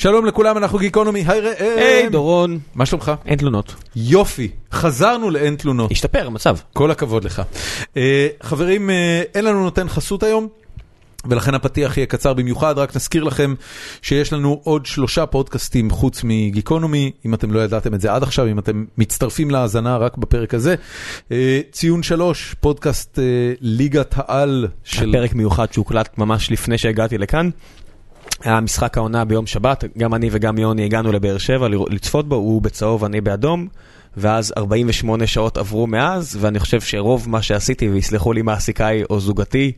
שלום לכולם, אנחנו גיקונומי, היי ראם. היי דורון. מה שלומך? אין תלונות. יופי, חזרנו לאין תלונות. השתפר המצב. כל הכבוד לך. אה, חברים, אה, אין לנו נותן חסות היום. ולכן הפתיח יהיה קצר במיוחד, רק נזכיר לכם שיש לנו עוד שלושה פודקאסטים חוץ מגיקונומי, אם אתם לא ידעתם את זה עד עכשיו, אם אתם מצטרפים להאזנה רק בפרק הזה. אה, ציון שלוש, פודקאסט אה, ליגת העל של... פרק מיוחד שהוקלט ממש לפני שהגעתי לכאן. היה משחק העונה ביום שבת, גם אני וגם יוני הגענו לבאר שבע לצפות בו, הוא בצהוב, אני באדום. ואז 48 שעות עברו מאז, ואני חושב שרוב מה שעשיתי, ויסלחו לי מעסיקאי או זוגתי,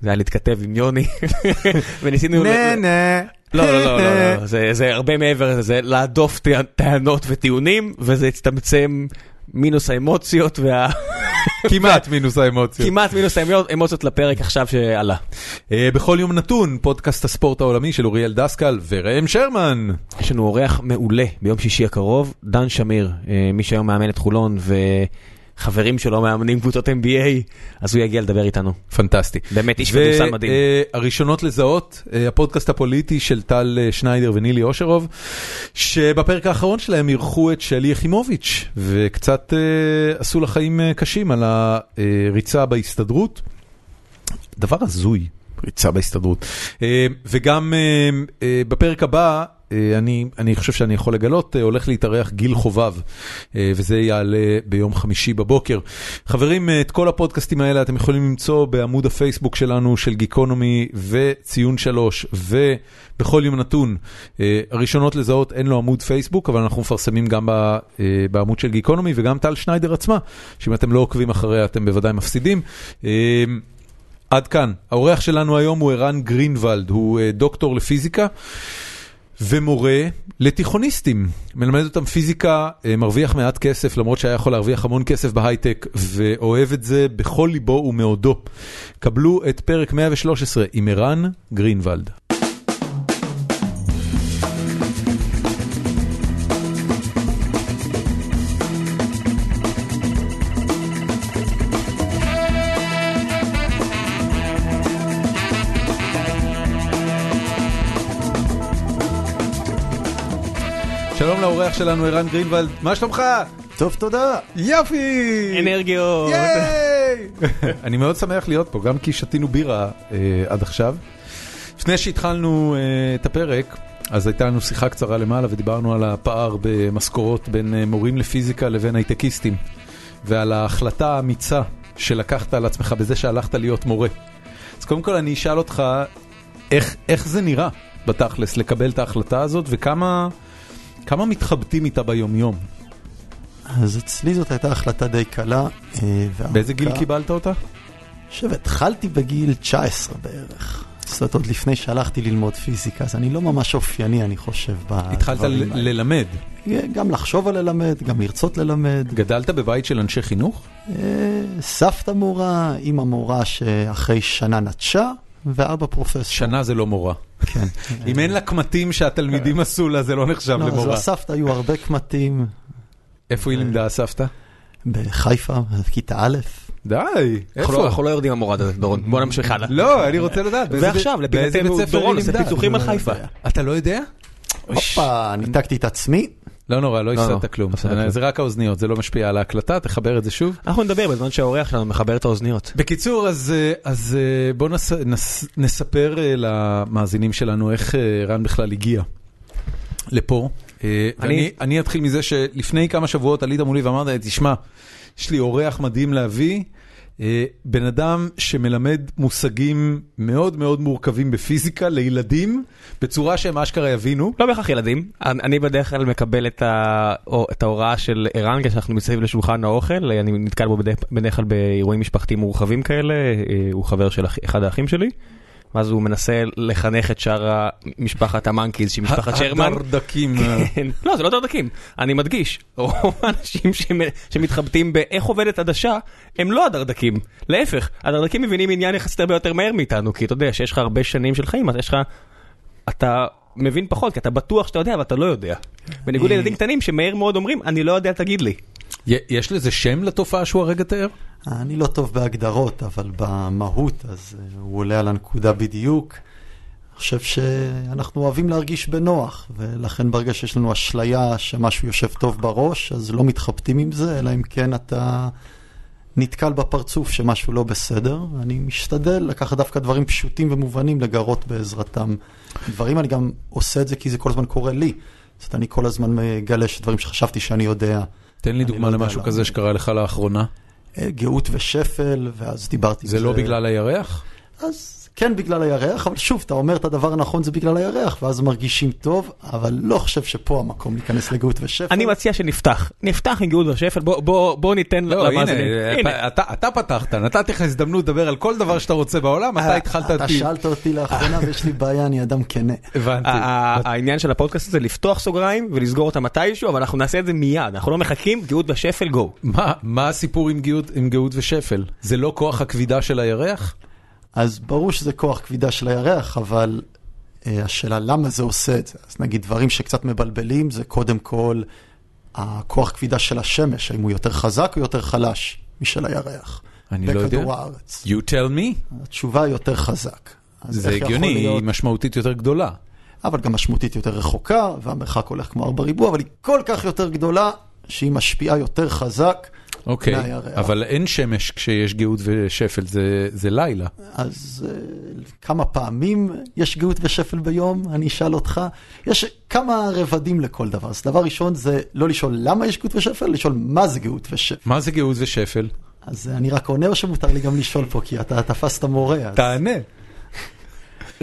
זה היה להתכתב עם יוני, וניסינו... נה נה. לא, לא, לא, לא, זה הרבה מעבר לזה, זה להדוף טענות וטיעונים, וזה הצטמצם מינוס האמוציות וה... כמעט מינוס האמוציות. כמעט מינוס האמוציות לפרק עכשיו שעלה. אה, בכל יום נתון, פודקאסט הספורט העולמי של אוריאל דסקל וראם שרמן. יש לנו אורח מעולה ביום שישי הקרוב, דן שמיר, אה, מי שהיום מאמן את חולון ו... חברים שלו מאמנים קבוצות NBA, אז הוא יגיע לדבר איתנו. פנטסטי. באמת איש כדורסל מדהים. והראשונות לזהות, אה, הפודקאסט הפוליטי של טל אה, שניידר ונילי אושרוב, שבפרק האחרון שלהם אירחו את שלי יחימוביץ', וקצת אה, עשו לה חיים קשים על הריצה בהסתדרות. דבר הזוי, ריצה בהסתדרות. וגם בפרק הבא, אה, אני, אני חושב שאני יכול לגלות, אה, הולך להתארח גיל חובב, אה, וזה יעלה ביום חמישי בבוקר. חברים, את כל הפודקאסטים האלה אתם יכולים למצוא בעמוד הפייסבוק שלנו של גיקונומי וציון שלוש, ובכל יום נתון. הראשונות לזהות אין לו עמוד פייסבוק, אבל אנחנו מפרסמים גם בעמוד של גיקונומי, וגם טל שניידר עצמה, שאם אתם לא עוקבים אחריה אתם בוודאי מפסידים. עד כאן, האורח שלנו היום הוא ערן גרינוולד, הוא דוקטור לפיזיקה. ומורה לתיכוניסטים, מלמד אותם פיזיקה, אה, מרוויח מעט כסף למרות שהיה יכול להרוויח המון כסף בהייטק ואוהב את זה בכל ליבו ומאודו. קבלו את פרק 113 עם ערן גרינוולד. שלום לאורח שלנו ערן גרינוולד, מה שלומך? טוב, תודה. יופי! אנרגיות. ייי! אני מאוד שמח להיות פה, גם כי שתינו בירה אה, עד עכשיו. לפני שהתחלנו אה, את הפרק, אז הייתה לנו שיחה קצרה למעלה ודיברנו על הפער במשכורות בין אה, מורים לפיזיקה לבין הייטקיסטים, ועל ההחלטה האמיצה שלקחת על עצמך בזה שהלכת להיות מורה. אז קודם כל אני אשאל אותך, איך, איך זה נראה בתכלס לקבל את ההחלטה הזאת, וכמה... כמה מתחבטים איתה ביומיום? אז אצלי זאת הייתה החלטה די קלה. אה, באיזה גיל קיבלת אותה? חושב, התחלתי בגיל 19 בערך. זאת אומרת, עוד לפני שהלכתי ללמוד פיזיקה, אז אני לא ממש אופייני, אני חושב, בדברים. התחלת ללמד? גם לחשוב על ללמד, גם לרצות ללמד. גדלת בבית של אנשי חינוך? אה, סבתא מורה, אימא מורה שאחרי שנה נטשה, ואבא פרופסור. שנה זה לא מורה. כן. אם אין לה קמטים שהתלמידים עשו לה, זה לא נחשב למורה. לא, אז לסבתא היו הרבה קמטים. איפה היא לימדה הסבתא? בחיפה, בכיתה א'. די, איפה? אנחנו לא יורדים המורד הזה, דורון, בוא נמשיך הלאה. לא, אני רוצה לדעת. ועכשיו, לפינתנו, דורון עושה פיצוחים על חיפה. אתה לא יודע? הופה, ניתקתי את עצמי. לא נורא, לא, לא הפסדת לא, כלום. זה רק האוזניות, זה לא משפיע על ההקלטה, תחבר את זה שוב. אנחנו נדבר בזמן שהאורח שלנו מחבר את האוזניות. בקיצור, אז אה, בואו נספר אה, למאזינים שלנו איך אה, רן בכלל הגיע לפה. אני אתחיל מזה שלפני כמה שבועות עלית מולי ואמרת, תשמע, יש לי אורח מדהים להביא. אה, בן אדם שמלמד מושגים מאוד מאוד מורכבים בפיזיקה לילדים, בצורה שהם אשכרה יבינו. לא בהכרח ילדים, אני בדרך כלל מקבל את ההוראה של ערן כשאנחנו מסביב לשולחן האוכל, אני נתקל בו בדרך כלל באירועים משפחתיים מורחבים כאלה, אה, הוא חבר של אחד האחים שלי. ואז הוא מנסה לחנך את שאר משפחת המאנקיז שהיא משפחת שרמן. הדרדקים. כן. לא, זה לא דרדקים, אני מדגיש. רוב האנשים שמתחבטים באיך עובדת עדשה, הם לא הדרדקים. להפך, הדרדקים מבינים עניין יחסית הרבה יותר מהר מאיתנו, כי אתה יודע שיש לך הרבה שנים של חיים, אז יש לך... אתה מבין פחות, כי אתה בטוח שאתה יודע, אבל אתה לא יודע. בניגוד לילדים קטנים שמהר מאוד אומרים, אני לא יודע, תגיד לי. יש לזה שם לתופעה שהוא הרגע תיאר? אני לא טוב בהגדרות, אבל במהות, אז אה, הוא עולה על הנקודה בדיוק. אני חושב שאנחנו אוהבים להרגיש בנוח, ולכן ברגע שיש לנו אשליה שמשהו יושב טוב בראש, אז לא מתחבטים עם זה, אלא אם כן אתה נתקל בפרצוף שמשהו לא בסדר. אני משתדל לקחת דווקא דברים פשוטים ומובנים לגרות בעזרתם. דברים, אני גם עושה את זה כי זה כל הזמן קורה לי. זאת אומרת, אני כל הזמן מגלה שדברים שחשבתי שאני יודע. תן לי דוגמה לא למשהו. כזה שקרה לך לאחרונה. אה, גאות ושפל, ואז דיברתי... זה לא בגלל הירח? אז כן בגלל הירח, אבל שוב, אתה אומר את הדבר הנכון זה בגלל הירח, ואז מרגישים טוב, אבל לא חושב שפה המקום להיכנס לגאות ושפל. אני מציע שנפתח, נפתח עם גאות ושפל, בוא- בוא בוא ניתן לא, הנה, למאזינים. הנה. אתה- אתה פתחת, נתתי לך הזדמנות לדבר על כל דבר שאתה רוצה בעולם, אתה התחלת אתה אותי. שאלת אותי לאחרונה ויש לי בעיה, אני אדם כנה. הבנתי. העניין של הפודקאסט הזה לפתוח סוגריים ולסגור אותם מתישהו, אבל אנחנו נעשה את זה מיד, אנחנו לא מחכים, גאות ושפל, גו. מה, מה הסיפור עם גאות, עם גאות ושפל? זה לא כוח הכבידה של הירח? אז ברור שזה כוח כבידה של הירח, אבל אה, השאלה למה זה עושה את זה. אז נגיד דברים שקצת מבלבלים, זה קודם כל הכוח כבידה של השמש, האם הוא יותר חזק או יותר חלש משל הירח. אני לא יודע. בכדור הארץ. You tell me. התשובה יותר חזק. זה הגיוני, להיות- היא משמעותית יותר גדולה. אבל גם משמעותית יותר רחוקה, והמרחק הולך כמו ארבע ריבוע, אבל היא כל כך יותר גדולה, שהיא משפיעה יותר חזק אוקיי, מהירח. אבל אין שמש כשיש גאות ושפל, זה- זה לילה. אז uh, כמה פעמים יש גאות ושפל ביום? אני אשאל אותך. יש כמה רבדים לכל דבר. אז דבר ראשון זה לא לשאול למה יש גאות ושפל, לשאול מה זה גאות ושפל. מה זה גאות ושפל? אז אני רק עונה או שמותר לי גם לשאול פה, כי אתה תפסת מורה. אז... תענה.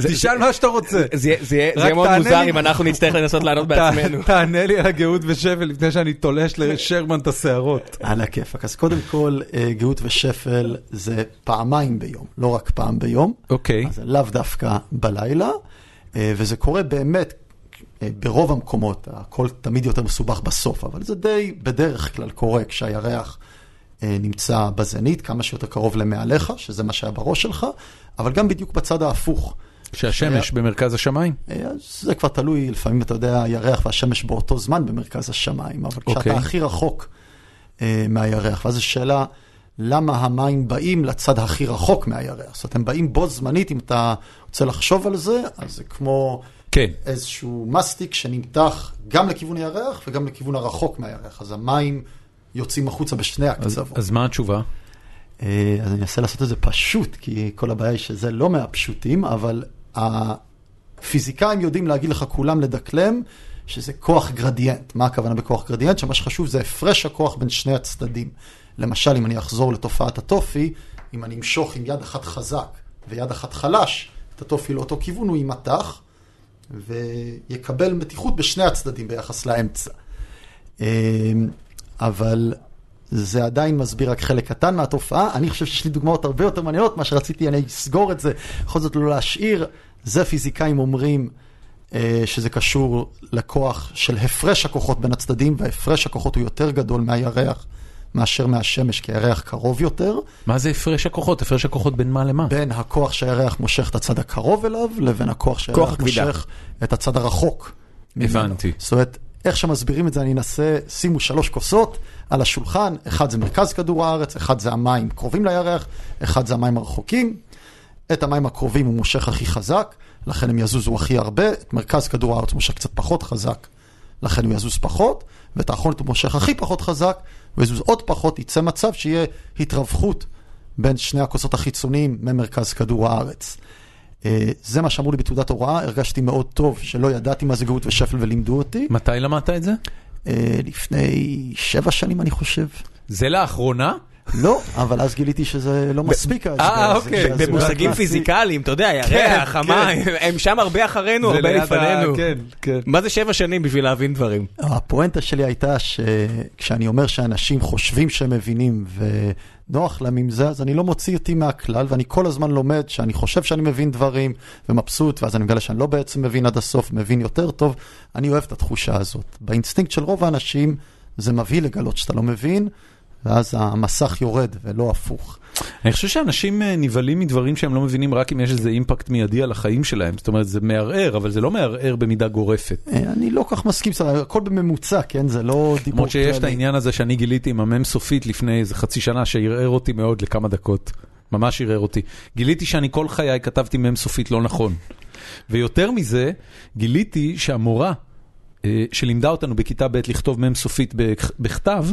תשאל מה שאתה רוצה. זה זה- זה רק יהיה מאוד מוזר. אם אנחנו נצטרך לנסות לענות בעצמנו. תענה לי על הגאות ושפל לפני שאני תולש לשרמן את השערות. על הכיפאק. אז קודם כל, אה, גאות ושפל זה פעמיים ביום, לא רק פעם ביום. אוקיי. אז זה לאו דווקא בלילה, אה, וזה קורה באמת אה, ברוב המקומות, הכל תמיד יותר מסובך בסוף, אבל זה די בדרך כלל קורה כשהירח נמצא בזנית, כמה שיותר קרוב למעליך, שזה מה שהיה בראש שלך, אבל גם בדיוק בצד ההפוך. שהשמש במרכז השמיים? אה, אז זה כבר תלוי, לפעמים אתה יודע, הירח והשמש באותו זמן במרכז השמיים, אבל כשאתה אוקיי. הכי רחוק אה, מהירח, ואז השאלה, למה המים באים לצד הכי רחוק מהירח? זאת אומרת, הם באים בו זמנית, אם אתה רוצה לחשוב על זה, אז זה כמו כן. איזשהו מסטיק שנמתח גם לכיוון הירח וגם לכיוון הרחוק מהירח, אז המים יוצאים החוצה בשני אז- הקצוות. אז מה התשובה? אה, אז אני אנסה לעשות את זה פשוט, כי כל הבעיה היא שזה לא מהפשוטים, אבל הפיזיקאים יודעים להגיד לך כולם לדקלם שזה כוח גרדיאנט. מה הכוונה בכוח גרדיאנט? שמה שחשוב זה הפרש הכוח בין שני הצדדים. למשל, אם אני אחזור לתופעת הטופי, אם אני אמשוך עם יד אחת חזק ויד אחת חלש, את הטופי לאותו כיוון, הוא יימתח ויקבל מתיחות בשני הצדדים ביחס לאמצע. אמ, אבל זה עדיין מסביר רק חלק קטן מהתופעה. אני חושב שיש לי דוגמאות הרבה יותר מעניינות, מה שרציתי, אני אסגור את זה, בכל זאת לא להשאיר. זה פיזיקאים אומרים אה, שזה קשור לכוח של הפרש הכוחות בין הצדדים, והפרש הכוחות הוא יותר גדול מהירח מאשר מהשמש, כי הירח קרוב יותר. מה זה הפרש הכוחות? הפרש הכוחות בין מה למה? בין הכוח שהירח מושך את הצד הקרוב אליו, לבין הכוח כוח שהירח. מושך את הצד הרחוק. הבנתי. זאת אומרת, איך שמסבירים את זה, אני אנסה, שימו שלוש כוסות על השולחן, אחד זה מרכז כדור הארץ, אחד זה המים קרובים לירח, אחד זה המים הרחוקים. את המים הקרובים הוא מושך הכי חזק, לכן הם יזוזו הכי הרבה, את מרכז כדור הארץ הוא מושך קצת פחות חזק, לכן הוא יזוז פחות, ואת האחרונת הוא מושך הכי פחות חזק, הוא יזוז עוד פחות, יצא מצב שיהיה התרווחות בין שני הכוסות החיצוניים ממרכז כדור הארץ. אה, זה מה שאמרו לי בתעודת הוראה, הרגשתי מאוד טוב שלא ידעתי מה זה גאות ושפל ולימדו אותי. מתי למדת את זה? אה, לפני שבע שנים אני חושב. זה לאחרונה? לא, אבל אז גיליתי שזה לא מספיק. אה, אוקיי. במושגים פיזיקליים, אתה יודע, כן, ירח, המים, הם שם הרבה אחרינו, הרבה לפנינו. כן, כן. מה זה שבע שנים בשביל להבין דברים? הפואנטה שלי הייתה שכשאני אומר שאנשים חושבים שהם מבינים ונוח להם עם זה, אז אני לא מוציא אותי מהכלל, ואני כל הזמן לומד שאני חושב שאני מבין דברים ומבסוט, ואז אני מגלה שאני לא בעצם מבין עד הסוף, מבין יותר טוב. אני אוהב את התחושה הזאת. באינסטינקט של רוב האנשים זה מבהיל לגלות שאתה לא מבין, ואז המסך יורד ולא הפוך. אני חושב שאנשים אה, נבהלים מדברים שהם לא מבינים רק אם יש איזה impact מיידי על החיים שלהם. זאת אומרת, זה מערער, אבל זה לא מערער במידה גורפת. אה, אני לא כך מסכים, הכל בממוצע, כן? זה לא דיבור למרות שיש את כללי. העניין הזה שאני גיליתי עם המם סופית לפני איזה חצי שנה שערער אותי מאוד לכמה דקות. ממש ערער אותי. גיליתי שאני כל חיי כתבתי מ"ם סופית לא נכון. ויותר מזה, גיליתי שהמורה שלימדה אותנו בכיתה ב' לכתוב מ"ם סופית בכ- בכתב,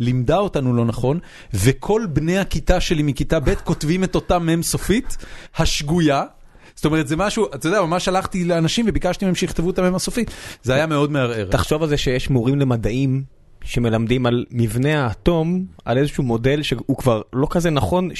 לימדה אותנו לא נכון, וכל בני הכיתה שלי מכיתה ב' כותבים את אותה מ"ם סופית השגויה. זאת אומרת, זה משהו, אתה יודע, ממש הלכתי לאנשים וביקשתי מהם שיכתבו את המ"ם הסופית. זה היה מאוד מערער. תחשוב על זה שיש מורים למדעים שמלמדים על מבנה האטום, על איזשהו מודל שהוא כבר לא כזה נכון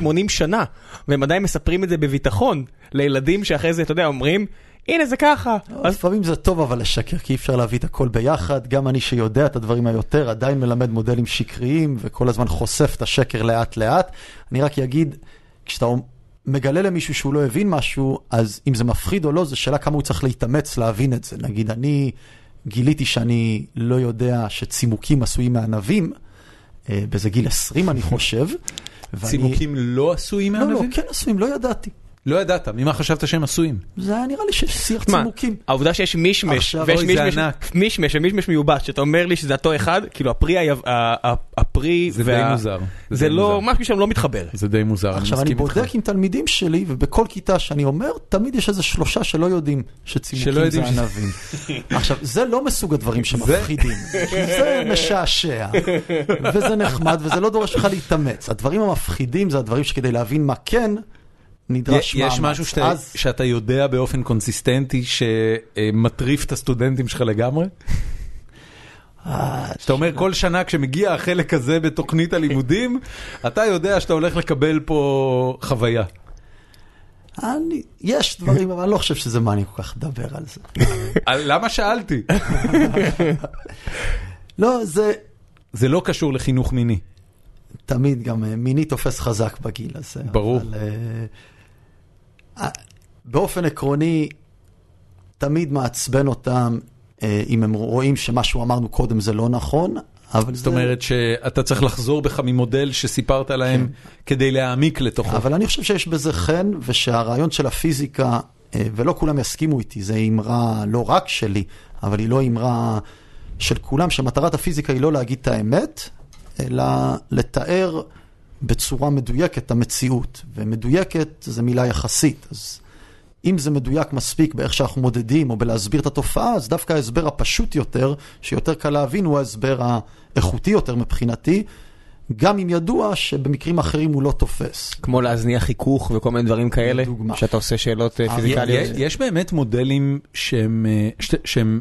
70-80 שנה, והם עדיין מספרים את זה בביטחון לילדים שאחרי זה, אתה יודע, אומרים, הנה זה ככה. אז לפעמים זה טוב אבל לשקר, כי אי אפשר להביא את הכל ביחד. גם אני שיודע את הדברים היותר, עדיין מלמד מודלים שקריים, וכל הזמן חושף את השקר לאט לאט. אני רק אגיד, כשאתה מגלה למישהו שהוא לא הבין משהו, אז אם זה מפחיד או לא, זו שאלה כמה הוא צריך להתאמץ להבין את זה. נגיד, אני גיליתי שאני לא יודע שצימוקים עשויים מענבים, אה, באיזה גיל 20 אני חושב. ואני- צימוקים לא עשויים לא, לא, מענבים? כן עשויים, לא ידעתי. לא ידעת, ממה חשבת שהם עשויים? זה היה נראה לי שיש שיח צימוקים. העובדה שיש מישמש, עכשיו, ויש מישמש, ומישמש מיובש, שאתה אומר לי שזה אותו אחד, כאילו הפרי, הפרי, זה די מוזר. זה לא. משהו שם לא מתחבר. זה די מוזר, אני עכשיו, אני מסכים איתך. בודק עם תלמידים שלי, ובכל כיתה שאני אומר, תמיד יש איזה שלושה שלא יודעים שצימוקים זה ענבים. עכשיו, זה לא מסוג הדברים שמפחידים. זה משעשע, וזה נחמד, וזה לא דורש לך להתאמץ. הדברים המפחידים זה הדברים שכדי להבין מה כן, נדרש מאמץ. יש משהו שאתה, אז שאתה יודע באופן קונסיסטנטי שמטריף את הסטודנטים שלך לגמרי? אה, שאתה אומר כל שנה כשמגיע החלק הזה בתוכנית הלימודים, אתה יודע שאתה הולך לקבל פה חוויה. אני, יש דברים, אבל אני לא חושב שזה מעניין כל כך לדבר על זה. למה שאלתי? לא, זה זה לא קשור לחינוך מיני. תמיד גם אה, מיני תופס חזק בגיל הזה. ברור. אבל, אה, באופן עקרוני, תמיד מעצבן אותם אה, אם הם רואים שמה שאמרנו קודם זה לא נכון, אבל זאת זה... אומרת שאתה צריך לחזור בך ממודל שסיפרת להם כדי להעמיק לתוכו. אבל אני חושב שיש בזה חן, ושהרעיון של הפיזיקה, אה, ולא כולם יסכימו איתי, זו אמרה לא רק שלי, אבל היא לא אמרה של כולם, שמטרת הפיזיקה היא לא להגיד את האמת, אלא לתאר בצורה מדויקת את המציאות. ומדויקת זה מילה יחסית. אז אם זה מדויק מספיק באיך שאנחנו מודדים או בלהסביר את התופעה, אז דווקא ההסבר הפשוט יותר, שיותר קל להבין, הוא ההסבר האיכותי יותר מבחינתי, גם אם ידוע שבמקרים אחרים הוא לא תופס. כמו להזניח חיכוך וכל מיני דברים כאלה, לדוגמה. שאתה עושה שאלות אה, אה, פיזיקליות. יש- יש באמת מודלים שהם, אה, שהם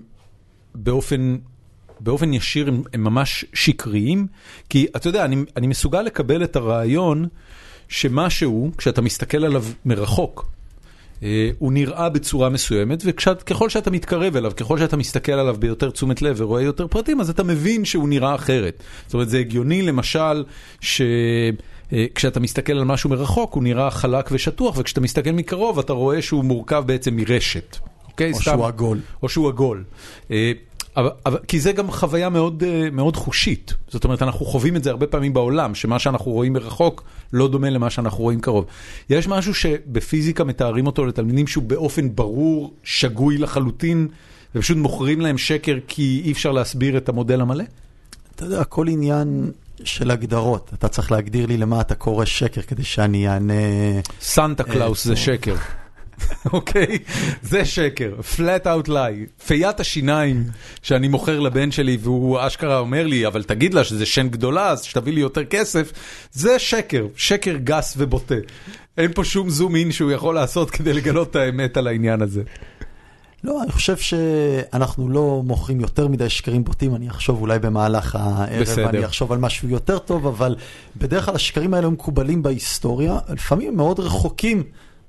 באופן, באופן ישיר הם, הם ממש שקריים, כי אתה יודע, אני, אני מסוגל לקבל את הרעיון שמשהו, כשאתה מסתכל עליו מרחוק, אה, הוא נראה בצורה מסוימת, וככל שאתה מתקרב אליו, ככל שאתה מסתכל עליו ביותר תשומת לב ורואה יותר פרטים, אז אתה מבין שהוא נראה אחרת. זאת אומרת, זה הגיוני למשל, שכשאתה מסתכל על משהו מרחוק, הוא נראה חלק ושטוח, וכשאתה מסתכל מקרוב, אתה רואה שהוא מורכב בעצם מרשת. אוקיי? או סתם. שהוא עגול. או שהוא עגול. אה, אבל, אבל, כי זה גם חוויה מאוד, אה, מאוד חושית. זאת אומרת, אנחנו חווים את זה הרבה פעמים בעולם, שמה שאנחנו רואים מרחוק לא דומה למה שאנחנו רואים קרוב. יש משהו שבפיזיקה מתארים אותו לתלמידים שהוא באופן ברור, שגוי לחלוטין, ופשוט מוכרים להם שקר כי אי אפשר להסביר את המודל המלא? אתה יודע, הכל עניין של הגדרות. אתה צריך להגדיר לי למה אתה קורא שקר כדי שאני אענה... סנטה קלאוס זה טוב. שקר. אוקיי? זה שקר, flat out lie. פיית השיניים שאני מוכר לבן שלי והוא אשכרה אומר לי, אבל תגיד לה שזה שן גדולה אז שתביא לי יותר כסף, זה שקר, שקר גס ובוטה. אין פה שום zoom in שהוא יכול לעשות כדי לגלות את האמת על העניין הזה. לא, אני חושב שאנחנו לא מוכרים יותר מדי שקרים בוטים, אני אחשוב אולי במהלך הערב, בסדר. אני אחשוב על משהו יותר טוב, אבל בדרך כלל השקרים האלה מקובלים בהיסטוריה, לפעמים מאוד רחוקים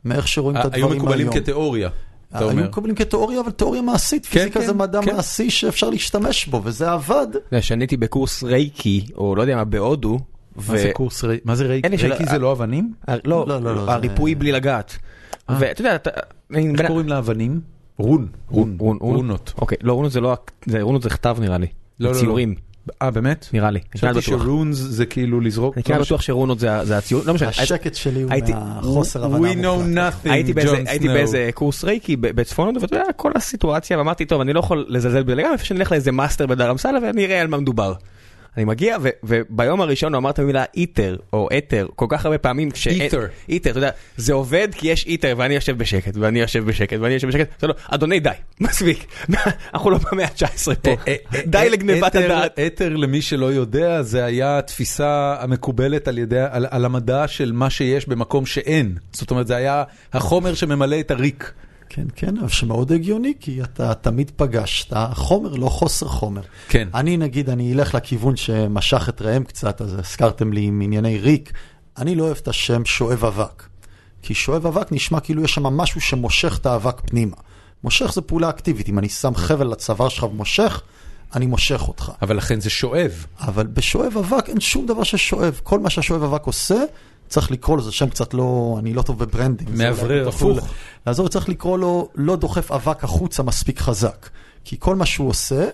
מאיך שרואים את הדברים היו היום. מקובלים כתיאוריה, אתה היו אומר. מקובלים כתיאוריה, אבל תיאוריה מעשית. כן, פיזיקה כן, זה מדע כן. מעשי שאפשר להשתמש בו, וזה עבד. שאני הייתי בקורס רייקי, או לא יודע מה, בהודו. מה זה קורס רייקי? מה זה רייקי? רייקי זה לא אבנים? לא, לא, לא, לא, זה- הריפוי בלי לגעת. אה. ואתה יודע, איך קוראים לאבנים? רון. רון. רון, רון. רונות. אוקיי, לא, רונות זה לא, רונות זה כתב נראה לי. לא, לא, לא. ציורים, אה, באמת? נראה לי. חשבתי. שרונס זה כאילו לזרוק. אני כמעט בטוח שרונות זה ה- זה הציור, לא משנה. השקט שלי הוא הייתי- מהחוסר We הבנה know מוחלט. nothing, הייתי באיזה, ג'ון הייתי סנואו. באיזה קורס רייקי ב- בצפון הודו, ואתה יודע, כל הסיטואציה, ואמרתי, טוב, אני לא יכול לזלזל בזה לגמרי, איפה שאני אלך לאיזה מאסטר בדרמסלה ואני אראה על מה מדובר. אני מגיע, וביום הראשון הוא אמר את המילה איטר, או אתר, כל כך הרבה פעמים, כש... איטר. איטר, אתה יודע, זה עובד כי יש איטר, ואני יושב בשקט, ואני יושב בשקט, ואני יושב בשקט, לא, אדוני די, מספיק, אנחנו לא במאה ה-19 פה, די לגנבת אתר- הדעת. אתר למי שלא יודע זה היה התפיסה המקובלת על ידי, על, על המדע של מה שיש במקום שאין. זאת אומרת זה היה החומר שממלא את הריק. כן, כן, אבל שמאוד הגיוני, כי אתה תמיד פגשת חומר, לא חוסר חומר. כן. אני נגיד, אני אלך לכיוון שמשך את ראם קצת, אז הזכרתם לי עם ענייני ריק. אני לא אוהב את השם שואב אבק. כי שואב אבק נשמע כאילו יש שם משהו שמושך את האבק פנימה. מושך זה פעולה אקטיבית, אם אני שם חבל לצוואר שלך ומושך, אני מושך אותך. אבל לכן זה שואב. אבל בשואב אבק אין שום דבר ששואב. כל מה שהשואב אבק עושה, צריך לקרוא לזה שם קצת לא, אני לא טוב בברנדים. זה מאוורר תוכלו הפוך. לעזור, צריך לקרוא לו לא דוחף אבק החוצה מספיק חזק. כי כל מה שהוא עושה,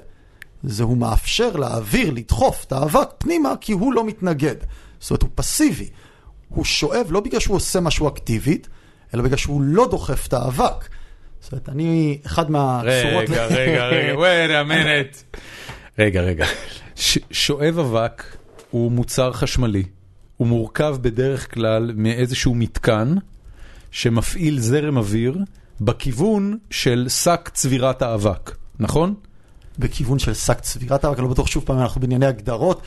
זה הוא מאפשר לאוויר לדחוף את האבק פנימה, כי הוא לא מתנגד. זאת אומרת, הוא פסיבי. הוא שואב לא בגלל שהוא עושה משהו אקטיבית, אלא בגלל שהוא לא דוחף את האבק. זאת אומרת, אני, אחד מהצורות... רגע, רגע, רגע, wait a minute. רגע, רגע. שואב אבק הוא מוצר חשמלי. הוא מורכב בדרך כלל מאיזשהו מתקן שמפעיל זרם אוויר בכיוון של שק צבירת האבק, נכון? בכיוון של שק צבירת האבק, אני לא בטוח שוב פעם, אנחנו בענייני הגדרות.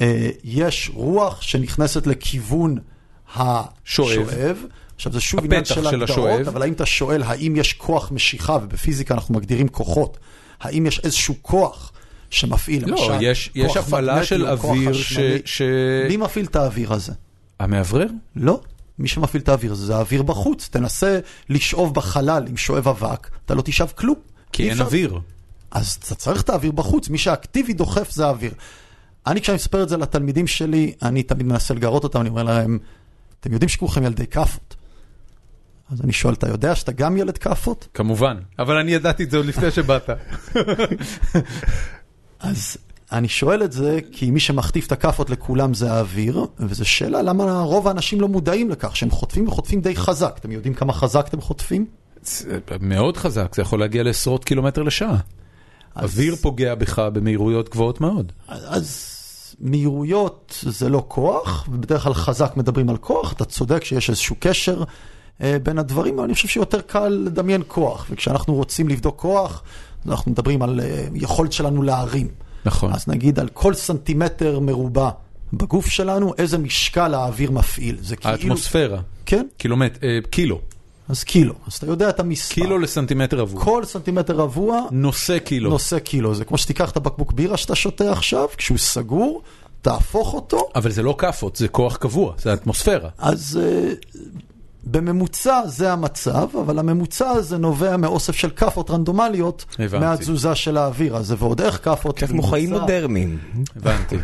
אה, יש רוח שנכנסת לכיוון שואב. השואב. עכשיו זה שוב עניין של של הגדרות, השואב. אבל האם אתה שואל האם יש כוח משיכה, ובפיזיקה אנחנו מגדירים כוחות, האם יש איזשהו כוח שמפעיל, לא, למשל, יש, יש כוח הפעלה של אוויר ש... ש... מי מפעיל את האוויר הזה? המאוורר? לא. מי שמפעיל את האוויר זה האוויר בחוץ. תנסה לשאוב בחלל עם שואב אבק, אתה לא תשאב כלום. כי אי אין אפשר- אוויר. אז אתה צריך את האוויר בחוץ, מי שהאקטיבי דוחף זה האוויר. אני, כשאני מספר את זה לתלמידים שלי, אני תמיד מנסה לגרות אותם, אני אומר להם, אתם יודעים שכולכם ילדי כאפות. אז אני שואל, אתה יודע שאתה גם ילד כאפות? כמובן, אבל אני ידעתי את זה עוד לפני שבאת. אז אני שואל את זה, כי מי שמחטיף את הכאפות לכולם זה האוויר, וזו שאלה למה רוב האנשים לא מודעים לכך, שהם חוטפים וחוטפים די חזק. אתם יודעים כמה חזק אתם חוטפים? מאוד חזק, זה יכול להגיע לעשרות קילומטר לשעה. אוויר פוגע בך במהירויות גבוהות מאוד. אז מהירויות זה לא כוח, ובדרך כלל חזק מדברים על כוח, אתה צודק שיש איזשהו קשר אה, בין הדברים, אבל אני חושב שיותר קל לדמיין כוח, וכשאנחנו רוצים לבדוק כוח, אנחנו מדברים על אה, יכולת שלנו להרים. נכון. אז נגיד על כל סנטימטר מרובע בגוף שלנו, איזה משקל האוויר מפעיל. זה כאילו... האטמוספירה, כן, קילומט... אה, קילו, אז קילו. אז אתה יודע את המספר. קילו לסנטימטר רבוע. כל סנטימטר רבוע נושא קילו. נושא קילו. זה כמו שתיקח את הבקבוק בירה שאתה שותה עכשיו, כשהוא סגור, תהפוך אותו, אבל זה לא כאפות, זה כוח קבוע, זה האטמוספירה. אז uh, בממוצע זה המצב, אבל הממוצע הזה נובע מאוסף של כאפות רנדומליות, הבנתי. מהתזוזה של האוויר הזה, ועוד איך כאפות. כמו חיים. מודרניים. הבנתי.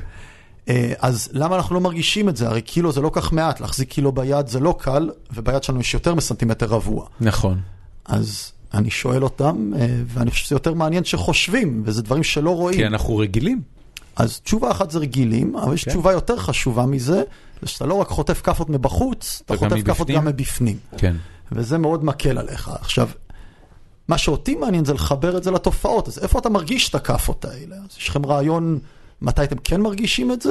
אה, אז למה אנחנו לא מרגישים את זה? הרי קילו זה לא כך מעט, להחזיק קילו ביד זה לא קל, וביד שלנו יש יותר מסנטימטר רבוע. נכון. אז אני שואל אותם, אה, ואני חושב שזה יותר מעניין שחושבים, וזה דברים שלא רואים. כי אנחנו רגילים. אז תשובה אחת זה רגילים, אבל יש כן. תשובה יותר חשובה מזה, זה שאתה לא רק חוטף כאפות מבחוץ, אתה חוטף כאפות. גם מבפנים. כן. וזה מאוד מקל עליך. עכשיו, מה שאותי מעניין זה לחבר את זה לתופעות, אז איפה אתה מרגיש את הכאפות האלה? אז יש לכם רעיון מתי אתם כן מרגישים את זה?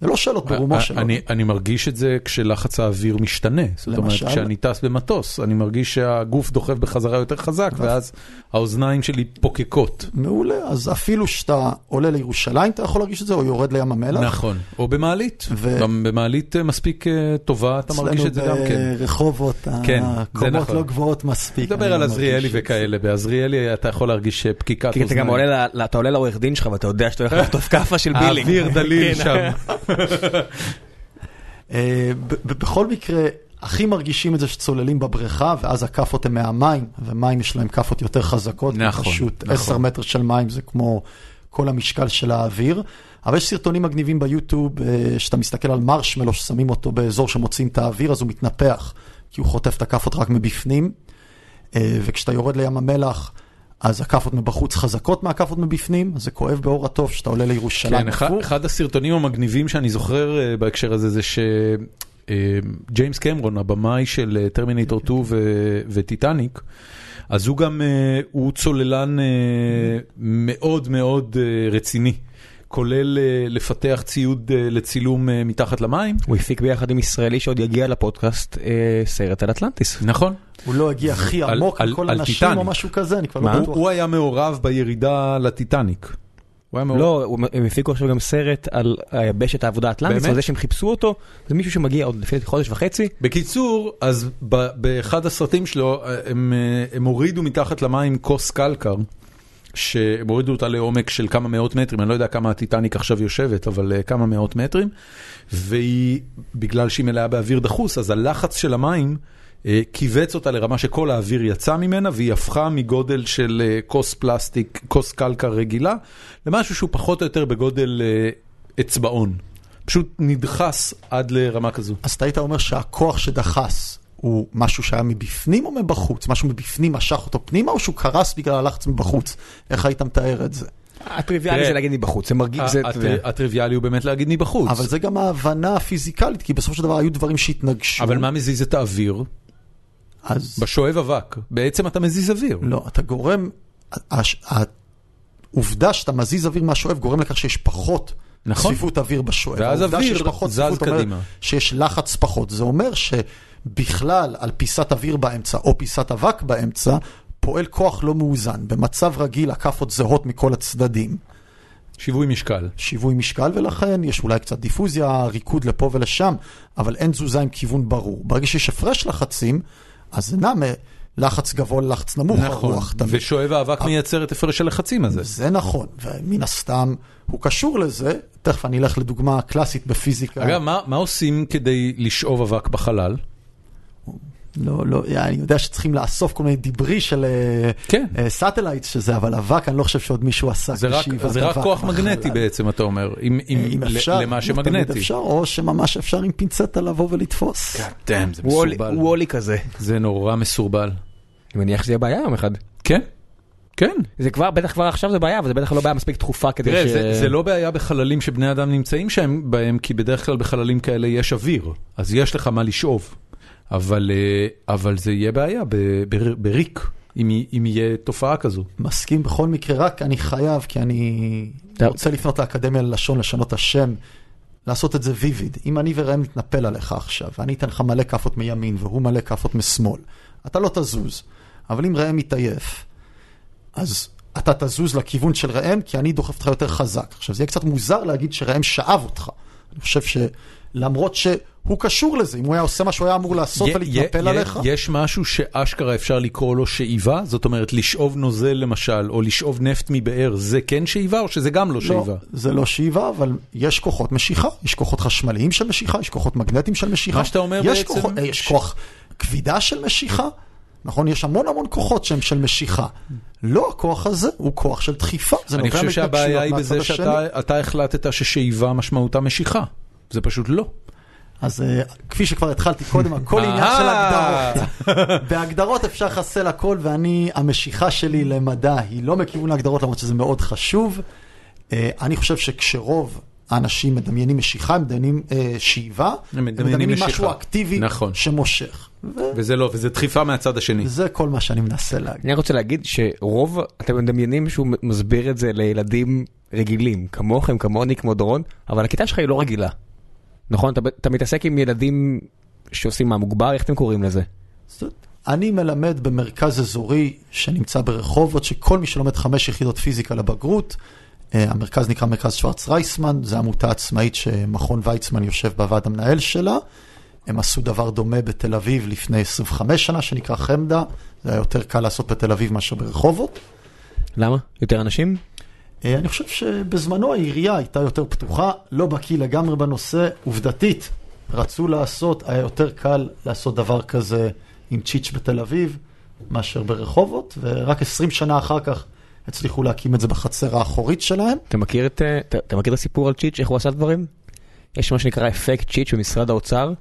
זה לא שאלות ברומו שלנו. אה, אני, אני מרגיש את זה כשלחץ האוויר משתנה. זאת אומרת, למשל? כשאני טס במטוס, אני מרגיש שהגוף דוחף בחזרה יותר חזק, ואז האוזניים שלי פוקקות. מעולה, אז אפילו שאתה עולה לירושלים אתה יכול להרגיש את זה, או יורד לים המלח. נכון. או במעלית. ו- גם במעלית אה, מספיק אה, טובה, אתה מרגיש את זה גם כן. אצלנו ברחובות, כן, זה הקומות נכון. לא גבוהות מספיק. נדבר על עזריאלי. וכאלה, בעזריאלי אתה יכול להרגיש אה, פקיקת כי אתה אוזניים. גם עולה, ל- אתה עולה לעורך דין שלך ואתה יודע שאתה הולך לחטוף כאפה של בילינג. האוויר דליל כן. שם. בכל מקרה, הכי מרגישים את זה שצוללים בבריכה, ואז הכאפות הן מהמים, ומים יש להם כאפות יותר חזקות. נכון, פשוט נכון. 10 מטר של מים זה כמו כל המשקל של האוויר. אבל יש סרטונים מגניבים ביוטיוב, אה, שאתה מסתכל על מרשמלו, ששמים אותו באזור שמוציאים את האוויר, אז הוא מתנפח, כי הוא חוטף את הכאפות רק מבפנים. אה, וכשאתה יורד לים המלח, אז הכאפות מבחוץ חזקות מהכאפות מבפנים, זה כואב באור התוף, שאתה עולה לירושלים. כן, אחד. אחד הסרטונים המגניבים שאני זוכר אה, בהקשר הזה זה שג'יימס קמרון, הבמאי של אה, טרמינטור 2 ו- וטיטניק, אז הוא גם, אה, הוא צוללן אה, מאוד מאוד אה, רציני. כולל אה, לפתח ציוד אה, לצילום אה, מתחת למים. הוא הפיק ביחד עם ישראלי שעוד יגיע לפודקאסט אה, סרט על אטלנטיס. נכון. הוא לא הגיע הכי עמוק על- על הנשים טיטניק. או משהו כזה, אני כבר מה? לא הוא, בטוח. הוא היה מעורב בירידה לטיטניק. הוא היה מעורב. לא, הם הפיקו עכשיו גם סרט על היבשת העבודה האטלנטית? על זה שהם חיפשו אותו, זה מישהו שמגיע עוד לפי חודש וחצי. בקיצור, אז באחד הסרטים שלו, אה, הם, אה, הם הורידו מתחת למים כוס קלקר, שהם הורידו אותה לעומק של כמה מאות מטרים, אני לא יודע כמה הטיטניק עכשיו יושבת, אבל אה, כמה מאות מטרים, והיא, בגלל שהיא מלאה באוויר דחוס, אז הלחץ של המים אה, כיווץ אותה לרמה שכל האוויר יצא ממנה, והיא הפכה מגודל של אה, כוס פלסטיק, כוס קלקר רגילה, למשהו שהוא פחות או יותר בגודל אה, אצבעון. פשוט נדחס עד לרמה כזו. אז אתה היית אומר שהכוח שדחס הוא משהו שהיה מבפנים או מבחוץ? משהו מבפנים משך אותו פנימה או שהוא קרס בגלל הלחץ מבחוץ? איך היית מתאר את זה? הטריוויאלי תראה, זה להגיד מבחוץ, זה מרגיש, הטריוויאלי הוא באמת להגיד מבחוץ. אבל זה גם ההבנה הפיזיקלית, כי בסופו של דבר היו דברים שהתנגשו. אבל מה מזיז את האוויר? אז בשואב אבק. בעצם אתה מזיז אוויר. לא, אתה גורם, העובדה שאתה מזיז אוויר מהשואב גורם לכך שיש פחות נכון. צפיפות אוויר בשואב. ואז אוויר זז צפיפות קדימה. שיש לחץ פחות. זה אומר שבכלל על פיסת אוויר באמצע או פיסת אבק באמצע, פועל כוח לא מאוזן. במצב רגיל הכאפות זהות מכל הצדדים. שיווי משקל. שיווי משקל, ולכן יש אולי קצת דיפוזיה, ריקוד לפה ולשם, אבל אין תזוזה עם כיוון ברור. ברגע שיש הפרש לחצים, אז זה נע מלחץ גבוה ללחץ נמוך, נכון. הרוח תמיד. ושואב האבק מייצר את הפרש הלחצים הזה. זה נכון, ומן הסתם הוא קשור לזה, תכף אני אלך לדוגמה קלאסית בפיזיקה. אגב, מה מה עושים כדי לשאוב אבק בחלל? לא, לא, אני יודע שצריכים לאסוף כל מיני דיברי של כן. סאטלייט שזה, אבל אבק, אני לא חושב שעוד מישהו עסק זה רק- זה רק כוח בחלל. מגנטי בעצם, אתה אומר. אם- אם- אם ל- אפשר, למה שמגנטי. אפשר, או שממש אפשר עם פינצטה לבוא ולתפוס. damn, זה מסורבל. הוא אולי כזה. זה נורא מסורבל. אני מניח שזה יהיה בעיה יום אחד. כן, כן. זה כבר, בטח כבר עכשיו זה בעיה, אבל זה בטח לא בעיה מספיק דחופה כדי תראה, ש... זה, זה לא בעיה בחללים שבני אדם נמצאים שם בהם, כי בדרך כלל בחללים כאלה יש אוויר, אז יש לך מה לשאוב. אבל, אה, אבל זה יהיה בעיה בריק, אם, אם יהיה תופעה כזו. מסכים בכל מקרה, רק אני חייב, כי אני. רוצה לפנות לאקדמיה ללשון, לשנות את השם, לעשות את זה ויביד. אם אני וראם נתנפל עליך עכשיו, ואני אתן לך מלא כאפות מימין והוא מלא כאפות משמאל, אתה לא תזוז. אבל אם ראם מתעייף, אז אתה תזוז לכיוון של ראם, כי אני דוחף אותך יותר חזק. עכשיו, זה יהיה קצת מוזר להגיד שראם שאב אותך. אני חושב שלמרות שהוא קשור לזה, אם הוא היה עושה מה שהוא היה אמור לעשות ולהתנפל עליך, יש משהו שאשכרה אפשר לקרוא לו שאיבה? זאת אומרת, לשאוב נוזל למשל, או לשאוב נפט מבאר, זה כן שאיבה או שזה גם לא לא, שאיבה? זה לא שאיבה, אבל יש כוחות משיכה. יש כוחות חשמליים של משיכה, יש כוחות מגנטיים של משיכה. מה שאתה אומר יש בעצם- כוחות, יש כוח כבידה של משיכה. נכון, יש המון המון כוחות שהם של משיכה. לא הכוח הזה, הוא כוח של דחיפה. אני חושב שהבעיה היא בזה. שאתה אתה החלטת ששאיבה משמעותה משיכה. זה פשוט לא. אז אה, כפי שכבר התחלתי קודם, הכל עניין של אהה. הגדרות. בהגדרות אפשר לחסל הכל, ואני, המשיכה שלי למדע היא לא מכיוון ההגדרות, למרות שזה מאוד חשוב. אה, אני חושב שכשרוב האנשים מדמיינים משיכה, הם מדמיינים אה, שאיבה, הם מדמיינים משיכה. משהו אקטיבי נכון. שמושך. ו- וזה לא, וזה דחיפה מהצד השני. וזה כל מה שאני מנסה להגיד. אני רוצה להגיד שרוב, אתם מדמיינים שהוא מסביר את זה לילדים רגילים, כמוכם, כמוני, כמו דורון, אבל הכיתה שלך היא לא רגילה. נכון? אתה, אתה מתעסק עם ילדים שעושים מה מוגבר, איך אתם קוראים לזה? אני מלמד במרכז אזורי שנמצא ברחובות, שכל מי שלומד חמש יחידות פיזיקה לבגרות, אה, המרכז נקרא מרכז שוורץ רייסמן, זו עמותה עצמאית שמכון ויצמן יושב בוועד המנהל שלה. הם עשו דבר דומה בתל אביב לפני 25 שנה, שנקרא חמדה. זה היה יותר קל לעשות בתל אביב מאשר ברחובות. למה? יותר אנשים? אה, אני חושב שבזמנו העירייה הייתה יותר פתוחה, לא בקיא לגמרי בנושא, עובדתית. רצו לעשות, היה יותר קל לעשות דבר כזה עם צ'יץ' בתל אביב מאשר ברחובות, ורק 20 שנה אחר כך הצליחו להקים את זה בחצר האחורית שלהם. אתה מכיר את, אה, אתה, אתה מכיר את הסיפור על צ'יץ', איך הוא עשה דברים? יש מה שנקרא אפקט צ'יץ' במשרד האוצר.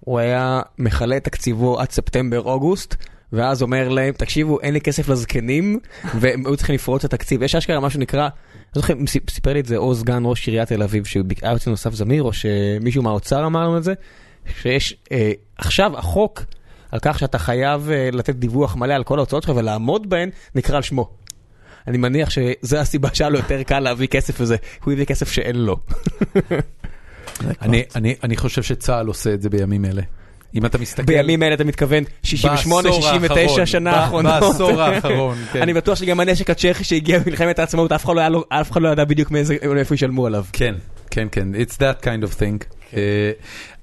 הוא היה מכלה את תקציבו עד ספטמבר-אוגוסט, ואז אומר להם, תקשיבו, אין לי כסף לזקנים, והם היו צריכים לפרוץ את התקציב. יש אשכרה מה שנקרא, אני לא זוכר אם סיפ- סיפר לי את זה או סגן ראש עיריית תל אביב, שהיה אצלנו אסף זמיר, או שמישהו מהאוצר אמר לנו את זה, שיש אה, עכשיו החוק על כך שאתה חייב אה, לתת דיווח מלא על כל ההוצאות שלך ולעמוד בהן, נקרא על שמו. אני מניח שזו הסיבה שהיה לו יותר קל להביא כסף לזה, הוא הביא כסף שאין לו. אני, אני, אני חושב שצה"ל עושה את זה בימים אלה. אם אתה מסתכל... בימים אלה אתה מתכוון 68, בעשור 69 האחרון, שנה האחרונות. בעשור האחרון, כן. אני בטוח שגם הנשק הצ'כי שהגיע במלחמת העצמאות, אף אחד לא אף אחד לא ידע בדיוק מאיפה ישלמו עליו. כן, כן, כן, it's that kind of thing. אה,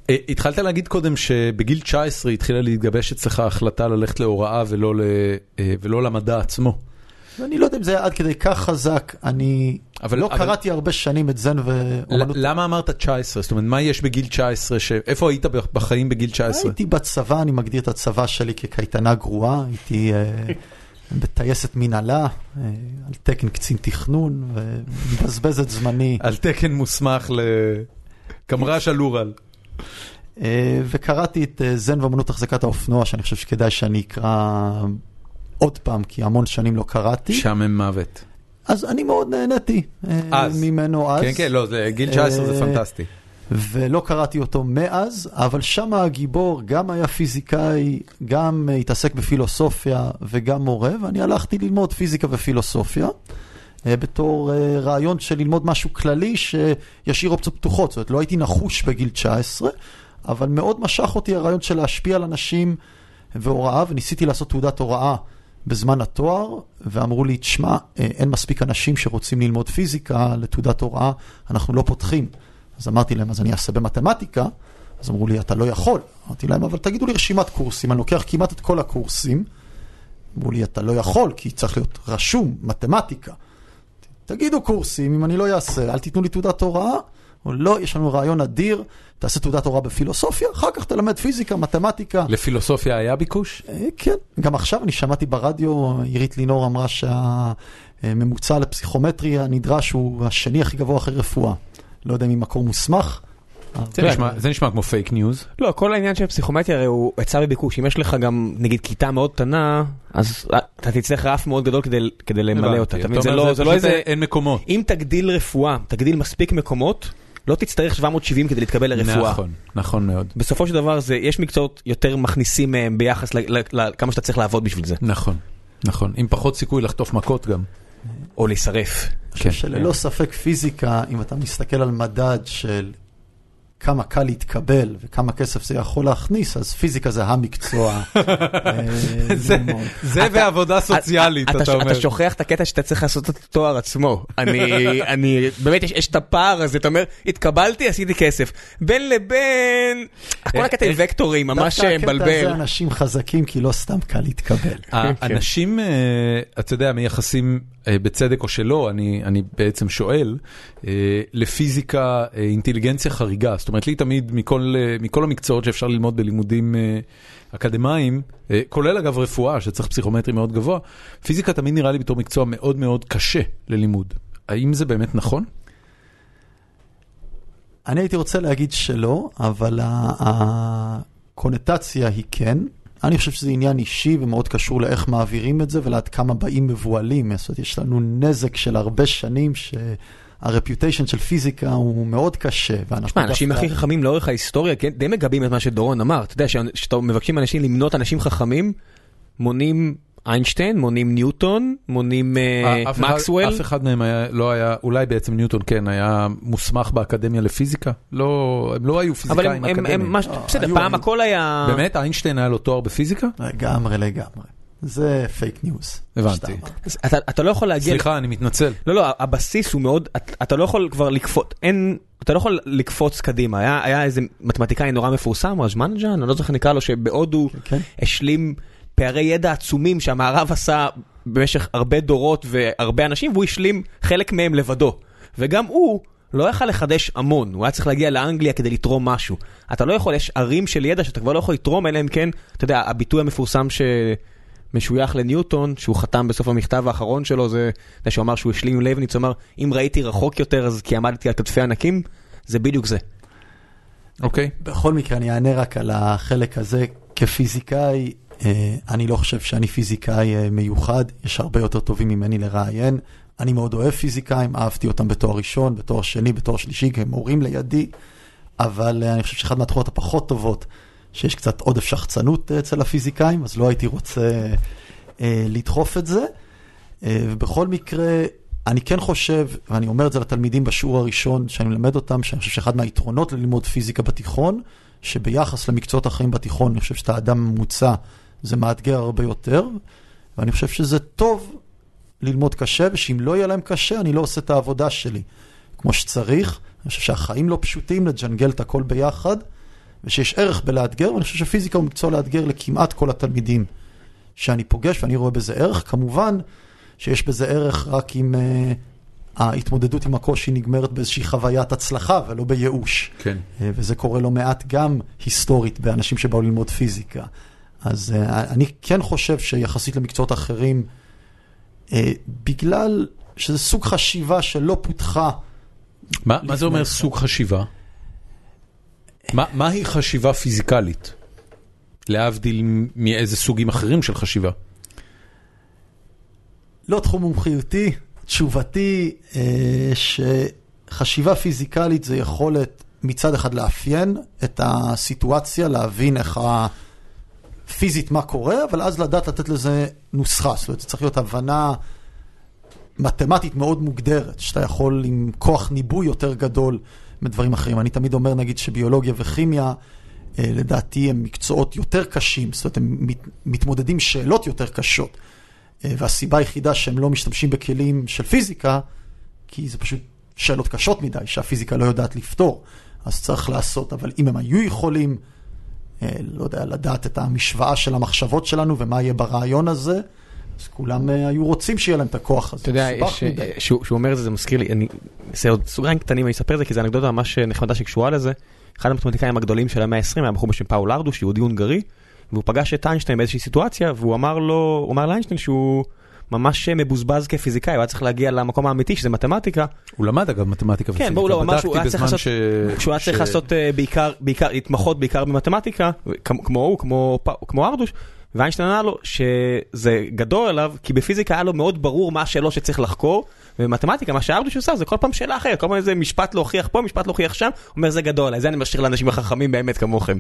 אה, התחלת להגיד קודם שבגיל 19 התחילה להתגבש אצלך החלטה ללכת להוראה ולא ל- אה, ולא למדע עצמו. ואני לא יודע אם זה היה עד כדי כך חזק, אני אבל- לא אבל- קראתי הרבה שנים את זן ואומנות. למה אמרת 19? זאת אומרת, מה יש בגיל 19? ש- איפה היית בחיים בגיל 19? הייתי בצבא, אני מגדיר את הצבא שלי כקייטנה גרועה, הייתי אה, בטייסת מנהלה, אה, על תקן קצין תכנון, ומבזבז את זמני. על תקן מוסמך לקמר"ש על אורל. אה, וקראתי את אה, זן ואמנות החזקת האופנוע, שאני חושב שכדאי שאני אקרא עוד פעם, כי המון שנים לא קראתי. משעמם מוות. אז אני מאוד נהניתי אה, אז. ממנו אז. כן, כן, לא, זה- גיל 19 זה אה, פנטסטי. ולא קראתי אותו מאז, אבל שם הגיבור גם היה פיזיקאי, גם התעסק בפילוסופיה וגם מורה, ואני הלכתי ללמוד פיזיקה ופילוסופיה. אה, בתור רעיון של ללמוד משהו כללי שישאיר אופציות פתוחות. זאת אומרת, לא הייתי נחוש בגיל 19, אבל מאוד משך אותי הרעיון של להשפיע על אנשים והוראה, וניסיתי לעשות תעודת הוראה בזמן התואר, ואמרו לי, תשמע, אה, אין מספיק אנשים שרוצים ללמוד פיזיקה לתעודת הוראה, אנחנו לא פותחים. אז אמרתי להם, אז אני אעשה במתמטיקה. אז אמרו לי, אתה לא יכול. אמרתי להם, אבל תגידו לי רשימת קורסים, אני לוקח כמעט את כל הקורסים. אמרו לי, אתה לא יכול, כי צריך להיות רשום, מתמטיקה. תגידו קורסים, אם אני לא אעשה, אל תיתנו לי תעודת הוראה. או לא, יש לנו רעיון אדיר, תעשה תעודת הוראה בפילוסופיה, אחר כך תלמד פיזיקה, מתמטיקה. לפילוסופיה היה ביקוש? אה, כן, גם עכשיו אני שמעתי ברדיו, עירית לינור אמרה שהממוצע לפסיכומטרי הנדרש הוא השני הכי גבוה אחרי רפואה. לא יודע אם ממקור מוסמך. זה נשמע- זה נשמע כמו fake news. לא, כל העניין של פסיכומטרי הרי הוא היצע וביקוש. אם יש לך גם, נגיד, כיתה מאוד קטנה, אז אתה תצטרך רף מאוד גדול כדי- כדי למלא אותה. אתה מבין? זה אומר, לא- זה לא איזה... אין מקומות. אם תגדיל רפואה, תגדיל מספיק מקומות, לא תצטרך 770 כדי להתקבל לרפואה. נכון, נכון מאוד. בסופו של דבר זה, יש מקצועות יותר מכניסים מהם ביחס ל- ל- לכמה שאתה צריך לעבוד בשביל זה. נכון, נכון. עם פחות סיכוי לחטוף מכות גם. או להישרף. אני כן. חושב שללא ספק פיזיקה, אם אתה מסתכל על מדד של כמה קל להתקבל וכמה כסף זה יכול להכניס, אז פיזיקה זה המקצוע. אה, זה- ועבודה סוציאלית, אתה, אתה אומר. אתה שוכח את הקטע שאתה צריך לעשות את התואר עצמו. אני, אני, באמת יש, יש את הפער הזה, אתה אומר, התקבלתי, עשיתי כסף. בין לבין, כל אה, הקטע עם אה, וקטורים, ממש דווקא הקטע מבלבל. הזה אנשים חזקים, כי לא סתם קל להתקבל. האנשים, אה, אתה יודע, מייחסים, בצדק או שלא, אני אני בעצם שואל, לפיזיקה אינטליגנציה חריגה. זאת אומרת, לי תמיד מכל אה, מכל המקצועות שאפשר ללמוד בלימודים אה, אקדמיים, אה, כולל אגב רפואה, שצריך פסיכומטרי מאוד גבוה, פיזיקה תמיד נראה לי בתור מקצוע מאוד מאוד קשה ללימוד. האם זה באמת נכון? אני הייתי רוצה להגיד שלא, אבל הקונוטציה היא כן. אני חושב שזה עניין אישי ומאוד קשור לאיך מעבירים את זה ולעד כמה באים מבוהלים. זאת אומרת, יש לנו נזק של הרבה שנים שהרפיוטיישן של פיזיקה הוא מאוד קשה. תשמע, האנשים דווקא- הכי חכמים לאורך ההיסטוריה, כן, די מגבים את מה שדורון אמר. אתה יודע, כשאתה מבקשים אנשים למנות אנשים חכמים, מונים איינשטיין, מונים ניוטון, מונים אה, אחד- מקסוול. אף אחד מהם לא היה, אולי בעצם ניוטון כן, היה מוסמך באקדמיה לפיזיקה? לא, הם לא היו פיזיקאים אקדמיים. אה, בסדר, פעם. הכל היה... באמת? איינשטיין היה לו תואר בפיזיקה? לגמרי, לגמרי. זה fake news. הבנתי. אתה, אתה לא יכול להגיע... סליחה, אני מתנצל. לא, לא, הבסיס הוא מאוד, אתה, אתה לא יכול כבר לקפוץ, אין, אתה לא יכול לקפוץ קדימה. היה, היה איזה מתמטיקאי נורא מפורסם, רמנוג'אן, אני לא זוכר איך נקרא לו, שבהודו כן. השלים פערי ידע עצומים שהמערב עשה במשך הרבה דורות והרבה אנשים, והוא השלים חלק מהם לבדו. וגם הוא לא יכל לחדש המון, הוא היה צריך להגיע לאנגליה כדי לתרום משהו. אתה לא יכול, יש ערים של ידע שאתה כבר לא יכול לתרום, אלא אם כן, אתה יודע, הביטוי המפורסם ש... משוייך לניוטון, שהוא חתם בסוף המכתב האחרון שלו, זה, זה שהוא אמר שהוא השלים עם לייבניץ, הוא אמר, אם ראיתי רחוק יותר אז כי עמדתי על כתפי ענקים, זה בדיוק זה. אוקיי. בכל מקרה, אני אענה רק על החלק הזה. כפיזיקאי, אה, אני לא חושב שאני פיזיקאי אה, מיוחד, יש הרבה יותר טובים ממני לראיין. אני מאוד אוהב פיזיקאים, אהבתי אותם בתואר ראשון, בתואר שני, בתואר שלישי, כי הם מורים לידי, אבל אה, אני חושב שאחת מהתחורות הפחות טובות, שיש קצת עודף שחצנות אה, אצל הפיזיקאים, אז לא הייתי רוצה אה, לדחוף את זה. אה, ובכל מקרה, אני כן חושב, ואני אומר את זה לתלמידים בשיעור הראשון שאני מלמד אותם, שאני חושב שאחד מהיתרונות ללמוד פיזיקה בתיכון, שביחס למקצועות אחרים בתיכון, אני חושב שאתה אדם ממוצע, זה מאתגר הרבה יותר, ואני חושב שזה טוב ללמוד קשה, ושאם לא יהיה להם קשה, אני לא עושה את העבודה שלי כמו שצריך. אני חושב שהחיים לא פשוטים, לג'נגל את הכל ביחד, ושיש ערך בלאתגר, ואני חושב שפיזיקה הוא מקצוע לאתגר לכמעט כל התלמידים שאני פוגש, ואני רואה בזה ערך. כמובן שיש בזה ערך רק אם uh, ההתמודדות עם הקושי נגמרת באיזושהי חוויית הצלחה ולא בייאוש. כן. Uh, וזה קורה לא מעט גם היסטורית באנשים שבאו ללמוד פיזיקה. אז uh, אני כן חושב שיחסית למקצועות אחרים, uh, בגלל שזה סוג חשיבה שלא פותחה. מה, מה זה אומר סוג חשיבה? מה, מהי חשיבה פיזיקלית? להבדיל מאיזה סוגים אחרים של חשיבה? לא תחום מומחיותי, תשובתי אה, שחשיבה פיזיקלית זה יכולת מצד אחד לאפיין את הסיטואציה, להבין איך פיזית מה קורה, אבל אז לדעת לתת לזה נוסחה. זאת אומרת, זה צריך להיות הבנה מתמטית מאוד מוגדרת, שאתה יכול עם כוח ניבוי יותר גדול מדברים אחרים. אני תמיד אומר, נגיד, שביולוגיה וכימיה, אה, לדעתי הם מקצועות יותר קשים, זאת אומרת, הם מת, מתמודדים שאלות יותר קשות. אה, והסיבה היחידה שהם לא משתמשים בכלים של פיזיקה, כי זה פשוט שאלות קשות מדי, שהפיזיקה לא יודעת לפתור. אז צריך לעשות, אבל אם הם היו יכולים, אה, לא יודע, לדעת את המשוואה של המחשבות שלנו ומה יהיה ברעיון הזה, אז כולם היו רוצים שיהיה להם את הכוח הזה. אתה יודע, שהוא אומר את זה, זה מזכיר לי, אני אעשה עוד סוגריים קטנים, אני אספר את זה, כי זו אנקדוטה ממש נחמדה שקשורה לזה. אחד המתמטיקאים הגדולים של המאה ה-20 היה בחור בשם פאול ארדוש, יהודי הונגרי, והוא פגש את איינשטיין באיזושהי סיטואציה, והוא אמר לו, הוא אמר לאיינשטיין שהוא ממש מבוזבז כפיזיקאי, הוא היה צריך להגיע למקום האמיתי שזה מתמטיקה. הוא למד אגב מתמטיקה ופיזיקה, כן, בואו, הוא אמר שהוא היה צריך לעשות, שהוא היה צריך לעשות בעיקר, בעיקר, להתמחות בעיקר במתמטיקה, כמו הוא, כמו ארדוש. ואיינשטיין ענה לו שזה גדול עליו, כי בפיזיקה היה לו מאוד ברור מה השאלות שצריך לחקור, ובמתמטיקה מה שארדוש עושה זה כל פעם שאלה אחרת, כל פעם איזה משפט להוכיח פה, משפט להוכיח שם, הוא אומר זה גדול עליי, זה אני משאיר לאנשים החכמים באמת כמוכם.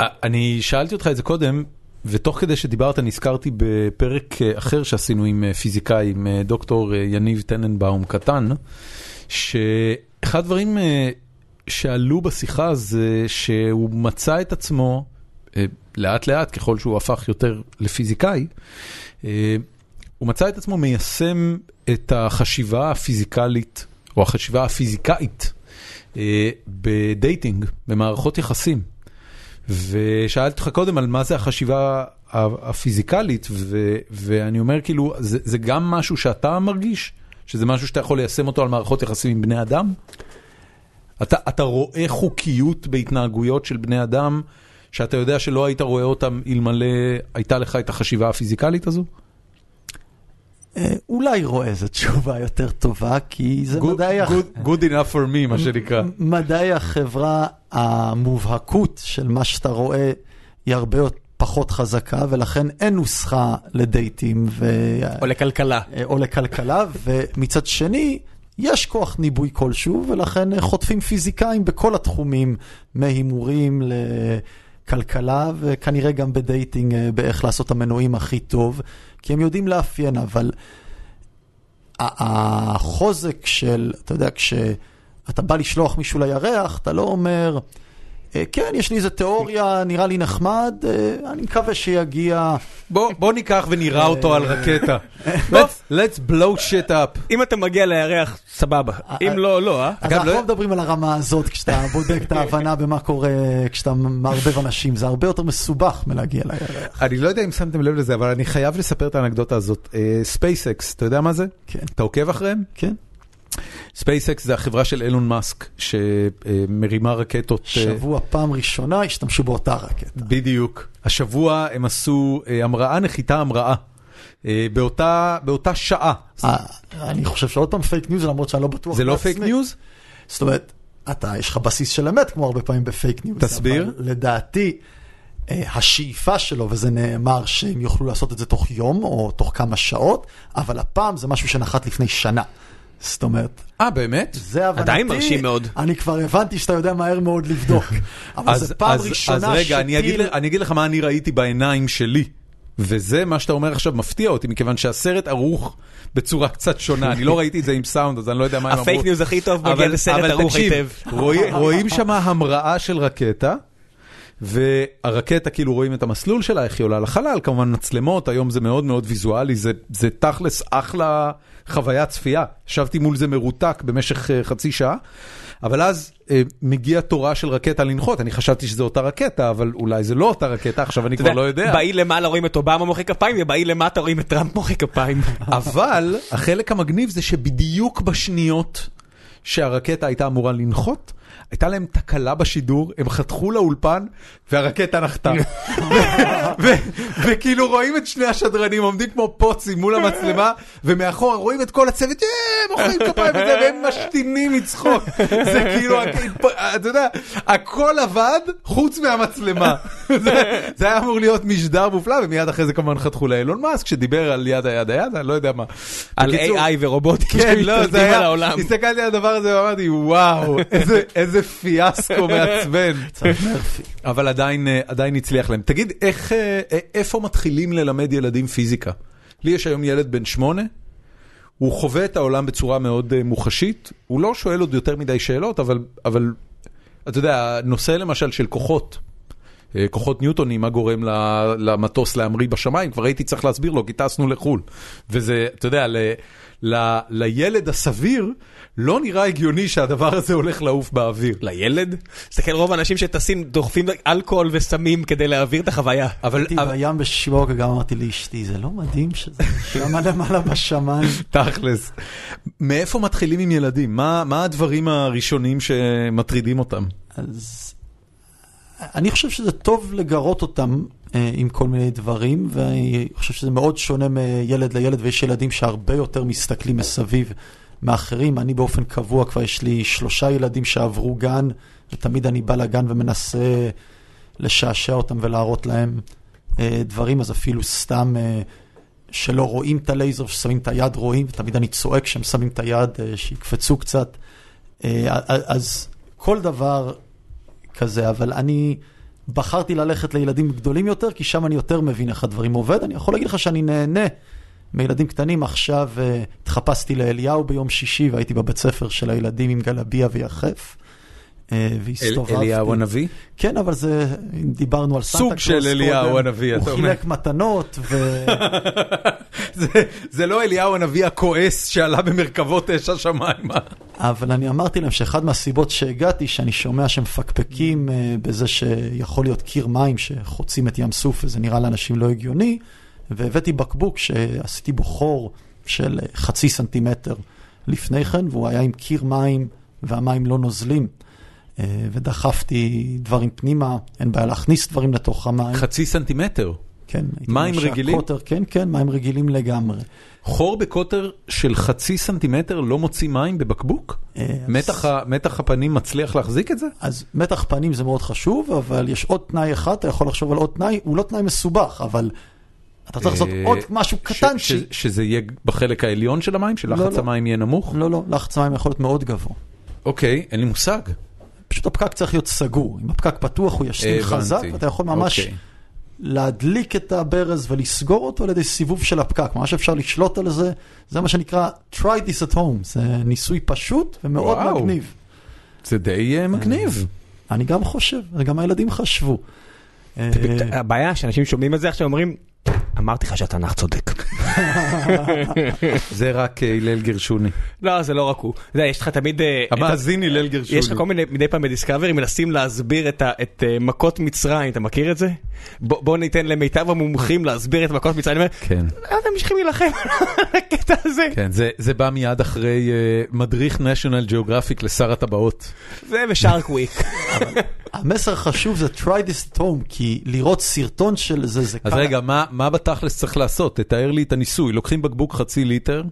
אני שאלתי אותך את זה קודם, ותוך כדי שדיברת נזכרתי בפרק אחר שעשינו עם פיזיקאי, עם דוקטור יניב טננבאום קטן, שאחד הדברים שעלו בשיחה זה שהוא מצא את עצמו, לאט לאט ככל שהוא הפך יותר לפיזיקאי, הוא מצא את עצמו מיישם את החשיבה הפיזיקלית, או החשיבה הפיזיקאית, בדייטינג, במערכות יחסים. ושאלתי אותך קודם על מה זה החשיבה הפיזיקלית, ו, ואני אומר כאילו, זה, זה גם משהו שאתה מרגיש? שזה משהו שאתה יכול ליישם אותו על מערכות יחסים עם בני אדם? אתה, אתה רואה חוקיות בהתנהגויות של בני אדם, שאתה יודע שלא היית רואה אותם אלמלא הייתה לך את החשיבה הפיזיקלית הזו? אולי רואה זו תשובה יותר טובה, כי זה מדעי... Good enough for me, מה שנקרא. מדעי החברה, המובהקות של מה שאתה רואה היא הרבה פחות חזקה, ולכן אין נוסחה לדייטים. או לכלכלה. או לכלכלה, ומצד שני, יש כוח ניבוי כלשהו, ולכן חוטפים פיזיקאים בכל התחומים, מהימורים ל... כלכלה וכנראה גם בדייטינג באיך לעשות את המנועים הכי טוב, כי הם יודעים לאפיין, אבל החוזק של, אתה יודע, כשאתה בא לשלוח מישהו לירח, אתה לא אומר, כן, יש לי איזה תיאוריה, נראה לי נחמד, אני מקווה שיגיע... בוא ניקח ונראה אותו על רקטה. Let's blow shit up. אם אתה מגיע לירח, סבבה. אם לא, לא, אה? אז אנחנו לא מדברים על הרמה הזאת כשאתה בודק את ההבנה במה קורה כשאתה מערבב אנשים, זה הרבה יותר מסובך מלהגיע לירח. אני לא יודע אם שמתם לב לזה, אבל אני חייב לספר את האנקדוטה הזאת. SpaceX, אתה יודע מה זה? כן. אתה עוקב אחריהם? כן. SpaceX זה החברה של אילון מאסק שמרימה רקטות. שבוע פעם ראשונה השתמשו באותה רקטה. בדיוק. השבוע הם עשו המראה, נחיתה המראה. באותה, באותה שעה. אני חושב שעוד פעם fake news, למרות שאני לא בטוח. זה לא fake news? זאת אומרת, אתה, יש לך בסיס של אמת, כמו הרבה פעמים ב fake news. תסביר. אבל לדעתי, השאיפה שלו, וזה נאמר שהם יוכלו לעשות את זה תוך יום או תוך כמה שעות, אבל הפעם זה משהו שנחת לפני שנה. זאת אומרת... אה, באמת? זה הבנתי. עדיין מרשים מאוד. אני כבר הבנתי שאתה יודע מהר מאוד לבדוק. אבל זו פעם ראשונה אז רגע, אני אגיד לך מה אני ראיתי בעיניים שלי. וזה מה שאתה אומר עכשיו מפתיע אותי, מכיוון שהסרט ערוך בצורה קצת שונה, אני לא ראיתי את זה עם סאונד, אז אני לא יודע מה הם אמרו. ה fake news הכי טוב מגיע לסרט ערוך היטב. רואים- רואים שם המראה של רקטה, והרקטה כאילו רואים את המסלול שלה, איך היא עולה לחלל, כמובן מצלמות, היום זה מאוד מאוד ויזואלי, זה, זה תכלס אחלה חוויית צפייה. ישבתי מול זה מרותק במשך אה, חצי שעה, אבל אז אה, מגיע תורה של רקטה לנחות, אני חשבתי שזו אותה רקטה, אבל אולי זה לא אותה רקטה, עכשיו אני כבר לא יודע. באי למעלה רואים את אובמה מוחא כפיים, ובאי למטה רואים את טראמפ מוחא כפיים. אבל החלק המגניב זה שבדיוק בשניות שהרקטה הייתה אמורה לנחות, הייתה להם תקלה בשידור, הם חתכו לאולפן והרקטה נחתה. וכאילו רואים את שני השדרנים עומדים כמו פוצים מול המצלמה, ומאחורה רואים את כל הצוות, "אה, מוחאים כפיים וזה, והם משתינים מצחוק. זה כאילו, אתה יודע, הכל עבד חוץ מהמצלמה. זה- היה אמור להיות משדר מופלא, ומיד אחרי זה כמובן חתכו לאילון מאסק, שדיבר על יד היד היד, אני לא יודע מה. על AI ורובוטים כן, לא, זה שמשתלטים על העולם. הסתכלתי על הדבר הזה ואמרתי, וואו, איזה- איזה פיאסקו מעצבן. אבל עדיין, אה, עדיין הצליח להם. תגיד, איך, אה, אה, איפה מתחילים ללמד ילדים פיזיקה? לי יש היום ילד בן שמונה, הוא חווה את העולם בצורה מאוד מוחשית, הוא לא שואל עוד יותר מדי שאלות, אבל, אבל אתה יודע, הנושא למשל של כוחות, כוחות ניוטונים, מה גורם למטוס להמריא בשמיים, כבר הייתי צריך להסביר לו, כי טסנו לחו"ל. וזה, אתה יודע, ל, לילד הסביר, לא נראה הגיוני שהדבר הזה הולך לעוף באוויר. לילד? תסתכל, רוב האנשים שטסים דוחפים אלכוהול וסמים כדי להעביר את החוויה. אבל, הייתי אבל בים בשיבוק וגם אמרתי לאשתי, זה לא מדהים שזה שם למעלה בשמיים. תכלס. מאיפה מתחילים עם ילדים? מה, מה הדברים הראשונים שמטרידים אותם? אז אני חושב שזה טוב לגרות אותם עם כל מיני דברים, ואני חושב שזה מאוד שונה מילד לילד, ויש ילדים שהרבה יותר מסתכלים מסביב מאחרים. אני באופן קבוע, כבר יש לי שלושה ילדים שעברו גן, ותמיד אני בא לגן ומנסה לשעשע אותם ולהראות להם אה, דברים, אז אפילו סתם אה, שלא רואים את הלייזר, ששמים את היד רואים, ותמיד אני צועק כשהם שמים את היד, אה, שיקפצו קצת. אה, אז כל דבר כזה, אבל אני בחרתי ללכת לילדים גדולים יותר, כי שם אני יותר מבין איך הדברים עובד. אני יכול להגיד לך שאני נהנה מילדים קטנים. עכשיו אה, התחפשתי לאליהו ביום שישי, והייתי בבית ספר של הילדים עם גלביה ויחף. אה, והסתובבתי. אליהו הנביא? כן, אבל זה, אם דיברנו על סנטה סוג קלוס של אליהו קודם, הנביא, אתה הוא אומר. חילק מתנות, ו... זה, זה לא אליהו הנביא הכועס שעלה במרכבות אש השמיימה. אבל אני אמרתי להם שאחד מהסיבות שהגעתי, שאני שומע שמפקפקים אה, בזה שיכול להיות קיר מים שחוצים את ים סוף, וזה נראה לאנשים לא הגיוני, והבאתי בקבוק שעשיתי בו חור של חצי סנטימטר לפני כן, והוא היה עם קיר מים, והמים לא נוזלים. אה, ודחפתי דברים פנימה, אין בעיה להכניס דברים לתוך המים. חצי סנטימטר. כן, מים רגילים? שהקוטר, כן, כן, מים רגילים לגמרי. חור בקוטר של חצי סנטימטר לא מוציא מים בבקבוק? אה, מתח, מתח הפנים מצליח להחזיק את זה? אז מתח פנים זה מאוד חשוב, אבל יש עוד תנאי אחד, אתה יכול לחשוב על עוד תנאי, הוא לא תנאי מסובך, אבל אתה צריך לעשות אה, עוד משהו ש- קטן. ש- שזה יהיה בחלק העליון של המים? שלחץ לא, לא. המים יהיה נמוך? לא, לא, לחץ מים יכול להיות מאוד גבוה. אוקיי, אין לי מושג. פשוט הפקק צריך להיות סגור. אם הפקק פתוח הוא ישלים הבנתי. חזק, ואתה יכול ממש אוקיי. להדליק את הברז ולסגור אותו על ידי סיבוב של הפקק. ממש אפשר לשלוט על זה, זה מה שנקרא try this at home. זה ניסוי פשוט ומאוד וואו. מגניב. זה די אה, מגניב. אני גם חושב, וגם הילדים חשבו. אה, הבעיה שאנשים שומעים את זה עכשיו אומרים, אמרתי לך שהתנ"ך צודק. זה רק אה, הלל גרשוני. לא, זה לא רק הוא. אתה יודע, יש לך תמיד... אה, המאזין הלל גרשוני. יש לך כל מיני, מדי פעם בדיסקאברי מנסים להסביר את, ה, את uh, מכות מצרים, אתה מכיר את זה? בוא, ניתן למיטב המומחים להסביר את מכות מצרים, כן, "אה, אתם צריכים להילחם על הקטע הזה. כן, זה, זה בא מיד אחרי אה, מדריך national geographic לשר הטבעות. זה ושארק וויק. המסר החשוב זה try this at home, כי לראות סרטון של זה, זה אז רגע, מה, מה בתכלס צריך לעשות? תתאר לי את הניסוי. לוקחים בקבוק חצי ליטר,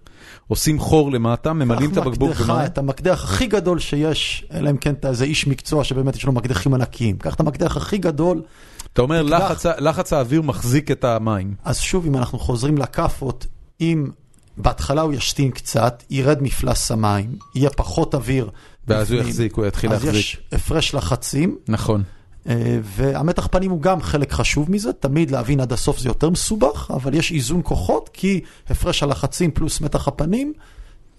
עושים חור למטה, ממלאים את הבקבוק במים. את המקדח הכי גדול שיש, אלא אם כן אתה איזה איש מקצוע שבאמת יש לו מקדחים ענקיים. קח את המקדח הכי גדול, אתה אומר. לחץ, לחץ האוויר מחזיק את המים. אז שוב, אם אנחנו חוזרים לכאפות, אם בהתחלה הוא ישתין קצת, ירד מפלס המים, יהיה פחות אוויר. ואז הוא יחזיק, הוא יתחיל אז להחזיק. יש הפרש לחצים, נכון. אה, והמתח פנים הוא גם חלק חשוב מזה, תמיד להבין עד הסוף זה יותר מסובך, אבל יש איזון כוחות, כי הפרש הלחצים פלוס מתח הפנים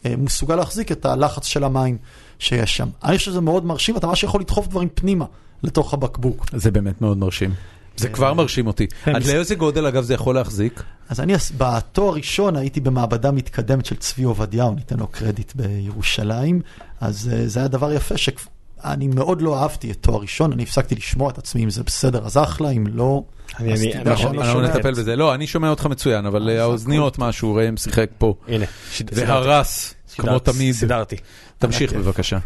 אה, מסוגל להחזיק את הלחץ של המים שיש שם. אני חושב שזה מאוד מרשים, אתה ממש יכול לדחוף דברים פנימה לתוך הבקבוק. זה באמת מאוד מרשים. זה כבר מרשים אותי. עד לאיזה גודל אגב זה יכול להחזיק? אז אני בתואר ראשון הייתי במעבדה מתקדמת של צבי עובדיהו, ניתן לו קרדיט בירושלים, אז אה, זה היה דבר יפה שאני מאוד לא אהבתי את תואר ראשון, אני הפסקתי לשמוע את עצמי אם זה בסדר אז אחלה, אם לא, אנחנו לא אנחנו. נטפל בזה. לא, אני שומע אותך מצוין, אבל אה, האוזניות משהו, ראם שיחק פה. הנה. והרס, כמו תמיד. סידרתי. תמשיך. בבקשה.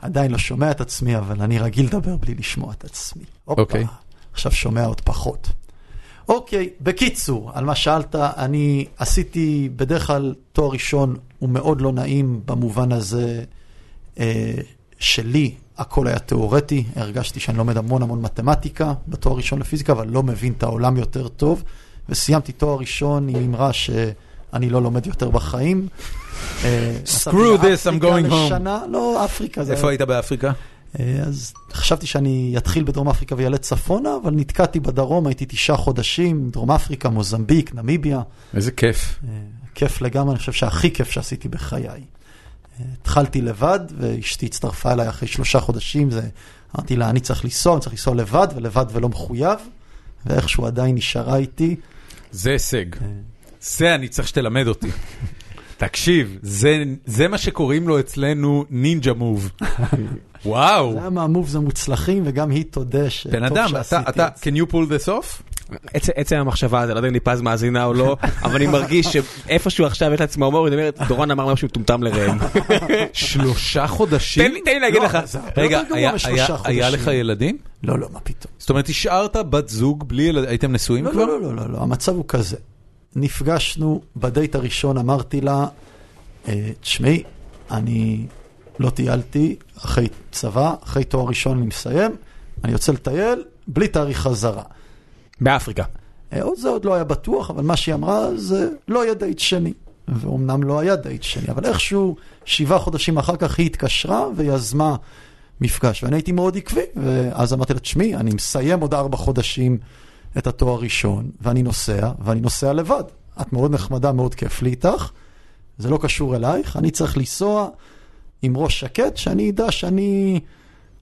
עדיין לא שומע את עצמי, אבל אני רגיל לדבר בלי לשמוע את עצמי. אוקיי. עכשיו שומע עוד פחות. אוקיי, בקיצור, על מה שאלת, אני עשיתי בדרך כלל תואר ראשון, הוא מאוד לא נעים במובן הזה אה, שלי, הכל היה תיאורטי, הרגשתי שאני לומד המון המון מתמטיקה בתואר ראשון לפיזיקה, אבל לא מבין את העולם יותר טוב, וסיימתי תואר ראשון עם אמרה שאני לא לומד יותר בחיים. אה, Screw this, I'm going home. לשנה, לא, אפריקה. איפה היית באפריקה? אה, אז חשבתי שאני אתחיל בדרום אפריקה ויעלה צפונה, אבל נתקעתי בדרום, הייתי תשעה חודשים, דרום אפריקה, מוזמביק, נמיביה. איזה כיף. אה, כיף לגמרי, אני חושב שהכי כיף שעשיתי בחיי. אה, התחלתי לבד, ואשתי הצטרפה אליי אחרי שלושה חודשים, זה, אמרתי לה, אני צריך לנסוע, אני צריך לנסוע לבד, ולבד ולא מחויב, ואיכשהו עדיין נשארה איתי. זה הישג. זה אני צריך שתלמד אותי. תקשיב, זה, זה מה שקוראים לו אצלנו נינג'ה מוב. וואו. זה היה מהמובס המוצלחים, וגם היא תודה שטוב בן אדם, אתה, can you pull this off? עצם- המחשבה הזו, לא יודע אם ליפז מאזינה או לא, אבל אני מרגיש שאיפשהו עכשיו יש לעצמה הומור, היא אומרת, דורון אמר משהו מטומטם לראם. שלושה חודשים? תן לי- להגיד לא, לך. רגע, היה. לך ילדים? לא, לא, מה פתאום. זאת אומרת, השארת בת זוג בלי ילדים, הייתם נשואים לא, כבר? לא, לא, לא, לא, המצב הוא כזה. נפגשנו בדייט הראשון, אמרתי לה, אה, תשמעי, אני לא טיילתי אחרי צבא, אחרי תואר ראשון אני מסיים, אני יוצא לטייל בלי תאריך חזרה. באפריקה. אה, עוד זה עוד לא היה בטוח, אבל מה שהיא אמרה זה לא יהיה דייט שני. ואומנם לא היה דייט שני, אבל איכשהו שבעה חודשים אחר כך היא התקשרה ויזמה מפגש. ואני הייתי מאוד עקבי, ואז אמרתי לה, תשמעי, אני מסיים עוד ארבע חודשים את התואר הראשון, ואני נוסע, ואני נוסע לבד. את מאוד נחמדה, מאוד כיף לי איתך, זה לא קשור אלייך, אני צריך לנסוע עם ראש שקט, שאני אדע שאני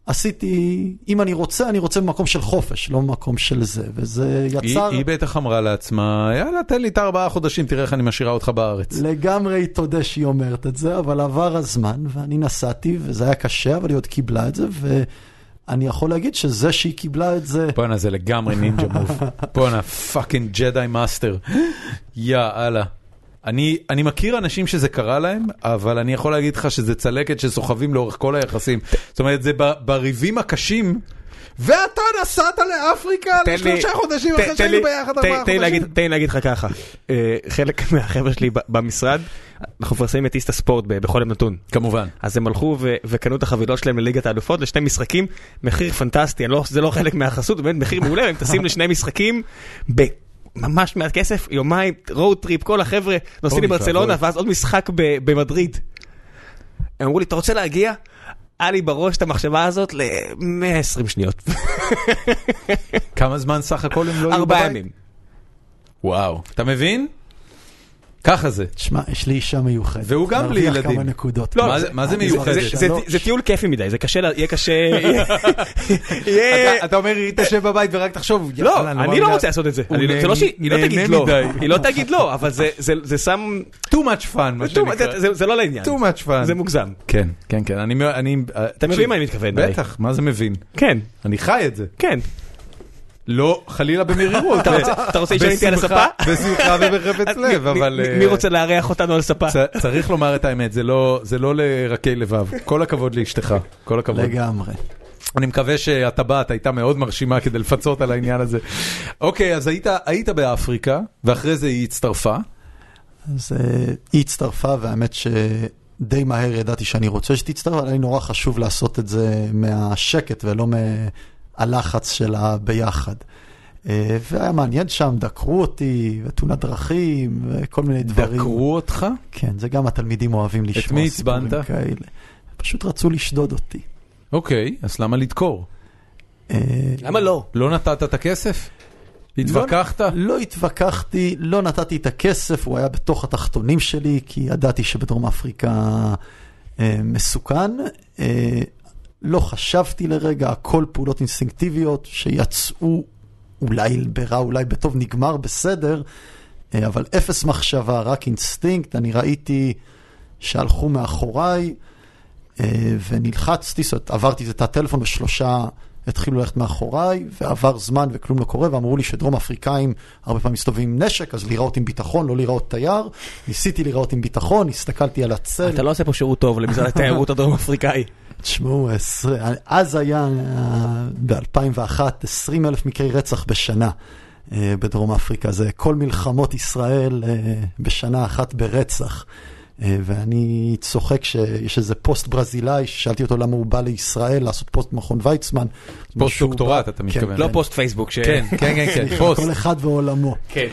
עשיתי, אם אני רוצה, אני רוצה במקום של חופש, לא במקום של זה, וזה היא, יצר... היא בטח אמרה לעצמה, יאללה, תן לי את הארבעה חודשים, תראה איך אני משאירה אותך בארץ. לגמרי היא תודה שהיא אומרת את זה, אבל עבר הזמן ואני נסעתי וזה היה קשה, אבל היא עוד קיבלה את זה, ואני יכול להגיד שזה שהיא קיבלה את זה, בואנה, זה לגמרי ninja move. בואנה, fucking Jedi master. יאללה. אני, אני מכיר אנשים שזה קרה להם, אבל אני יכול להגיד לך שזה צלקת שסוחבים לאורך כל היחסים. זאת אומרת, זה ב- בריבים הקשים. ואתה נסעת לאפריקה לשלושה חודשים אחרי שהיינו ביחד ארבעה חודשים. תן לי להגיד לך ככה, אה, חלק מהחבר'ה שלי במשרד, אנחנו מפרסמים את איסטה ספורט ב- בכל יום נתון. כמובן. אז הם הלכו וקנו את החבילות שלהם לליגת האלופות לשני משחקים, מחיר פנטסטי, לא, זה לא חלק מהחסות, באמת מחיר מעולה, הם טסים לשני משחקים בממש מעט כסף, יומיים, road trip, כל החבר'ה נוסעים לברצלונה. ואז עוד משחק במדריד. הם אמרו לי, אתה רוצה להגיע? היה לי בראש את המחשבה הזאת ל-120 שניות. כמה זמן סך הכל הם לא היו ארבעה בבית? ימים. וואו. אתה מבין? ככה זה. תשמע, יש לי אישה מיוחדת. והוא גם בלי ילדים. כמה נקודות. לא, מה זה- מה זה אני מיוחדת? זה- זה- שלא- זה טיול כיפי מדי, זה קשה, יהיה קשה. אתה- אתה אומר, היא תשב בבית ורק תחשוב, לא, אני לא. רוצה לעשות את זה. לא- זה לא שהיא היא לא תגיד לא. היא לא תגיד לא, אבל זה- זה זה שם... too much fun, מה שנקרא. זה- זה- זה לא לעניין. too much fun. זה מוגזם. כן, כן, כן, אני, אני, אתה מבין מה אני מתכוון? בטח, מה זה מבין? כן, אני חי את זה. כן. לא חלילה במרירות. אתה רוצה- להישאר איתי על הספה? בשמחה ובחפץ לב, אבל... מי- אה, מי רוצה לארח אותנו על ספה? צ- צריך לומר את האמת, זה לא, זה לא לרכי לבב. כל הכבוד לאשתך, כל הכבוד. לגמרי. אני מקווה שהטבעת הייתה מאוד מרשימה כדי לפצות על העניין הזה. אוקיי, אז היית, באפריקה, ואחרי זה היא הצטרפה. אז אה, היא הצטרפה, והאמת שדי מהר ידעתי שאני רוצה שתצטרף, אבל היה לי נורא חשוב לעשות את זה מהשקט ולא מהלחץ של הביחד. אה, והיה מעניין שם, דקרו אותי, ותאונת דרכים, וכל מיני דברים. דקרו אותך? כן, זה גם התלמידים אוהבים לשמוע מי סיפורים עצבנת? כאלה. פשוט רצו לשדוד אותי. אוקיי, אז למה לדקור? אה, למה לא? לא נתת את הכסף? התווכחת? לא, לא התווכחתי, לא נתתי את הכסף, הוא היה בתוך התחתונים שלי, כי ידעתי שבדרום אפריקה אה, מסוכן. אה, לא חשבתי לרגע, הכל פעולות אינסטינקטיביות שיצאו אולי ברע, אולי בטוב, נגמר בסדר, אה, אבל אפס מחשבה, רק אינסטינקט. אני ראיתי שהלכו מאחוריי אה, ונלחצתי, זאת אומרת, עברתי את הטלפון בשלושה... התחילו ללכת מאחוריי, ועבר זמן וכלום לא קורה, ואמרו לי שדרום אפריקאים הרבה פעמים מסתובבים עם נשק, אז להיראות עם ביטחון, לא להיראות תייר. ניסיתי להיראות עם ביטחון, הסתכלתי על הצל. אתה לא עושה פה שירות טוב למשרד התיירות הדרום אפריקאי. תשמעו, אז היה ב-2001 20 אלף מקרי רצח בשנה אה, בדרום אפריקה. זה כל מלחמות ישראל אה, בשנה אחת ברצח. אה, ואני צוחק שיש איזה פוסט ברזילאי, ששאלתי אותו למה הוא בא לישראל לעשות פוסט מכון ויצמן. פוסט דוקטורט, אתה כן, מתכוון. לא פוסט פייסבוק. ש- כן, כן, כן, כן, פוסט. כל אחד ועולמו. כן.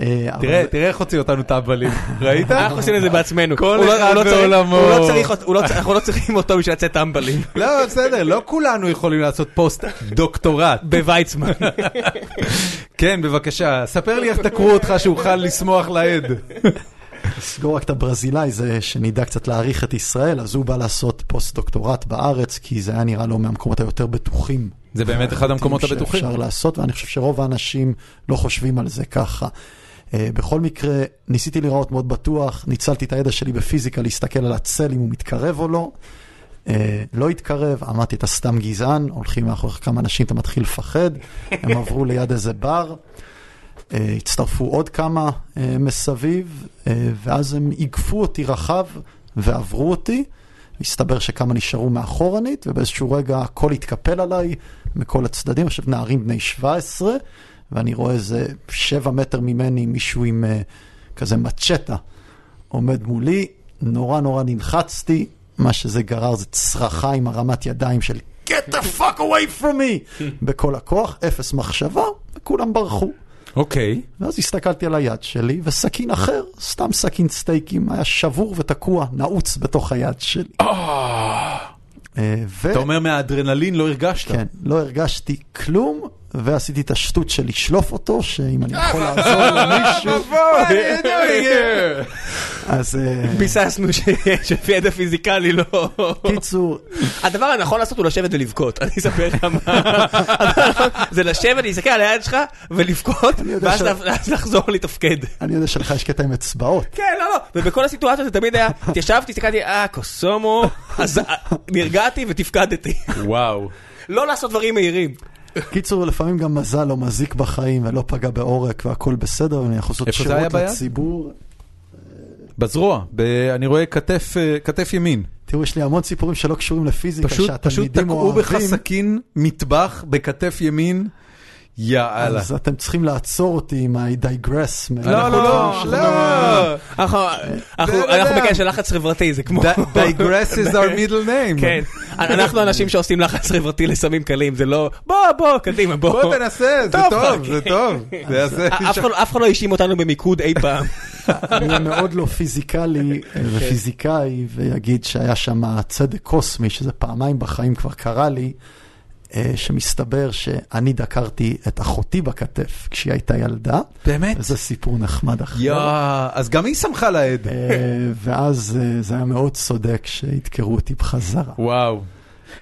אה, תראה, תראה איך הוציא אותנו טמבלים, ראית? אנחנו עושים את זה בעצמנו. כל לא- אחד הוא לא לא אנחנו לא צריכים אותו בשביל לצאת טמבלים. לא, בסדר, לא כולנו יכולים לעשות פוסט דוקטורט. בוויצמן. כן, בבקשה, ספר לי איך דקרו אותך שאוכל לשמוח לעד. לסגור רק את הברזילאי, זה שנדע קצת להעריך את ישראל, אז הוא בא לעשות פוסט דוקטורט בארץ, כי זה היה נראה לו מהמקומות היותר בטוחים. זה באמת אחד המקומות הבטוחים. שאפשר לעשות, ואני חושב שרוב האנשים לא חושבים על זה ככה. אה, בכל מקרה, ניסיתי להיראות מאוד בטוח, ניצלתי את הידע שלי בפיזיקה להסתכל על הצל אם הוא מתקרב או לא. אה, לא התקרב, אמרתי, אתה סתם גזען, הולכים מאחוריך כמה אנשים, אתה מתחיל לפחד. הם עברו ליד איזה בר, אה, הצטרפו עוד כמה מסביב, ואז הם איגפו אותי רחב ועברו אותי. הסתבר שכמה נשארו מאחורנית, ובאיזשהו רגע הכל התקפל עליי מכל הצדדים. עכשיו נערים בני 17, ואני רואה איזה שבע מטר ממני מישהו עם uh, כזה מצ'טה עומד מולי, נורא נורא נלחצתי, מה שזה גרר זה צרחה עם הרמת ידיים של get the fuck away from me בכל הכוח, אפס מחשבה, וכולם ברחו. אוקיי. ואז הסתכלתי על היד שלי, וסכין אחר, סתם סכין סטייקים, היה שבור ותקוע, נעוץ בתוך היד שלי. אה, ו... אתה אומר מהאדרנלין לא הרגשת? כן, לא הרגשתי כלום, ועשיתי את השטות של לשלוף אותו, שאם אני יכול לעזור למישהו, אז אה, ביססנו ש- שלפי ידע פיזיקלי לא... קיצור, הדבר הנכון לעשות הוא לשבת ולבכות, אני אספר לך מה... זה לשבת, להסתכל על היד שלך ולבכות, ואז לחזור לתפקד. אני יודע שלך יש קטע עם אצבעות. כן, לא, לא, ובכל הסיטואציות זה תמיד היה, התיישבתי, הסתכלתי, אה, קוסומו, אז אה, נרגעתי ותפקדתי. וואו. לא לעשות דברים מהירים. קיצור, לפעמים גם מזל לא מזיק בחיים, ולא פגע בעורק, והכל בסדר, ואני יכול לעשות שירות? לציבור. בזרוע, ב- אני רואה כתף, אה, כתף ימין. תראו, יש לי המון סיפורים שלא קשורים לפיזיקה, פשוט, פשוט שהתלמידים תקעו בך אוהבים. סכין מטבח בכתף ימין. יאללה. אז אתם צריכים לעצור אותי עם ה-I digress. לא, לא, לא, לא. אנחנו אנחנו- לא, לא. בקשר של לחץ חברתי, זה כמו... Di- digress is our middle name. כן, אנחנו אנשים שעושים לחץ חברתי לסמים קלים, זה לא... בוא, בוא, קדימה, בוא. בוא תנסה, זה טוב. זה טוב. אף אחד- לא האשים אותנו במיקוד אי פעם. אני מאוד לא פיזיקלי כן. ופיזיקאי, ויגיד שהיה שם צדק קוסמי, שזה פעמיים בחיים כבר קרה לי, שמסתבר שאני דקרתי את אחותי בכתף כשהיא הייתה ילדה, באמת? וזה סיפור נחמד אחר. יא, אז גם היא שמחה לאד. אה, ואז אה, זה היה מאוד צודק שידקרו אותי בחזרה. וואו.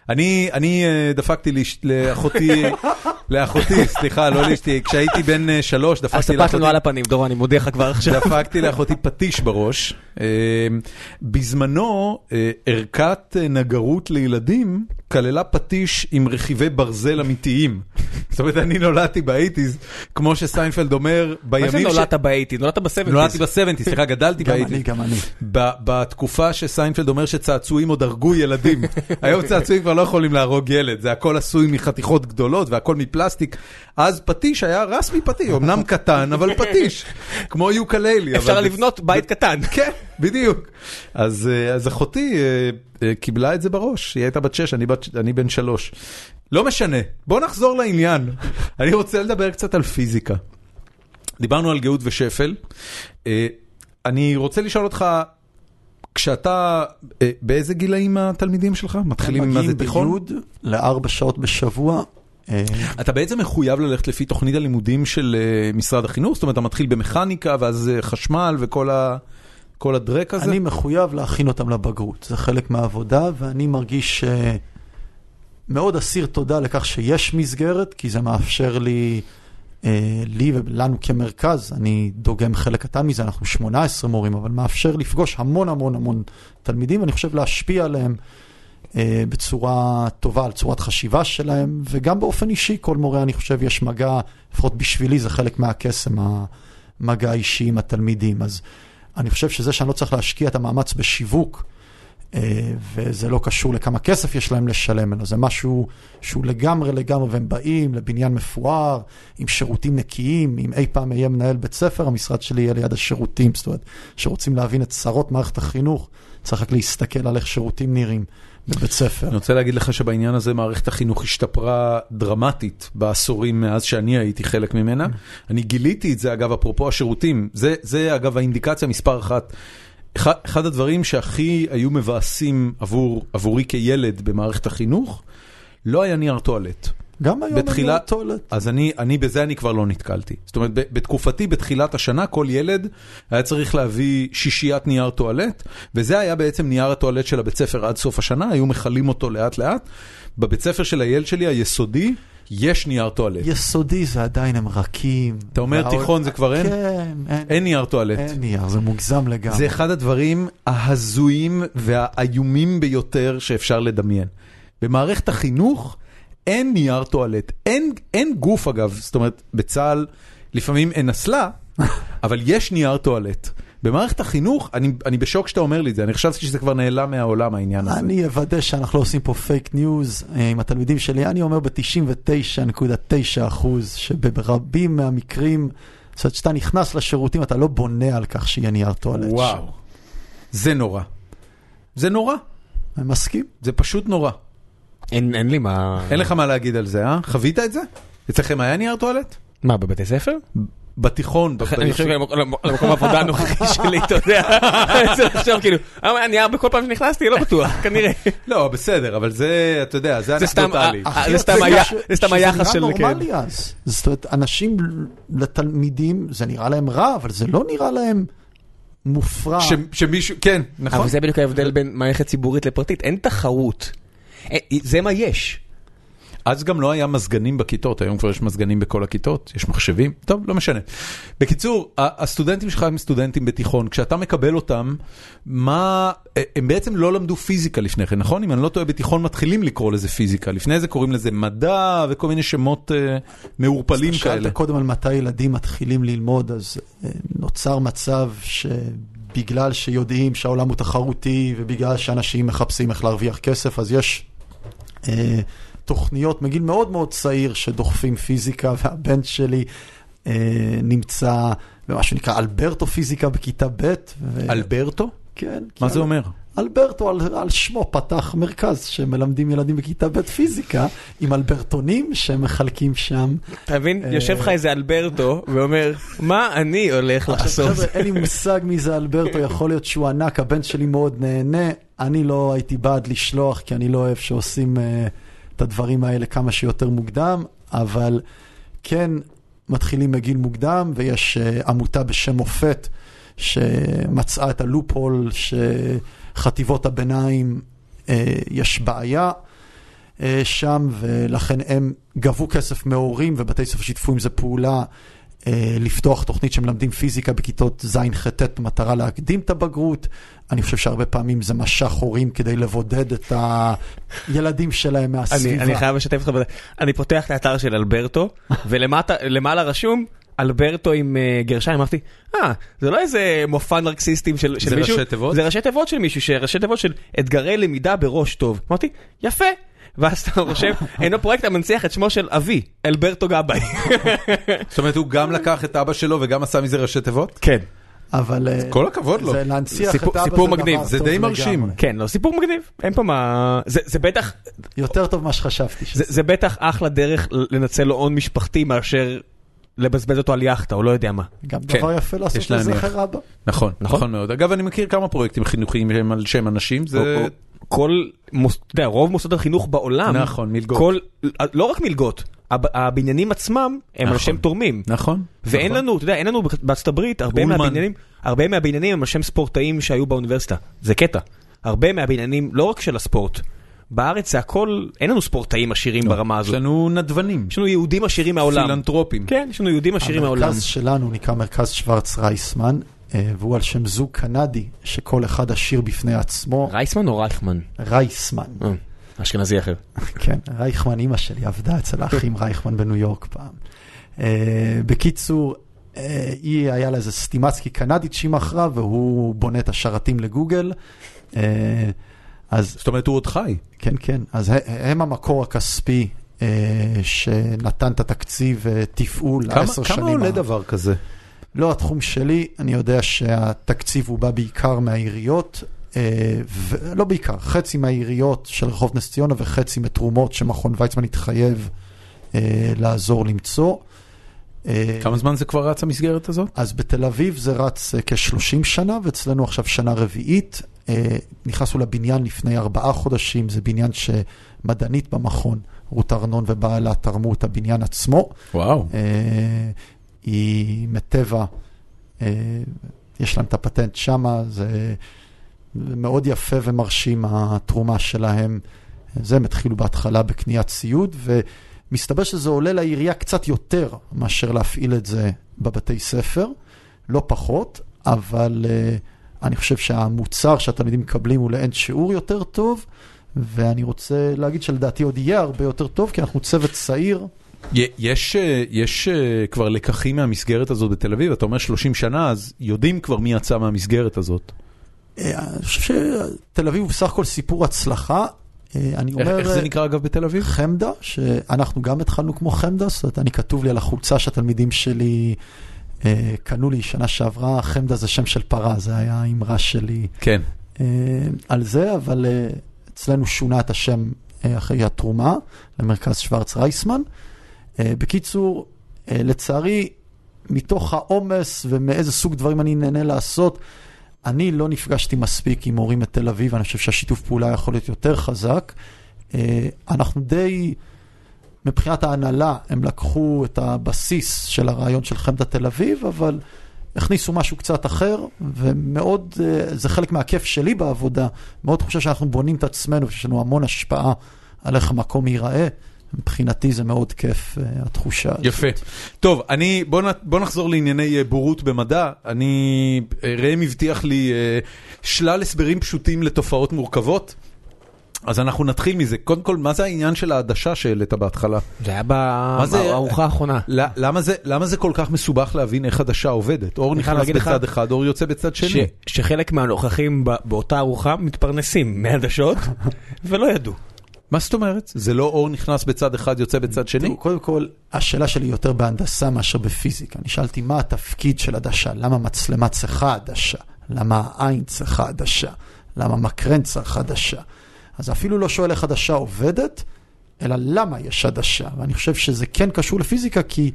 אני, אני אה, דפקתי לאש- לאחותי, לאחותי, סליחה, לא לאשתי, כשהייתי בן אה, שלוש, דפקתי לאחותי, לנו על הפנים, דורון, אני מודיע לך כבר עכשיו. דפקתי לאחותי פטיש בראש. אה, בזמנו, אה, ערכת אה, נגרות לילדים כללה פטיש עם רכיבי ברזל אמיתיים. זאת אומרת, אני נולדתי באייטיז, כמו שסיינפלד אומר, מה בימים ש... נולדת ב eighties? נולדת ב seventies. נולדתי ב seventies, סליחה, גדלתי גם ב eighties. אני, גם אני. בתקופה שסיינפלד אומר שצעצועים עוד הרגו ילדים. היום צעצועים כבר לא יכולים להרוג ילד, זה הכל עשוי מחתיכות גדולות והכל מפלסטיק. אז פטיש היה רסמי פטיש, אמנם קטן, אבל פטיש, כמו יוקלילי. אפשר לבנות בית קטן. כן, בדיוק. אז אה, אחותי אה, קיבלה את זה בראש, היא הייתה בת שש, אני בת- אני בן שלוש. לא משנה, בוא נחזור לעניין. אני רוצה לדבר קצת על פיזיקה. דיברנו על גאות ושפל. אה, אני רוצה לשאול אותך, כשאתה, אה, באיזה גילאים התלמידים שלך? מתחילים עם מה זה מגיעים תיכון? ביוד לארבע שעות בשבוע, אה, אתה בעצם מחויב ללכת לפי תוכנית הלימודים של משרד החינוך? זאת אומרת, אתה מתחיל במכניקה ואז חשמל וכל ה... כל הדרק הזה? אני מחויב להכין אותם לבגרות, זה חלק מהעבודה, ואני מרגיש אה, מאוד אסיר תודה לכך שיש מסגרת, כי זה מאפשר לי, אה, לי ולנו כמרכז, אני דוגם חלק קטן מזה, אנחנו 18 מורים, אבל מאפשר לפגוש המון המון המון תלמידים, ואני חושב להשפיע עליהם אה, בצורה טובה, על צורת חשיבה שלהם, וגם באופן אישי, כל מורה, אני חושב, יש מגע, לפחות בשבילי זה חלק מהקסם, המגע האישי עם התלמידים. אז אני חושב שזה שאני לא צריך להשקיע את המאמץ בשיווק, אה, וזה לא קשור לכמה כסף יש להם לשלם, אלא זה משהו שהוא לגמרי לגמרי, והם באים לבניין מפואר, עם שירותים נקיים, אם אי פעם אהיה מנהל בית ספר, המשרד שלי יהיה ליד השירותים, זאת אומרת, שרוצים להבין את צרות מערכת החינוך, צריך רק להסתכל על איך שירותים נראים בבית ספר. אני רוצה להגיד לך שבעניין הזה מערכת החינוך השתפרה דרמטית בעשורים מאז שאני הייתי חלק ממנה. אני גיליתי את זה, אגב, אפרופו השירותים, זה, זה אגב האינדיקציה מספר אחת. אחד, אחד הדברים שהכי היו מבאסים עבור, עבורי כילד במערכת החינוך, לא היה נייר טואלט. גם היום בתחילה- אין טואלט. אז אני, אני, בזה אני כבר לא נתקלתי. זאת אומרת, בתקופתי, בתחילת השנה, כל ילד היה צריך להביא שישיית נייר טואלט, וזה היה בעצם נייר הטואלט של הבית ספר עד סוף השנה, היו מכלים אותו לאט לאט. בבית ספר של הילד שלי, היסודי, יש נייר טואלט. יסודי זה עדיין הם רכים. אתה אומר והעול- תיכון זה כבר אין? כן, אין. אין נייר טואלט. אין נייר, זה מוגזם לגמרי. זה אחד הדברים ההזויים והאיומים ביותר שאפשר לדמיין. במערכת החינוך אין נייר טואלט, אין, אין גוף אגב, זאת אומרת בצה"ל לפעמים אין אסלה, אבל יש נייר טואלט. במערכת החינוך, אני, אני בשוק שאתה אומר לי את זה, אני חשבתי שזה כבר נעלם מהעולם העניין הזה. אני אוודא שאנחנו לא עושים פה fake news אה, עם התלמידים שלי. אני אומר ב-99.9 אחוז שברבים מהמקרים, זאת אומרת, כשאתה נכנס לשירותים אתה לא בונה על כך שיהיה נייר טואלט. וואו, זה נורא. זה נורא, אני מסכים. זה פשוט נורא. אין אין לי מה... אין לך מה להגיד על זה, אה? חווית את זה? אצלכם היה נייר טואלט? מה, בבתי ספר? בתיכון, אני חושב למקום העבודה הנוכחי שלי, אתה יודע, צריך לחשוב כאילו, אה, אני ארבע כל פעם שנכנסתי, לא בטוח, כנראה. לא, בסדר, אבל זה, אתה יודע, זה זה סתם, אנקדוטלי. זה סתם זה היחס של- שזה נראה כן. נורמלי אז. זאת אומרת, אנשים לתלמידים, זה נראה להם רע, אבל זה לא נראה להם מופרע. שמישהו, כן, נכון. אבל זה בדיוק ההבדל בין מערכת ציבורית לפרטית, אין תחרות. אה, זה מה יש. אז גם לא היה מזגנים בכיתות, היום כבר יש מזגנים בכל הכיתות, יש מחשבים, טוב, לא משנה. בקיצור, הסטודנטים שלך הם סטודנטים בתיכון, כשאתה מקבל אותם, מה, הם בעצם לא למדו פיזיקה לפני כן, נכון? אם אני לא טועה, בתיכון מתחילים לקרוא לזה פיזיקה, לפני זה קוראים לזה מדע וכל מיני שמות אה, מעורפלים כאלה. שאלת קודם על מתי ילדים מתחילים ללמוד, אז אה, נוצר מצב שבגלל שיודעים שהעולם הוא תחרותי ובגלל שאנשים מחפשים איך להרוויח כסף, אז יש אה, תוכניות מגיל מאוד מאוד צעיר שדוחפים פיזיקה, והבן שלי אה, נמצא במה שנקרא אלברטו פיזיקה בכיתה ב'. ו... אלברטו? כן. מה זה אל- אומר? אלברטו על, על שמו פתח מרכז שמלמדים ילדים בכיתה ב' פיזיקה, עם אלברטונים שמחלקים שם. אתה מבין? אה, יושב לך איזה אלברטו ואומר, מה אני הולך לעשות? חבר'ה, אין לי מושג מי זה אלברטו, יכול להיות שהוא ענק, הבן שלי מאוד נהנה, אני לא הייתי בעד לשלוח, כי אני לא אוהב שעושים uh, את הדברים האלה כמה שיותר מוקדם, אבל כן מתחילים מגיל מוקדם, ויש uh, עמותה בשם מופת, שמצאה את הלופ-הול שחטיבות הביניים uh, יש בעיה. אה, שם, ולכן הם גבו כסף מהורים, ובתי ספר שיתפו עם זה פעולה לפתוח תוכנית שמלמדים פיזיקה בכיתות ז'-ח'-ט' במטרה להקדים את הבגרות. אני חושב שהרבה פעמים זה משך הורים כדי לבודד את הילדים שלהם אני, מהסביבה. אני חייב לשתף אותך בזה. אני פותח את האתר של אלברטו, ולמטה, למעלה רשום, אלברטו עם uh, גרשיים, אמרתי, אה, זה לא איזה מופע נרקסיסטים של, של זה מישהו, ראשי תיבות? זה ראשי תיבות של מישהו, שראשי תיבות של אתגרי למידה בראש טוב. אמרתי, יפה. ואז אתה רושם, אינו פרויקט המנציח את שמו של אבי, אלברטו גבאי. זאת אומרת, הוא גם לקח את אבא שלו וגם עשה מזה ראשי תיבות? כן. אבל אה, כל הכבוד לו. זה להנציח סיפור- את אבא סיפור זה מגניב, דבר זה טוב די לגמרי. מרשים. כן, לא, סיפור מגניב, אין פה מה... זה, זה בטח, יותר טוב ממה שחשבתי. זה. זה בטח אחלה דרך לנצל לו הון משפחתי מאשר לבזבז אותו על יחטה, או לא יודע מה. גם כן, דבר יפה לעשות. לזכר אבא. נכון, נכון. נכון מאוד. אגב, אני מכיר כמה פרויקטים חינוכיים שהם על שם אנשים, זה... או- או- כל, מוס- אתה יודע, רוב מוסדות החינוך בעולם, נכון, מלגות. כל, לא רק מלגות, הב- הבניינים עצמם הם על נכון. שם תורמים. נכון. ואין נכון. לנו, אתה יודע, אין לנו בארצות הברית, הרבה אולמן. מהבניינים, הרבה מהבניינים הם על שם ספורטאים שהיו באוניברסיטה. זה קטע. הרבה מהבניינים, לא רק של הספורט, בארץ זה הכל, אין לנו ספורטאים עשירים ברמה יש הזאת. לנו נדבנים, יש לנו יהודים עשירים מהעולם. פילנטרופים. כן, יש לנו יהודים עשירים מהעולם. המרכז שלנו נקרא מרכז שוורץ רייסמן, אה, והוא על שם זוג קנדי, שכל אחד עשיר בפני עצמו, רייסמן או רייכמן? רייסמן. אה, אשכנזי אחר. כן, רייכמן, אימא שלי עבדה אצל האחים רייכמן בניו יורק פעם. אה, בקיצור, אה, היא, היה לה איזה סטימצקי קנדית שהיא מכרה, והוא בונה את השרתים לגוגל. אז זאת אומרת, הוא עוד חי. כן, כן, אז הם המקור הכספי אה, שנתן את התקציב אה, תפעול לעשר שנים. כמה עולה דבר כזה? לא התחום שלי, אני יודע שהתקציב הוא בא בעיקר מהעיריות, אה, ולא בעיקר, חצי מהעיריות של רחוב נס ציונה וחצי מתרומות שמכון ויצמן התחייב אה, לעזור למצוא. אה, כמה זמן זה כבר רץ המסגרת הזאת? אז בתל אביב זה רץ אה, כ-30 שנה, ואצלנו עכשיו שנה רביעית. אה, נכנסנו לבניין לפני ארבעה חודשים, זה בניין שמדענית במכון, רות ארנון ובעלה תרמו את הבניין עצמו. וואו. אה, היא מטבע, אה, יש להם את הפטנט שמה, זה מאוד יפה ומרשים התרומה שלהם. זה, הם התחילו בהתחלה בקניית ציוד, ומסתבר שזה עולה לעירייה קצת יותר מאשר להפעיל את זה בבתי ספר, לא פחות, אבל אה, אני חושב שהמוצר שהתלמידים מקבלים הוא לאין שיעור יותר טוב, ואני רוצה להגיד שלדעתי עוד יהיה הרבה יותר טוב, כי אנחנו צוות צעיר. יש, אה, יש אה, כבר לקחים מהמסגרת הזאת בתל אביב, אתה אומר 30 שנה, אז יודעים כבר מי יצא מהמסגרת הזאת. אה, אני חושב שתל אביב הוא בסך הכל סיפור הצלחה. אני אומר, איך זה נקרא אגב בתל אביב? חמדה, שאנחנו גם התחלנו כמו חמדה, זאת אומרת, אני כתוב לי על החולצה שהתלמידים שלי קנו לי שנה שעברה, חמדה זה שם של פרה, זה היה האמרה שלי כן. אה, על זה, אבל אה, אצלנו שונה את השם אה, אחרי התרומה למרכז שוורץ רייסמן. אה, בקיצור, אה, לצערי, מתוך העומס ומאיזה סוג דברים אני נהנה לעשות, אני לא נפגשתי מספיק עם הורים מתל אביב, אני חושב שהשיתוף פעולה יכול להיות יותר חזק. אה, אנחנו די, מבחינת ההנהלה, הם לקחו את הבסיס של הרעיון של חמדת תל אביב, אבל הכניסו משהו קצת אחר, ומאוד, אה, זה חלק מהכיף שלי בעבודה. מאוד חושב שאנחנו בונים את עצמנו, שיש לנו המון השפעה על איך המקום ייראה. מבחינתי זה מאוד כיף, אה, התחושה הזאת. יפה. טוב, אני, בוא, נ, בוא נחזור לענייני אה, בורות במדע. אני, ראם הבטיח לי שלל הסברים פשוטים לתופעות מורכבות. אז אנחנו נתחיל מזה. קודם כל, מה זה העניין של העדשה שהעלית בהתחלה? זה היה בארוחה האחרונה. למה זה, למה זה כל כך מסובך להבין איך עדשה עובדת? אור נכנס בצד אחד, אור יוצא בצד ש- שני. שחלק מהנוכחים באותה ארוחה מתפרנסים מעדשות ולא ידעו. מה זאת אומרת? זה לא אור נכנס בצד אחד, יוצא בצד שני? קודם כל, השאלה שלי יותר בהנדסה מאשר בפיזיקה. אני שאלתי מה התפקיד של עדשה, למה מצלמה צריכה עדשה, למה העין צריכה עדשה, למה מקרן צריך עדשה. אז אפילו לא שואל איך עדשה עובדת, אלא למה יש עדשה. ואני חושב שזה כן קשור לפיזיקה, כי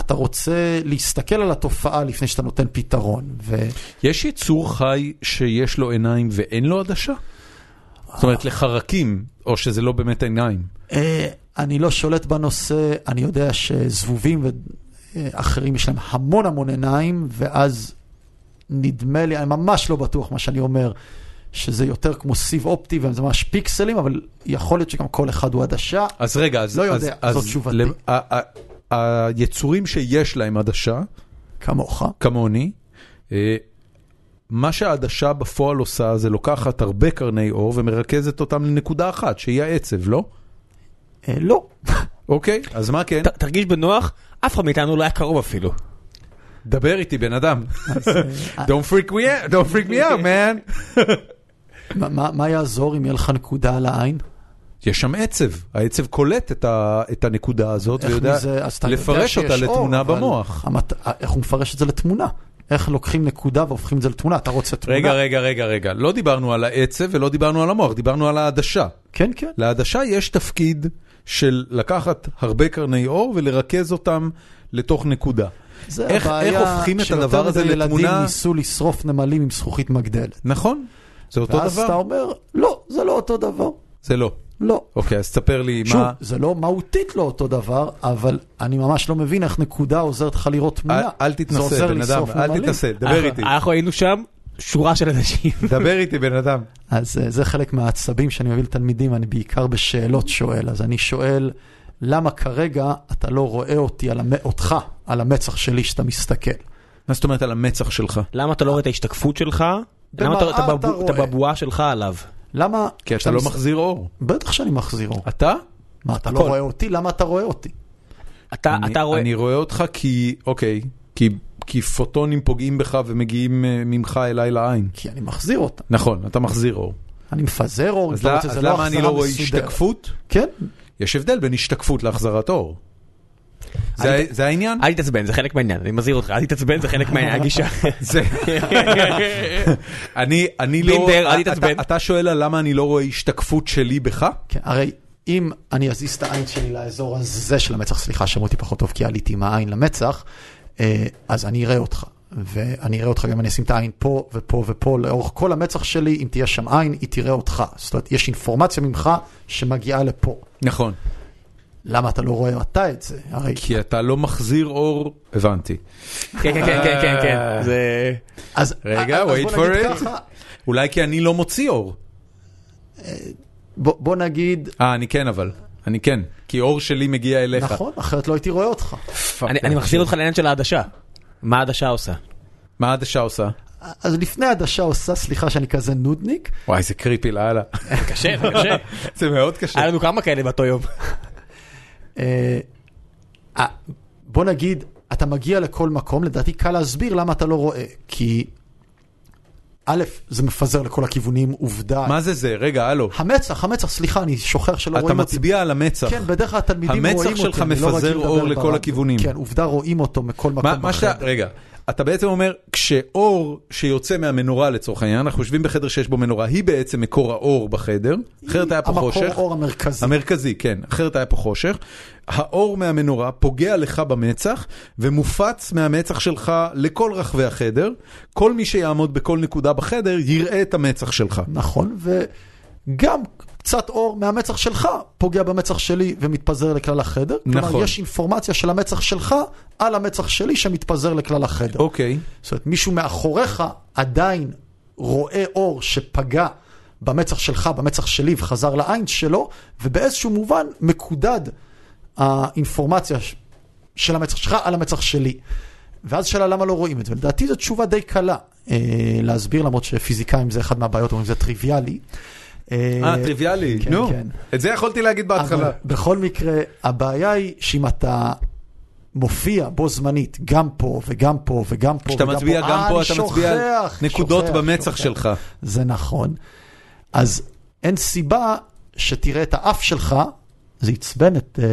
אתה רוצה להסתכל על התופעה לפני שאתה נותן פתרון. ו... יש יצור חי שיש לו עיניים ואין לו עדשה? זאת אומרת, לחרקים, או שזה לא באמת עיניים. אה, אני לא שולט בנושא, אני יודע שזבובים ואחרים יש להם המון המון עיניים, ואז נדמה לי, אני ממש לא בטוח מה שאני אומר, שזה יותר כמו סיב אופטי וזה ממש פיקסלים, אבל יכול להיות שגם כל אחד הוא עדשה. אז רגע, אז... לא אז- יודע, אז זאת תשובתי. למ- היצורים שיש להם עדשה, כמוך. כמוני, אה, מה שהעדשה בפועל עושה זה לוקחת הרבה קרני אור ומרכזת אותם לנקודה אחת, שהיא העצב, לא? אה, לא. אוקיי, אז מה כן? ת- תרגיש בנוח, אף אחד מאיתנו לא היה קרוב אפילו. דבר איתי, בן אדם. אה, Don't freak me out, don't freak me out, man. מה- מה מה יעזור אם יהיה לך נקודה על העין? יש שם עצב, העצב קולט את ה- את הנקודה הזאת ויודע מזה- לפרש אותה אור, לתמונה אבל במוח. המת- איך הוא מפרש את זה לתמונה? איך לוקחים נקודה והופכים את זה לתמונה? אתה רוצה תמונה? רגע, רגע, רגע, רגע, לא דיברנו על העצב ולא דיברנו על המוח, דיברנו על העדשה. כן, כן. לעדשה יש תפקיד של לקחת הרבה קרני אור ולרכז אותם לתוך נקודה. זה איך- הבעיה איך הופכים את שיותר הדבר הזה מדי לתמונה? ילדים ניסו לשרוף נמלים עם זכוכית מגדלת. נכון? זה אותו ואז אתה דבר? אומר, לא, זה לא אותו דבר. זה לא. לא. אוקיי, אז תספר לי שוב, מה... זה לא מהותית לא אותו דבר, אבל אני ממש לא מבין איך נקודה עוזרת לך לראות תמונה. אל- אל תתנסה, בן אדם, אל. תתנסה, דבר אנחנו- איתי. אנחנו היינו שם, שורה של אנשים. דבר איתי, בן אדם. אז אה, זה חלק מהעצבים שאני מביא לתלמידים, אני בעיקר בשאלות שואל. אז אני שואל, למה כרגע אתה לא רואה אותי, על המ... אותך, על המצח שלי שאתה מסתכל? מה זאת אומרת על המצח שלך? למה אתה לא רואה את ההשתקפות שלך? למה אתה- במראה אתה אתה בבו- אתה רואה. בבועה שלך עליו? למה... כי אתה כשאתה לא מס- מחזיר אור. בטח שאני מחזיר אור. אתה? מה, אתה לא הכל. רואה אותי? למה אתה רואה אותי? אתה אני- אתה רואה... אני רואה אותך כי, אוקיי, כי- כי פוטונים פוגעים בך ומגיעים אה, ממך אליי לעין. כי אני מחזיר אותם. נכון, אתה מחזיר אור. אני מפזר אור, אז אתה למה- רוצה, אז לא למה אני החזרה לא רואה מסודרת. השתקפות? כן, יש הבדל בין השתקפות להחזרת אור. זה העניין? אל תתעצבן, זה חלק מהעניין, אני מזהיר אותך, אל תתעצבן, זה חלק מהגישה. אני, אני לא... בינדר, אל אתה- תתעצבן. אתה שואל למה אני לא רואה השתקפות שלי בך? כן, הרי אם אני אזיז את העין שלי לאזור הזה של המצח, סליחה, שמעו אותי פחות טוב כי עליתי עם העין למצח, אה, אז אני אראה אותך. ואני אראה אותך גם אם אני אשים את העין פה ופה ופה לאורך כל המצח שלי, אם תהיה שם עין, היא תראה אותך. זאת אומרת, יש אינפורמציה ממך שמגיעה לפה. נכון. למה אתה לא רואה אתה את זה? הרי... כי אתה לא מחזיר אור, הבנתי. כן, כן, כן, כן, כן, כן, זה... אז, רגע, אז wait for it. ככה, אולי כי אני לא מוציא אור. בוא, בוא נגיד, אה, אני כן אבל. אני כן. כי אור שלי מגיע אליך. נכון, אחרת לא הייתי רואה אותך. אני מחזיר אותך לעניין של העדשה. מה העדשה עושה? מה העדשה עושה? אז לפני העדשה עושה, סליחה שאני כזה נודניק, וואי, זה קריפי לאללה. קשה, זה קשה. זה מאוד קשה. היה לנו כמה כאלה באותו יום. אה, בוא נגיד, אתה מגיע לכל מקום, לדעתי קל להסביר למה אתה לא רואה. כי א', זה מפזר לכל הכיוונים, עובדה. מה זה זה? רגע, הלו. המצח, המצח, סליחה, אני שוכח שלא אתה רואים אותי. מצביע על המצח. כן, בדרך כלל התלמידים המצח רואים אותי. שלך אני לא מפזר רגיל אור לכל. הכיוונים. כן, עובדה רואים אותו מכל מקום בחדר. רגע, אתה בעצם אומר, כשאור שיוצא מהמנורה לצורך העניין, אנחנו יושבים בחדר שיש בו מנורה, היא בעצם מקור האור בחדר, אחרת היה פה חושך. המקור אור המרכזי. המרכזי, כן, אחרת היה פה חושך. האור מהמנורה פוגע לך במצח ומופץ מהמצח שלך לכל רחבי החדר. כל מי שיעמוד בכל נקודה בחדר יראה את המצח שלך. נכון, וגם קצת אור מהמצח שלך פוגע במצח שלי ומתפזר לכלל החדר. נכון. כלומר, יש אינפורמציה של המצח שלך על המצח שלי שמתפזר לכלל החדר. אוקיי, זאת אומרת, מישהו מאחוריך עדיין רואה אור שפגע במצח שלך, במצח שלי, וחזר לעין שלו, ובאיזשהו מובן מקודד האינפורמציה של המצח שלך על המצח שלי. ואז שאלה למה לא רואים את זה, ולדעתי זו תשובה די קלה אה, להסביר, למרות שפיזיקאים זה אחד מהבעיות, אומרים זה טריוויאלי. אה, טריוויאלי, כן, נו, כן. את זה יכולתי להגיד בהתחלה. בכל מקרה, הבעיה היא שאם אתה מופיע בו זמנית, גם פה וגם פה וגם פה כשאתה מצביע גם אה, פה, אתה מצביע נקודות במצח. שלך. זה נכון. אז אין סיבה שתראה את האף שלך, זה עצבן את, אה,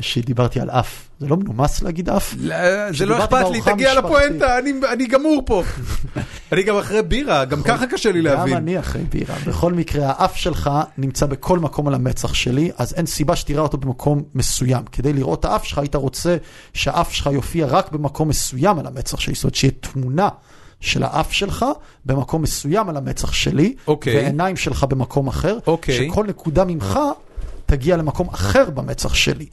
שדיברתי על אף. זה לא מנומס להגיד אף? לא, זה לא אכפת לי, תגיע המשפחתית. לפואנטה, אני- אני גמור פה. אני גם אחרי בירה, גם ככה קשה לי גם להבין. אני אחרי בירה. בכל מקרה, האף שלך נמצא בכל מקום על המצח שלי, אז אין סיבה שתראה אותו במקום מסוים. כדי לראות את האף שלך, היית רוצה שהאף שלך יופיע רק במקום מסוים על המצח שלי. זאת אומרת, שיהיה תמונה של האף שלך במקום מסוים על המצח שלי, אוקיי. ועיניים שלך במקום אחר, אוקיי. שכל נקודה ממך תגיע למקום אחר במצח שלי.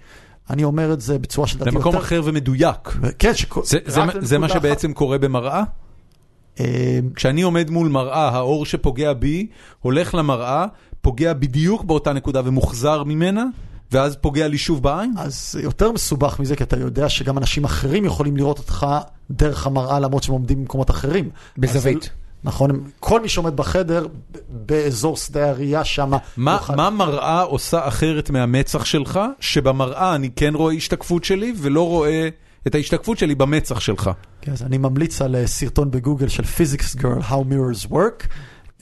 אני אומר את זה בצורה שלדעתי יותר... למקום אחר ומדויק. כן, שכל... זה- זה זה מה שבעצם קורה במראה? אחת. אה, כשאני עומד מול מראה, האור שפוגע בי, הולך למראה, פוגע בדיוק באותה נקודה ומוחזר ממנה, ואז פוגע לי שוב בעין? אז זה יותר מסובך מזה, כי אתה יודע שגם אנשים אחרים יכולים לראות אותך דרך המראה, למרות שהם עומדים במקומות אחרים. בזווית. אז, נכון, כל מי שעומד בחדר, באזור שדה הראייה שם, מה, יוכל- מה מראה עושה אחרת מהמצח שלך, שבמראה אני כן רואה השתקפות שלי ולא רואה את ההשתקפות שלי במצח שלך? כן, אז אני ממליץ על אה, סרטון בגוגל של Physics Girl, How Mirrors Work.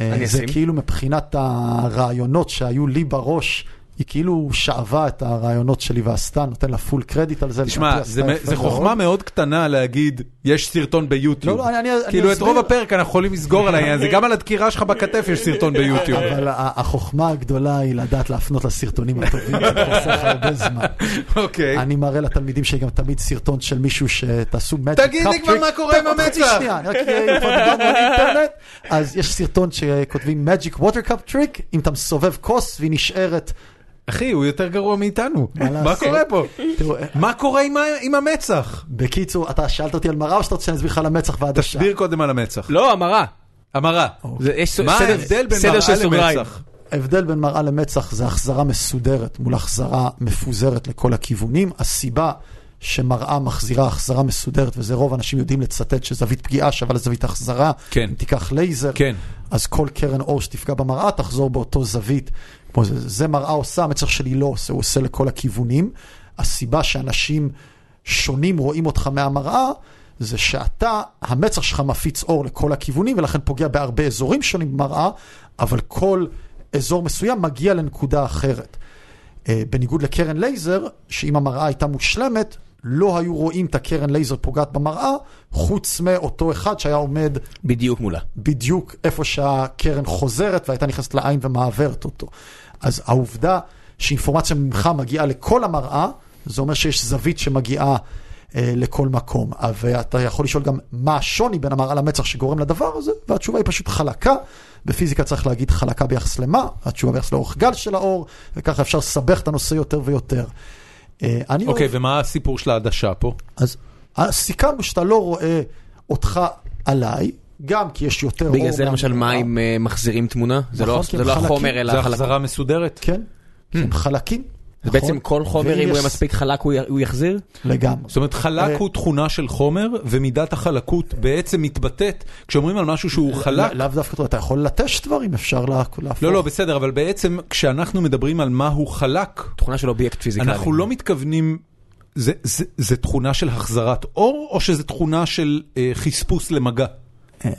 אה, זה. כאילו מבחינת הרעיונות שהיו לי בראש, היא כאילו שאבה את הרעיונות שלי ועשתה, נותן לה פול קרדיט על זה. תשמע, זה, זה. חוכמה מאוד קטנה להגיד, יש סרטון ביוטיוב. לא, לא, אני- אני- אני כאילו את. רוב הפרק אנחנו יכולים לסגור על העניין הזה, גם על הדקירה שלך בכתף יש סרטון ביוטיוב. אבל החוכמה הגדולה היא לדעת להפנות לסרטונים הטובים, זה חוסך הרבה זמן. אוקיי. אני מראה לתלמידים שלי גם תמיד סרטון של מישהו שתעשו magic תגיד לי כבר. מה קורה עם על אינטרנט, אז יש סרטון שכותבים magic water cup trick, אם אתה מסובב כוס והיא נשארת, אחי, הוא יותר גרוע מאיתנו. מה? קורה פה? תראו, מה קורה עם המצח? בקיצור, אתה שאלת אותי על מראה או שאתה רוצה שאני אסביר לך על המצח והעדשה? תסביר קודם על המצח. לא, המרה. המרה. זה- יש מה סדר- ההבדל בין מראה. למצח? ההבדל בין מראה למצח זה החזרה מסודרת מול החזרה מפוזרת לכל הכיוונים. הסיבה שמראה מחזירה החזרה מסודרת, וזה רוב האנשים יודעים לצטט שזווית פגיעה שווה לזווית החזרה. כן. אם תיקח לייזר, כן. אז כל קרן אור שתפגע במראה תחזור באותו זווית. כמו זה, זה מראה עושה, המצח שלי לא עושה, הוא עושה לכל הכיוונים. הסיבה שאנשים שונים רואים אותך מהמראה, זה שאתה, המצח שלך מפיץ אור לכל הכיוונים, ולכן פוגע בהרבה אזורים שונים במראה, אבל כל אזור מסוים מגיע לנקודה אחרת. אה, בניגוד לקרן לייזר, שאם המראה הייתה מושלמת, לא היו רואים את הקרן לייזר פוגעת במראה, חוץ מאותו אחד שהיה עומד בדיוק מולה. בדיוק איפה שהקרן חוזרת והייתה נכנסת לעין ומעברת אותו. אז העובדה שאינפורמציה ממך מגיעה לכל המראה, זה אומר שיש זווית שמגיעה אה, לכל מקום. ואתה יכול לשאול גם מה השוני בין המראה למצח שגורם לדבר הזה, והתשובה היא פשוט חלקה. בפיזיקה צריך להגיד חלקה ביחס למה, התשובה ביחס לאורך גל של האור, וככה אפשר לסבך את הנושא יותר ויותר. אה, אני אוקיי, אוהב- ומה הסיפור של העדשה פה? אז אה, סיכמנו שאתה לא רואה אותך עליי, גם כי יש יותר אור. בגלל זה למשל. מים אה, מחזירים תמונה? זה לא נכון, זה לא חלקים. החומר אלא זה החלק. החזרה מסודרת? כן, כי הם חלקים. זה נכון? בעצם כל חומר, אם הוא יהיה מספיק חלק הוא יחזיר? לגמרי. זאת אומרת, חלק אה, הוא תכונה של חומר, ומידת החלקות בעצם מתבטאת, כשאומרים על משהו שהוא חלק, לא- לאו דווקא, אתה יכול לטש דברים, אפשר לה- להפוך. לא, לא, בסדר, אבל בעצם כשאנחנו מדברים על מה הוא חלק, תכונה של אובייקט פיזיקלי. אנחנו לא מתכוונים, זה- זה זה תכונה של החזרת אור, או שזה תכונה של אה, חספוס למגע?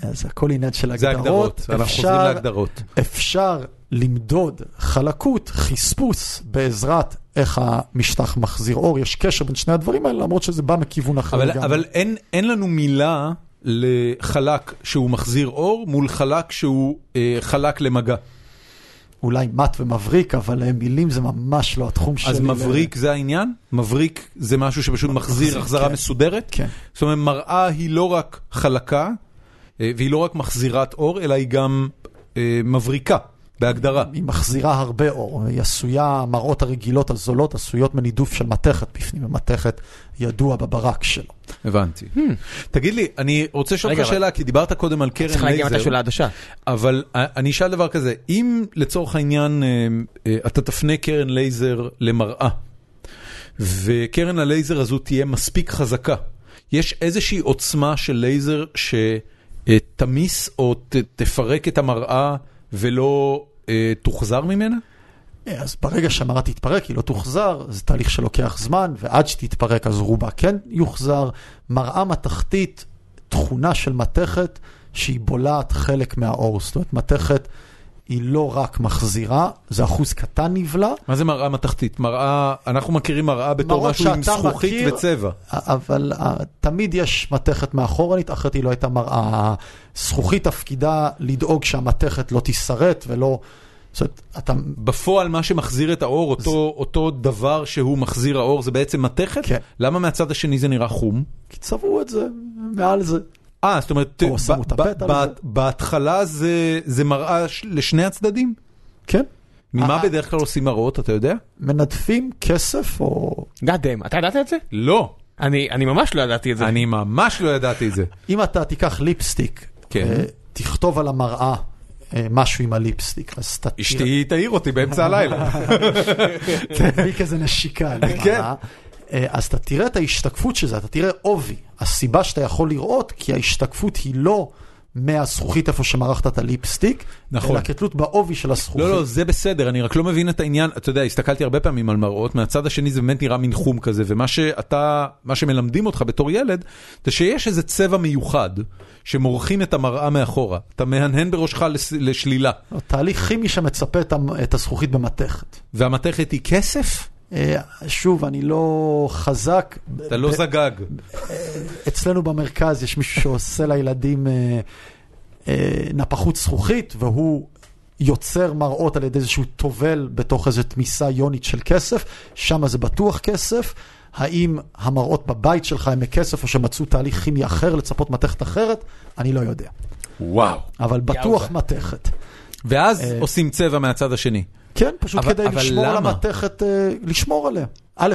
אז הכל עניין של זה הגדרות. הגדרות, אנחנו חוזרים להגדרות. אפשר למדוד חלקות, חספוס, בעזרת איך המשטח מחזיר אור. יש קשר בין שני הדברים האלה, למרות שזה בא מכיוון אחר אבל, לגמרי. אבל אין, אין לנו מילה לחלק שהוא מחזיר אור מול חלק שהוא אה, חלק למגע. אולי מט ומבריק, אבל אה, מילים זה ממש לא התחום שלי. אז מבריק זה העניין? מבריק זה משהו שפשוט מחזיר החזרה כן. מסודרת? כן. זאת אומרת, מראה היא לא רק חלקה, והיא לא רק מחזירת אור, אלא היא גם אה, מבריקה, בהגדרה. היא מחזירה הרבה אור, היא עשויה, המראות הרגילות הזולות עשויות מנידוף של מתכת בפנים, ומתכת ידוע בברק שלו. הבנתי. תגיד לי, אני רוצה לשאול אותך שאלה, כי דיברת קודם על קרן צריך להגיע מתי לייזר, של העדשה. אבל אה, אני אשאל דבר כזה, אם לצורך העניין אה, אה, אתה תפנה קרן לייזר למראה, וקרן הלייזר הזו תהיה מספיק חזקה, יש איזושהי עוצמה של לייזר שתמיס או ת- תפרק את המראה ולא אה, תוחזר ממנה? אז ברגע שהמראה תתפרק, היא לא תוחזר, זה תהליך שלוקח זמן, ועד שתתפרק אז רובה כן יוחזר. מראה מתכתית, תכונה של מתכת שהיא בולעת חלק מהאור. זאת אומרת, מתכת היא לא רק מחזירה, זה אחוז קטן נבלע, מה זה מראה מתכתית? מראה, אנחנו מכירים מראה בתור משהו עם זכוכית מכיר, וצבע. אבל uh, תמיד יש מתכת מאחורנית, אחרת היא לא הייתה מראה. זכוכית תפקידה לדאוג שהמתכת לא תישרט ולא... זאת אומרת, אתה... בפועל מה שמחזיר את האור, אותו, אותו דבר שהוא מחזיר האור, זה בעצם מתכת? כן. למה מהצד השני זה נראה חום? כי צבעו את זה מעל זה. אה, זאת אומרת. בהתחלה זה, זה מראה ש- לשני הצדדים? כן. ממה אה, בדרך כלל עושים מראות, אתה יודע? מנדפים כסף או... God damn, אתה ידעת את זה? לא, אני אני ממש לא ידעתי את זה. אני ממש לא ידעתי את זה. אם אתה תיקח ליפסטיק, כן. אה, תכתוב על המראה אה, משהו עם הליפסטיק, אז אתה אשתי תעיר אותי באמצע הלילה. תביא כזה נשיקה כן. אה, אז אתה תראה את ההשתקפות של זה, אתה תראה עובי. הסיבה שאתה יכול לראות, כי ההשתקפות היא לא מהזכוכית איפה שמרחת את הליפסטיק, נכון. אלא כתלות בעובי של הזכוכית. לא, לא, זה בסדר, אני רק לא מבין את העניין, אתה יודע, הסתכלתי הרבה פעמים על מראות, מהצד השני זה באמת נראה מין חום כזה, ומה שאתה, מה שמלמדים אותך בתור ילד, זה שיש איזה צבע מיוחד, שמורחים את המראה מאחורה. אתה מהנהן בראשך לס- לשלילה. תהליך כימי שמצפה את הזכוכית במתכת. והמתכת היא כסף? אה, שוב, אני לא חזק. אתה לא זגג. אצלנו במרכז יש מישהו שעושה לילדים אה, אה, נפחות זכוכית, והוא יוצר מראות על ידי איזשהו טובל בתוך איזו תמיסה יונית של כסף, שם זה בטוח כסף. האם המראות בבית שלך הם מכסף או שמצאו תהליך כימי אחר לצפות מתכת אחרת? אני לא יודע. וואו. אבל בטוח יאוזה. מתכת. ואז אה, עושים צבע מהצד השני. כן, פשוט אבל- כדי אבל לשמור על למה? המתכת, אה, לשמור עליה. א',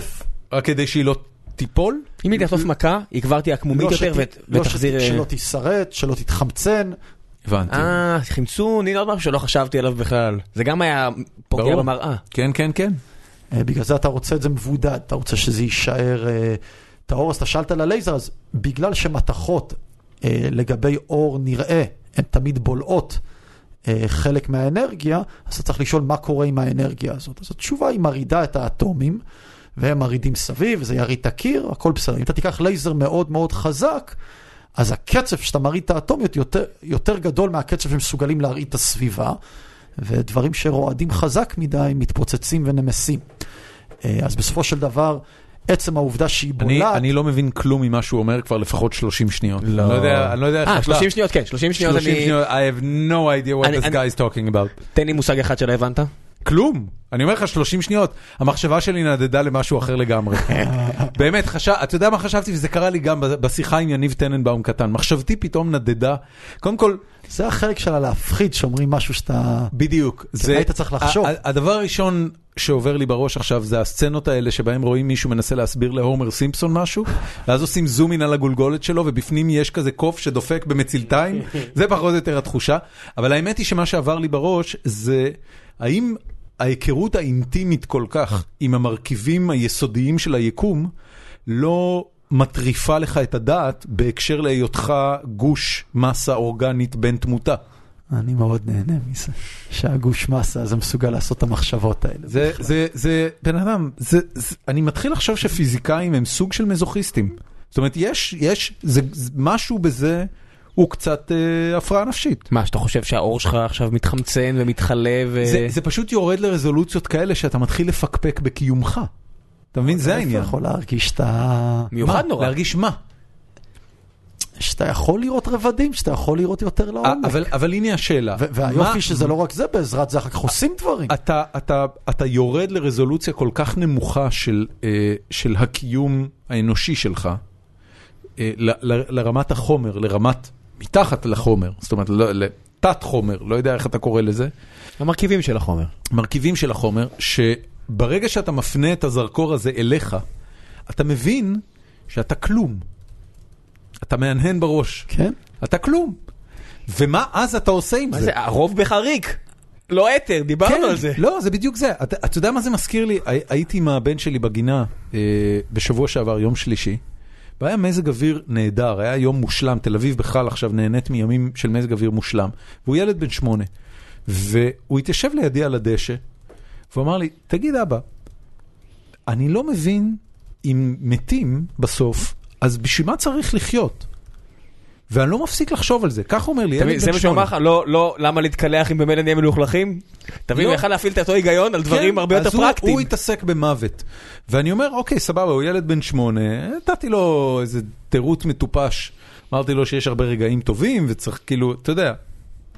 רק כדי שהיא לא תיפול? אם היא תחטוף מכה, היא כבר תהיה עקמומית לא יותר שת- לא ותחזיר... שת- אה, שלא תישרט, שלא תתחמצן. הבנתי. אה, חמצון, הנה עוד משהו שלא חשבתי עליו בכלל. זה גם היה פוגע ברור. במראה. כן, כן, כן. אה, בגלל זה אתה רוצה את זה מבודד, אתה רוצה שזה יישאר טהור, אז אתה שאלת על הלייזר, אז בגלל שמתכות לגבי אור נראה, הן תמיד בולעות חלק מהאנרגיה, אז אתה צריך לשאול מה קורה עם האנרגיה הזאת. אז התשובה היא מרעידה את האטומים, והם מרעידים סביב, וזה ירעיד את הקיר, הכל בסדר. אם אתה תיקח לייזר מאוד מאוד חזק, אז הקצב שאתה מרעיד את האטומיות יותר, יותר גדול מהקצב שמסוגלים להרעיד את הסביבה, ודברים שרועדים חזק מדי מתפוצצים ונמסים. אה, אז בסופו של דבר, עצם העובדה שהיא אני, בולעת, אני לא מבין כלום ממה שהוא אומר כבר לפחות 30 שניות. לא. אני לא יודע, אני לא יודע איך אה, אתה- 30 שניות, כן, 30 שניות 30 אני... שניות, I have no idea what אני- this אני- guy is talking about. תן לי מושג אחד שלא הבנת. כלום. אני אומר לך 30 שניות, המחשבה שלי נדדה למשהו אחר לגמרי. באמת, חשב, אתה יודע מה חשבתי? וזה קרה לי גם בשיחה עם יניב טננבאום קטן. מחשבתי פתאום נדדה. קודם כל, זה החלק שלה להפחיד, שאומרים משהו שאתה... בדיוק. זה, היית צריך לחשוב. הדבר הראשון שעובר לי בראש עכשיו זה הסצנות האלה שבהם רואים מישהו מנסה להסביר להומר סימפסון משהו, ואז עושים זום אין על הגולגולת שלו, ובפנים יש כזה קוף שדופק במצילתיים, זה פחות או יותר התחושה. אבל האמת היא שמה שעבר לי בראש זה, האם ההיכרות האינטימית כל כך עם המרכיבים היסודיים של היקום, לא מטריפה לך את הדעת בהקשר להיותך גוש מסה אורגנית בן תמותה. אני מאוד נהנה מזה, שהגוש מסה הזה מסוגל לעשות את המחשבות האלה. זה. זה, זה, בן אדם, זה, זה, אני מתחיל לחשוב שפיזיקאים הם סוג של מזוכיסטים. זאת אומרת, יש, יש, זה, זה, משהו בזה הוא קצת אה, הפרעה נפשית. מה, שאתה חושב שהאור שלך עכשיו מתחמצן ומתחלב ו... זה, זה פשוט יורד לרזולוציות כאלה שאתה מתחיל לפקפק בקיומך. אתה מבין? זה העניין. אתה יכול להרגיש שאתה... מיוחד מה? נורא. להרגיש מה? שאתה יכול לראות רבדים, שאתה יכול לראות יותר לעומק. אבל, אבל הנה השאלה. והיופי מה- שזה לא רק זה, בעזרת זה אחר כך עושים דברים. אתה, אתה, אתה יורד לרזולוציה כל כך נמוכה של, אה, של הקיום האנושי שלך, אה, ל, ל, לרמת החומר, לרמת מתחת לחומר, זאת אומרת, לא, לתת חומר, לא יודע איך אתה קורא לזה, המרכיבים של החומר. מרכיבים של החומר, שברגע שאתה מפנה את הזרקור הזה אליך, אתה מבין שאתה כלום. אתה מהנהן בראש, כן? אתה כלום. ומה אז אתה עושה עם מה זה? זה, הרוב בחריק. לא אתר, דיברנו על זה. לא, זה בדיוק זה. אתה, אתה יודע מה זה מזכיר לי? הי- הייתי עם הבן שלי בגינה אה, בשבוע שעבר, יום שלישי, והיה מזג אוויר נהדר, היה יום מושלם, תל אביב בכלל עכשיו נהנית מימים של מזג אוויר מושלם. והוא ילד בן שמונה, והוא התיישב לידי על הדשא, והוא אמר לי, תגיד אבא, אני לא מבין אם מתים בסוף, אז בשביל מה צריך לחיות? ואני לא מפסיק לחשוב על זה, הוא אומר לי, ילד בן זה מה שהוא שמונה. אמר לך, לא, לא, למה להתקלח אם במילא נהיה מלוכלכים? תבין, לא. הוא יכל להפעיל את אותו היגיון על דברים כן, הרבה יותר פרקטיים. הוא התעסק במוות. ואני אומר, אוקיי, סבבה, הוא ילד בן שמונה, נתתי לו איזה תירוץ מטופש. אמרתי לו שיש הרבה רגעים טובים, וצריך כאילו, אתה יודע,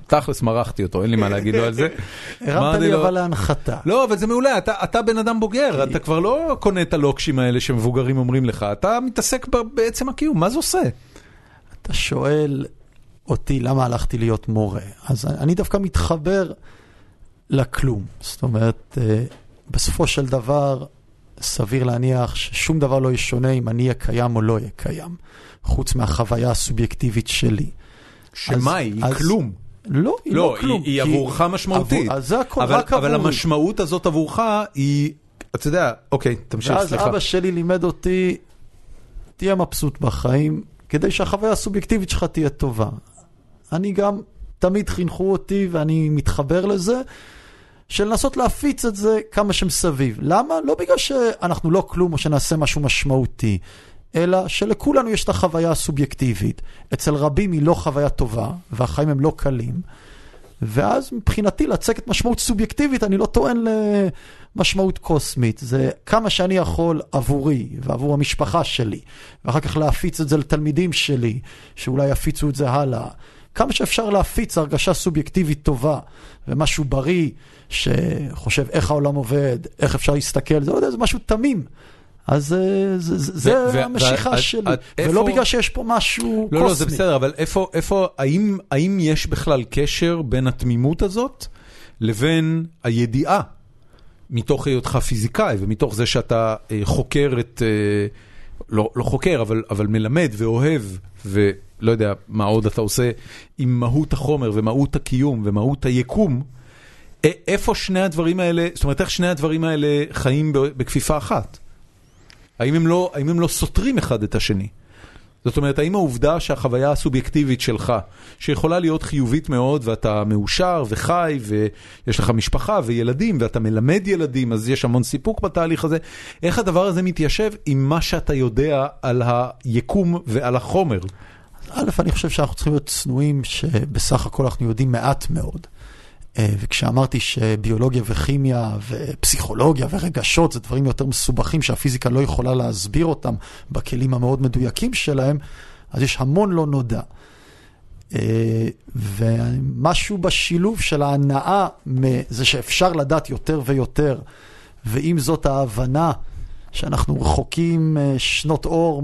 תכלס מרחתי אותו, אין לי מה להגיד לו על זה. הרמת לי אבל להנחתה. לא, אבל זה מעולה, אתה, אתה בן אדם בוגר, אתה כבר לא קונה את הלוקשים האלה שמבוגרים אומרים לך, אתה מתעסק בעצם הקיום, מה זה עושה? אתה שואל אותי למה הלכתי להיות מורה, אז אני דווקא מתחבר לכלום. זאת אומרת, אה, בסופו של דבר, סביר להניח ששום דבר לא ישונה אם אני אהיה קיים או לא אהיה קיים, חוץ מהחוויה הסובייקטיבית שלי. שמה היא? כלום. לא, היא לא, לא כלום. היא, היא כי עבורך משמעותית. עבור, אז זה הכל, אבל, רק אבל עבורי. המשמעות הזאת עבורך היא, אתה יודע, אוקיי, תמשיך, ואז סליחה. אבא שלי לימד אותי, תהיה מבסוט בחיים, כדי שהחוויה הסובייקטיבית שלך תהיה טובה. אני גם, תמיד חינכו אותי, ואני מתחבר לזה, של לנסות להפיץ את זה כמה שמסביב. למה? לא בגלל שאנחנו לא כלום או שנעשה משהו משמעותי, אלא שלכולנו יש את החוויה הסובייקטיבית. אצל רבים היא לא חוויה טובה, והחיים הם לא קלים. ואז מבחינתי לצקת משמעות סובייקטיבית, אני לא טוען משמעות קוסמית, זה כמה שאני יכול עבורי ועבור המשפחה שלי, ואחר כך להפיץ את זה לתלמידים שלי, שאולי יפיצו את זה הלאה. כמה שאפשר להפיץ הרגשה סובייקטיבית טובה ומשהו בריא, שחושב איך העולם עובד, איך אפשר להסתכל, זה לא יודע, זה משהו תמים. אז אה, זה, זה, זה המשיכה שלי, את- ולא איפה- בגלל שיש פה משהו לא, קוסמי. לא, זה בסדר, אבל איפה, איפה, האם, האם יש בכלל קשר בין התמימות הזאת לבין הידיעה, מתוך היותך פיזיקאי ומתוך זה שאתה אה, חוקר את, אה, לא, לא חוקר, אבל, אבל מלמד ואוהב, ולא יודע מה עוד אתה עושה עם מהות החומר ומהות הקיום ומהות היקום, איפה שני הדברים האלה, זאת אומרת, איך שני הדברים האלה חיים בכפיפה אחת? האם הם לא, האם הם לא סותרים אחד את השני? זאת אומרת, האם העובדה שהחוויה הסובייקטיבית שלך, שיכולה להיות חיובית מאוד ואתה מאושר וחי ויש לך משפחה וילדים ואתה מלמד ילדים, אז יש המון סיפוק בתהליך הזה, איך הדבר הזה מתיישב עם מה שאתה יודע על היקום ועל החומר? א', אני חושב שאנחנו צריכים להיות צנועים שבסך הכל אנחנו יודעים מעט מאוד. אה, וכשאמרתי שביולוגיה וכימיה ופסיכולוגיה ורגשות זה דברים יותר מסובכים שהפיזיקה לא יכולה להסביר אותם בכלים המאוד מדויקים שלהם, אז יש המון לא נודע. אה, ומשהו בשילוב של ההנאה מזה שאפשר לדעת יותר ויותר, ועם זאת ההבנה שאנחנו רחוקים אה, שנות אור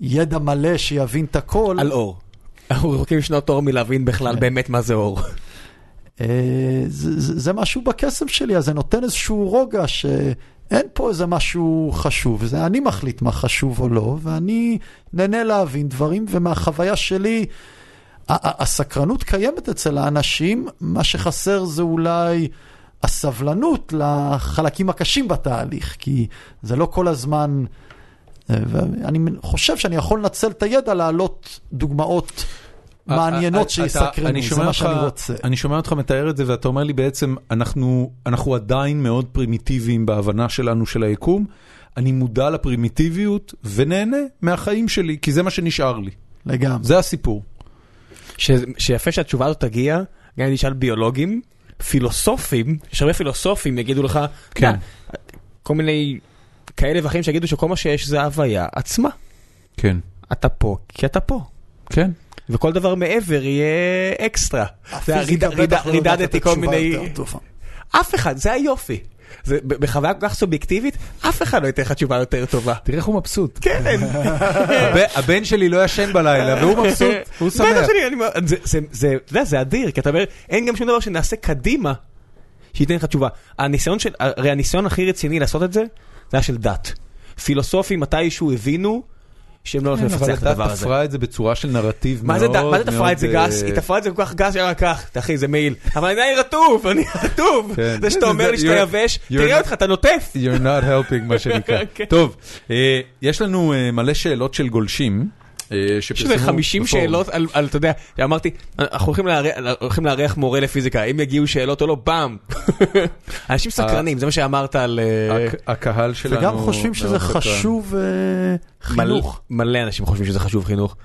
מידע מלא שיבין את הכל. על אור. אנחנו רחוקים שנות אור מלהבין בכלל כן. באמת מה זה אור. אה, זה, זה, משהו בקסם שלי, אז זה נותן איזשהו רוגע שאין פה איזה משהו חשוב, זה אני מחליט מה חשוב או לא, ואני נהנה להבין דברים, ומהחוויה שלי, הסקרנות קיימת אצל האנשים, מה שחסר זה אולי הסבלנות לחלקים הקשים בתהליך, כי זה לא כל הזמן... אה, ואני חושב שאני יכול לנצל את הידע להעלות דוגמאות מעניינות שיסקרנו, אני זה מה שאני רוצה. אני שומע אותך מתאר את זה ואתה אומר לי בעצם, אנחנו, אנחנו עדיין מאוד פרימיטיביים בהבנה שלנו של היקום. אני מודע לפרימיטיביות ונהנה מהחיים שלי, כי זה מה שנשאר לי. לגמרי. זה הסיפור. ש- שיפה שהתשובה הזאת תגיע, גם אם נשאל ביולוגים, פילוסופים, יש הרבה פילוסופים יגידו לך, כן. "מה, כל מיני כאלה ואחרים שיגידו שכל מה שיש זה ההוויה עצמה. כן. אתה פה כי אתה פה. כן. וכל דבר מעבר יהיה אקסטרה. לא רידדתי כל מיני... אף אחד, זה היופי. זה, בחוויה כל כך סובייקטיבית, אף אחד לא ייתן לך תשובה יותר טובה. תראה איך הוא מבסוט. כן. הבן- שלי לא ישן בלילה והוא מבסוט, הוא בטח שמח. שאני- אני- זה- זה- זה, אתה יודע, זה אדיר, כי אתה אומר, אין גם שום דבר שנעשה קדימה, שייתן לך תשובה. הניסיון של, הרי הניסיון הכי רציני לעשות את זה, זה היה של דת. פילוסופים מתישהו הבינו שהם לא הולכים כן, לפצח את הדבר הזה. תפרה את זה בצורה של נרטיב מאוד דת- מה זה תפרה מאוד, את זה אה, גס? היא תפרה את זה כל כך גס שהיה כך, אחי זה מעיל. אבל אני רטוב, אני רטוב. כן. זה שאתה אומר לי שאתה יבש, תראה אותך, אתה נוטף. You're not helping מה שנקרא. כן. טוב, אה, יש לנו אה, מלא שאלות של גולשים. אה, יש שפרסמו איזה 50 בפורום. שאלות על, על, אתה יודע, אמרתי, אנחנו הולכים לארח- הולכים לארח מורה לפיזיקה, אם יגיעו שאלות או לא, באם. אנשים סקרנים, זה מה שאמרת על... אה, הק- הקהל שלנו... וגם חושבים שזה. חשוב אה, מלא- חינוך. מלא אנשים חושבים שזה חשוב חינוך.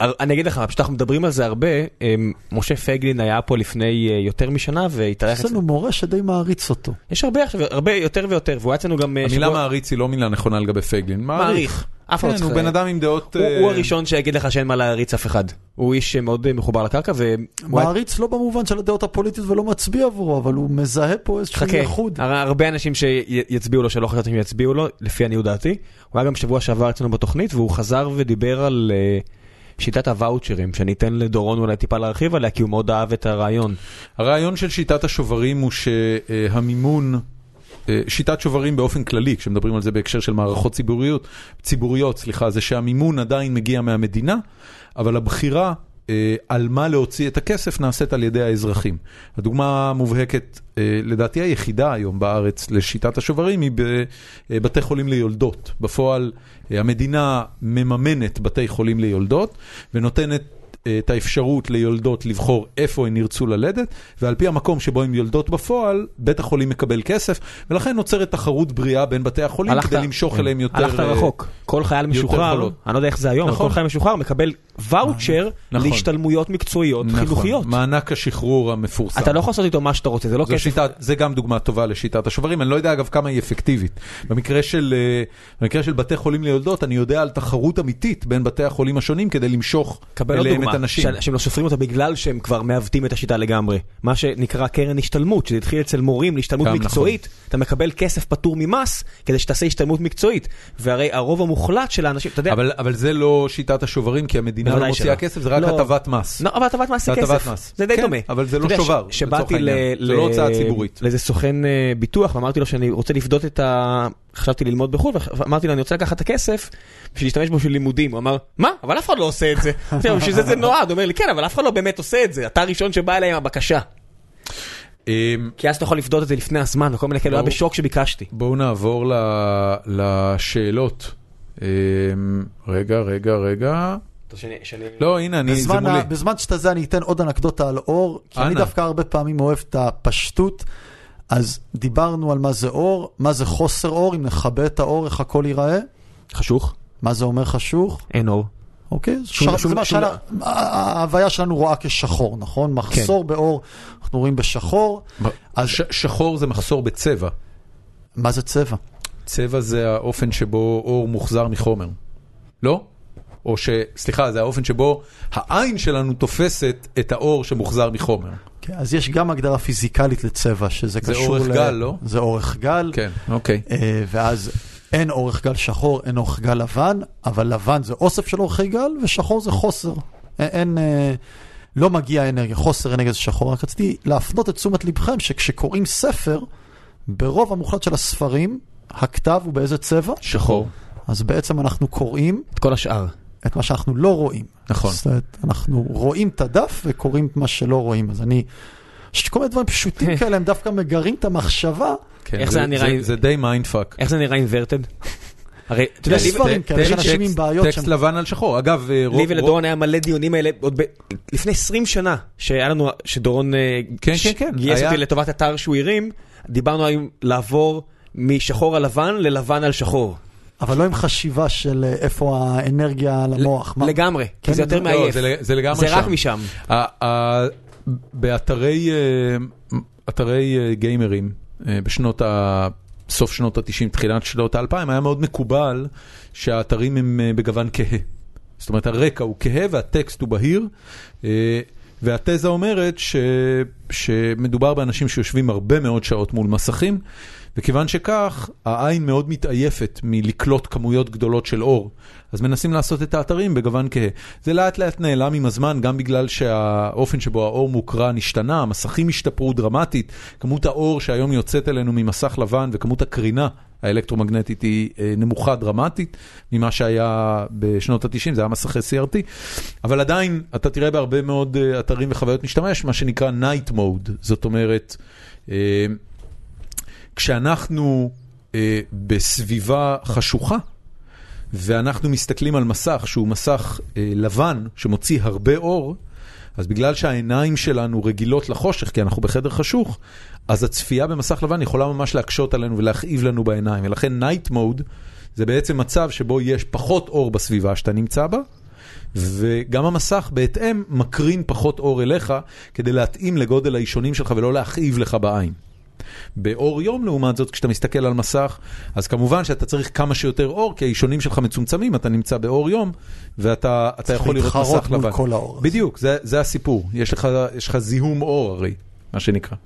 אני אגיד לך, פשוט אנחנו מדברים על זה הרבה, אה, משה פייגלין היה פה לפני אה, יותר משנה והתארח יש לנו מורה שדי מעריץ אותו. יש הרבה עכשיו, הרבה יותר ויותר, והוא היה אצלנו גם... אה, המילה מעריץ היא לא מילה נכונה לגבי פייגלין. מעריך. אף אחד לא כן, צריך... הוא בן אדם עם דעות... הוא- אה, הראשון שיגיד לך שאין מה להריץ אף אחד. הוא איש מאוד מחובר לקרקע, היה- מעריץ לא במובן של הדעות הפוליטיות ולא מצביע עבורו, אבל הוא מזהה פה איזשהו ייחוד. הר- הרבה אנשים שיצביעו לו שלא חשבתי שהם יצביעו לו, לפי עניות דעתי. הוא היה גם שבוע שעבר אצלנו בתוכנית והוא חזר ודיבר על שיטת הוואוצ'רים, שאני אתן לדורון אולי טיפה להרחיב עליה, כי הוא מאוד אהב את הרעיון. הרעיון של שיטת השוברים הוא שהמימון, אה, שיטת שוברים באופן כללי, כשמדברים על זה בהקשר של מערכות ציבוריות, ציבוריות, סליחה, זה שהמימון עדיין מגיע מהמדינה, אבל הבחירה על מה להוציא את הכסף נעשית על ידי האזרחים. הדוגמה המובהקת, אה, לדעתי היחידה היום בארץ לשיטת השוברים היא בבתי חולים ליולדות. בפועל אה, המדינה מממנת בתי חולים ליולדות ונותנת אה, את האפשרות ליולדות לבחור איפה הן ירצו ללדת, ועל פי המקום שבו הן יולדות בפועל, בית החולים מקבל כסף, ולכן נוצרת תחרות בריאה בין בתי החולים הלכת- כדי למשוך אליהם יותר... הלכת אה, רחוק. כל חייל משוחרר. אני לא יודע איך זה היום, נכון. כל חייל משוחרר מקבל ואוצ'ר נכון. להשתלמויות מקצועיות נכון, חינוכיות. מענק השחרור המפורסם. אתה לא יכול לעשות איתו מה שאתה רוצה, זה לא כסף. שיטה, זה גם דוגמה טובה לשיטת השוברים, אני לא יודע אגב כמה היא אפקטיבית. במקרה של, אה, במקרה של בתי חולים ליולדות, אני יודע על תחרות אמיתית בין בתי החולים השונים כדי למשוך אליהם את הנשים. שאנשים לא סופרים אותה בגלל שהם כבר מעוותים את השיטה לגמרי. מה שנקרא קרן השתלמות, שזה התחיל אצל מורים להשתלמות מקצועית, אתה מקבל כסף פטור ממס כדי שתעשה השתלמות מקצועית. והרי הרוב המוחלט של האנשים, אתה יודע, אבל, אבל זה לא שיטת השוברים, כי המדינה לא מוציאה. כסף, זה רק לא. הטבת מס. לא, אבל הטבת מס זה כסף, מס. זה די כן, דומה. אבל זה לא יודע, שובר, לצורך העניין. זה לא הוצאה ציבורית. לאיזה סוכן אה, ביטוח ואמרתי לו שאני רוצה לפדות את ה... חשבתי ללמוד בחו"ל ואמרתי לו אני רוצה לקחת את הכסף בשביל להשתמש בו בשביל לימודים. הוא אמר מה? אבל אף אחד לא עושה את זה. בשביל זה זה נועד. הוא אומר לי כן אבל אף אחד לא באמת עושה את זה. אתה הראשון שבא אליי עם הבקשה. אמ, כי אז אתה יכול לפדות את זה לפני הזמן וכל מיני כאלה. הוא היה. בשוק שביקשתי. בואו נעבור ל, לשאלות. אמ, רגע, רגע, רגע. לא, הנה, אני, זה מולי. בזמן שאתה זה אני אתן עוד אנקדוטה על אור, כי אני. דווקא הרבה פעמים אוהב את הפשטות. אז דיברנו על מה זה אור, מה זה חוסר אור, אם נכבה את האור, איך הכל ייראה. חשוך? מה זה אומר חשוך? אין אור. אוקיי? שום- ש- שום- זה מה שום- ההוויה שלנו רואה כשחור, נכון? מחסור באור, אנחנו רואים בשחור. אז ש, שחור זה מחסור בצבע. מה זה צבע? צבע זה האופן שבו אור מוחזר מחומר. לא? או ש... סליחה, זה האופן שבו העין שלנו תופסת את האור שמוחזר מחומר. כן, אז יש גם הגדרה פיזיקלית לצבע, שזה זה קשור אורך גל, לא? זה אורך גל. כן, אוקיי. אה, ואז אין אורך גל שחור, אין אורך גל לבן, אבל לבן זה אוסף של אורכי גל, ושחור זה חוסר. אין, אין אה, לא מגיע אנרגיה, חוסר אנרגיה זה שחור. רק רציתי להפנות את תשומת לבכם שכשקוראים ספר, ברוב המוחלט של הספרים, הכתב הוא באיזה צבע? שחור. אז בעצם אנחנו קוראים את כל השאר. את מה שאנחנו לא רואים. נכון. זאת אומרת, אנחנו רואים את הדף וקוראים את מה שלא רואים. אז אני... חושב שכל מיני דברים פשוטים כאלה הם דווקא מגרים את המחשבה. כן, איך זה היה נראה זה, זה די mind fuck. איך זה נראה inverted? הרי אתה יודע, יש ספרים כאלה, יש אנשים עם בעיות טקסט שהם- לבן על שחור. אגב, אה, רוב... לי ולדורון היה מלא דיונים האלה עוד. לפני 20 שנה שהיה לנו שדורון אה, כן, כן, כן, גייס אותי לטובת אתר שהוא הרים דיברנו על לעבור משחור על לבן ללבן על שחור כן. אבל לא עם חשיבה של אה, איפה האנרגיה למוח. לגמרי כי כן, זה יותר לא, מעייף זה, לג- זה לגמרי זה שם. רק משם באתרי אה, אה, גיימרים בשנות ה... סוף שנות ה-90, תחילת שנות ה-2000, היה מאוד מקובל שהאתרים הם בגוון כהה. זאת אומרת, הרקע הוא כהה והטקסט הוא בהיר, והתזה אומרת ש... שמדובר באנשים שיושבים הרבה מאוד שעות מול מסכים, וכיוון שכך, העין מאוד מתעייפת מלקלוט כמויות גדולות של אור. אז מנסים לעשות את האתרים בגוון כהה. זה לאט לאט נעלם עם הזמן, גם בגלל שהאופן שבו האור מוקרן השתנה, המסכים השתפרו דרמטית, כמות האור שהיום יוצאת אלינו ממסך לבן וכמות הקרינה האלקטרומגנטית היא אה, נמוכה דרמטית ממה שהיה בשנות ה-90, זה היה מסכי CRT, אבל עדיין אתה תראה בהרבה מאוד אה, אתרים וחוויות משתמש, מה שנקרא night mode, זאת אומרת, אה, כשאנחנו אה, בסביבה חשוכה, ואנחנו מסתכלים על מסך שהוא מסך אה, לבן שמוציא הרבה אור, אז בגלל שהעיניים שלנו רגילות לחושך, כי אנחנו בחדר חשוך, אז הצפייה במסך לבן יכולה ממש להקשות עלינו ולהכאיב לנו בעיניים. ולכן night mode זה בעצם מצב שבו יש פחות אור בסביבה שאתה נמצא בה, וגם המסך בהתאם מקרין פחות אור אליך כדי להתאים לגודל האישונים שלך ולא להכאיב לך בעין. באור יום לעומת זאת, כשאתה מסתכל על מסך, אז כמובן שאתה צריך כמה שיותר אור, כי האישונים שלך מצומצמים, אתה נמצא באור יום, ואתה אתה צריך יכול לראות להתחרות מסך מול לבן. כל האור. בדיוק, זה, זה הסיפור. יש לך, יש לך זיהום אור הרי, מה שנקרא.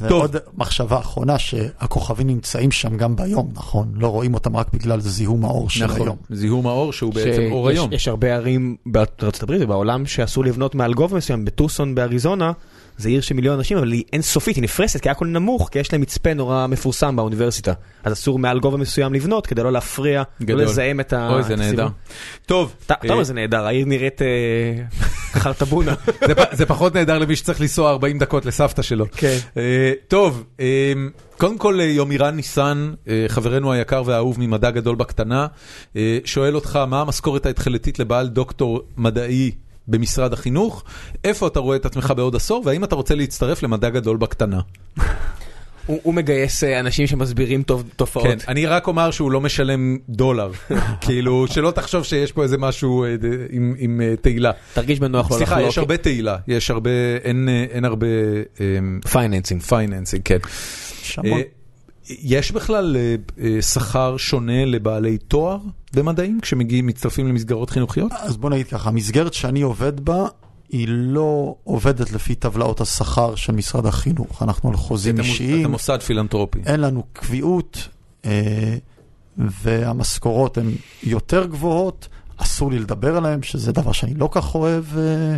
זה טוב. עוד מחשבה אחרונה שהכוכבים נמצאים שם גם ביום, נכון? לא רואים אותם רק בגלל זיהום האור של נכון, היום. זיהום האור שהוא בעצם אור שיש- היום. יש הרבה ערים בארצות הברית ובעולם שאסור לבנות מעל גובה מסוים, בטוסון באריזונה, זה עיר של מיליון אנשים, אבל היא אינסופית, היא נפרסת, כי הכל נמוך, כי יש להם מצפה נורא מפורסם באוניברסיטה. אז אסור מעל גובה מסוים לבנות, כדי לא להפריע, גדול. לא לזהם את ה... אוי, זה נהדר. טוב, אתה אה, אומר זה נהדר, העיר נראית אה, חרטבונה. זה פחות נהדר למי שצריך לנסוע 40 דקות לסבתא שלו. כן. אה, טוב, קודם כל יומירן ניסן, חברנו היקר והאהוב ממדע גדול בקטנה, שואל אותך, מה המשכורת ההתחלתית לבעל דוקטור מדעי במשרד החינוך, איפה אתה רואה את עצמך בעוד עשור, והאם אתה רוצה להצטרף למדע גדול בקטנה. הוא הוא מגייס אה, אנשים שמסבירים טוב תופעות. כן, אני רק אומר שהוא לא משלם דולר, כאילו, שלא תחשוב שיש פה איזה משהו אה, עם- עם אה, תהילה. תרגיש בנוח לא לחלוק. סליחה, יש הרבה תהילה, יש הרבה, אין אין הרבה financing. financing, כן. יש המון. יש בכלל אה, אה, שכר שונה לבעלי תואר במדעים כשמגיעים, מצטרפים למסגרות חינוכיות? אז בוא נגיד ככה, המסגרת שאני עובד בה, היא לא עובדת לפי טבלאות השכר של משרד החינוך. אנחנו על חוזים אישיים, אתה מוסד פילנטרופי. אין לנו קביעות, אה, והמשכורות הן יותר גבוהות, אסור לי לדבר עליהן, שזה דבר שאני לא כך אוהב אה,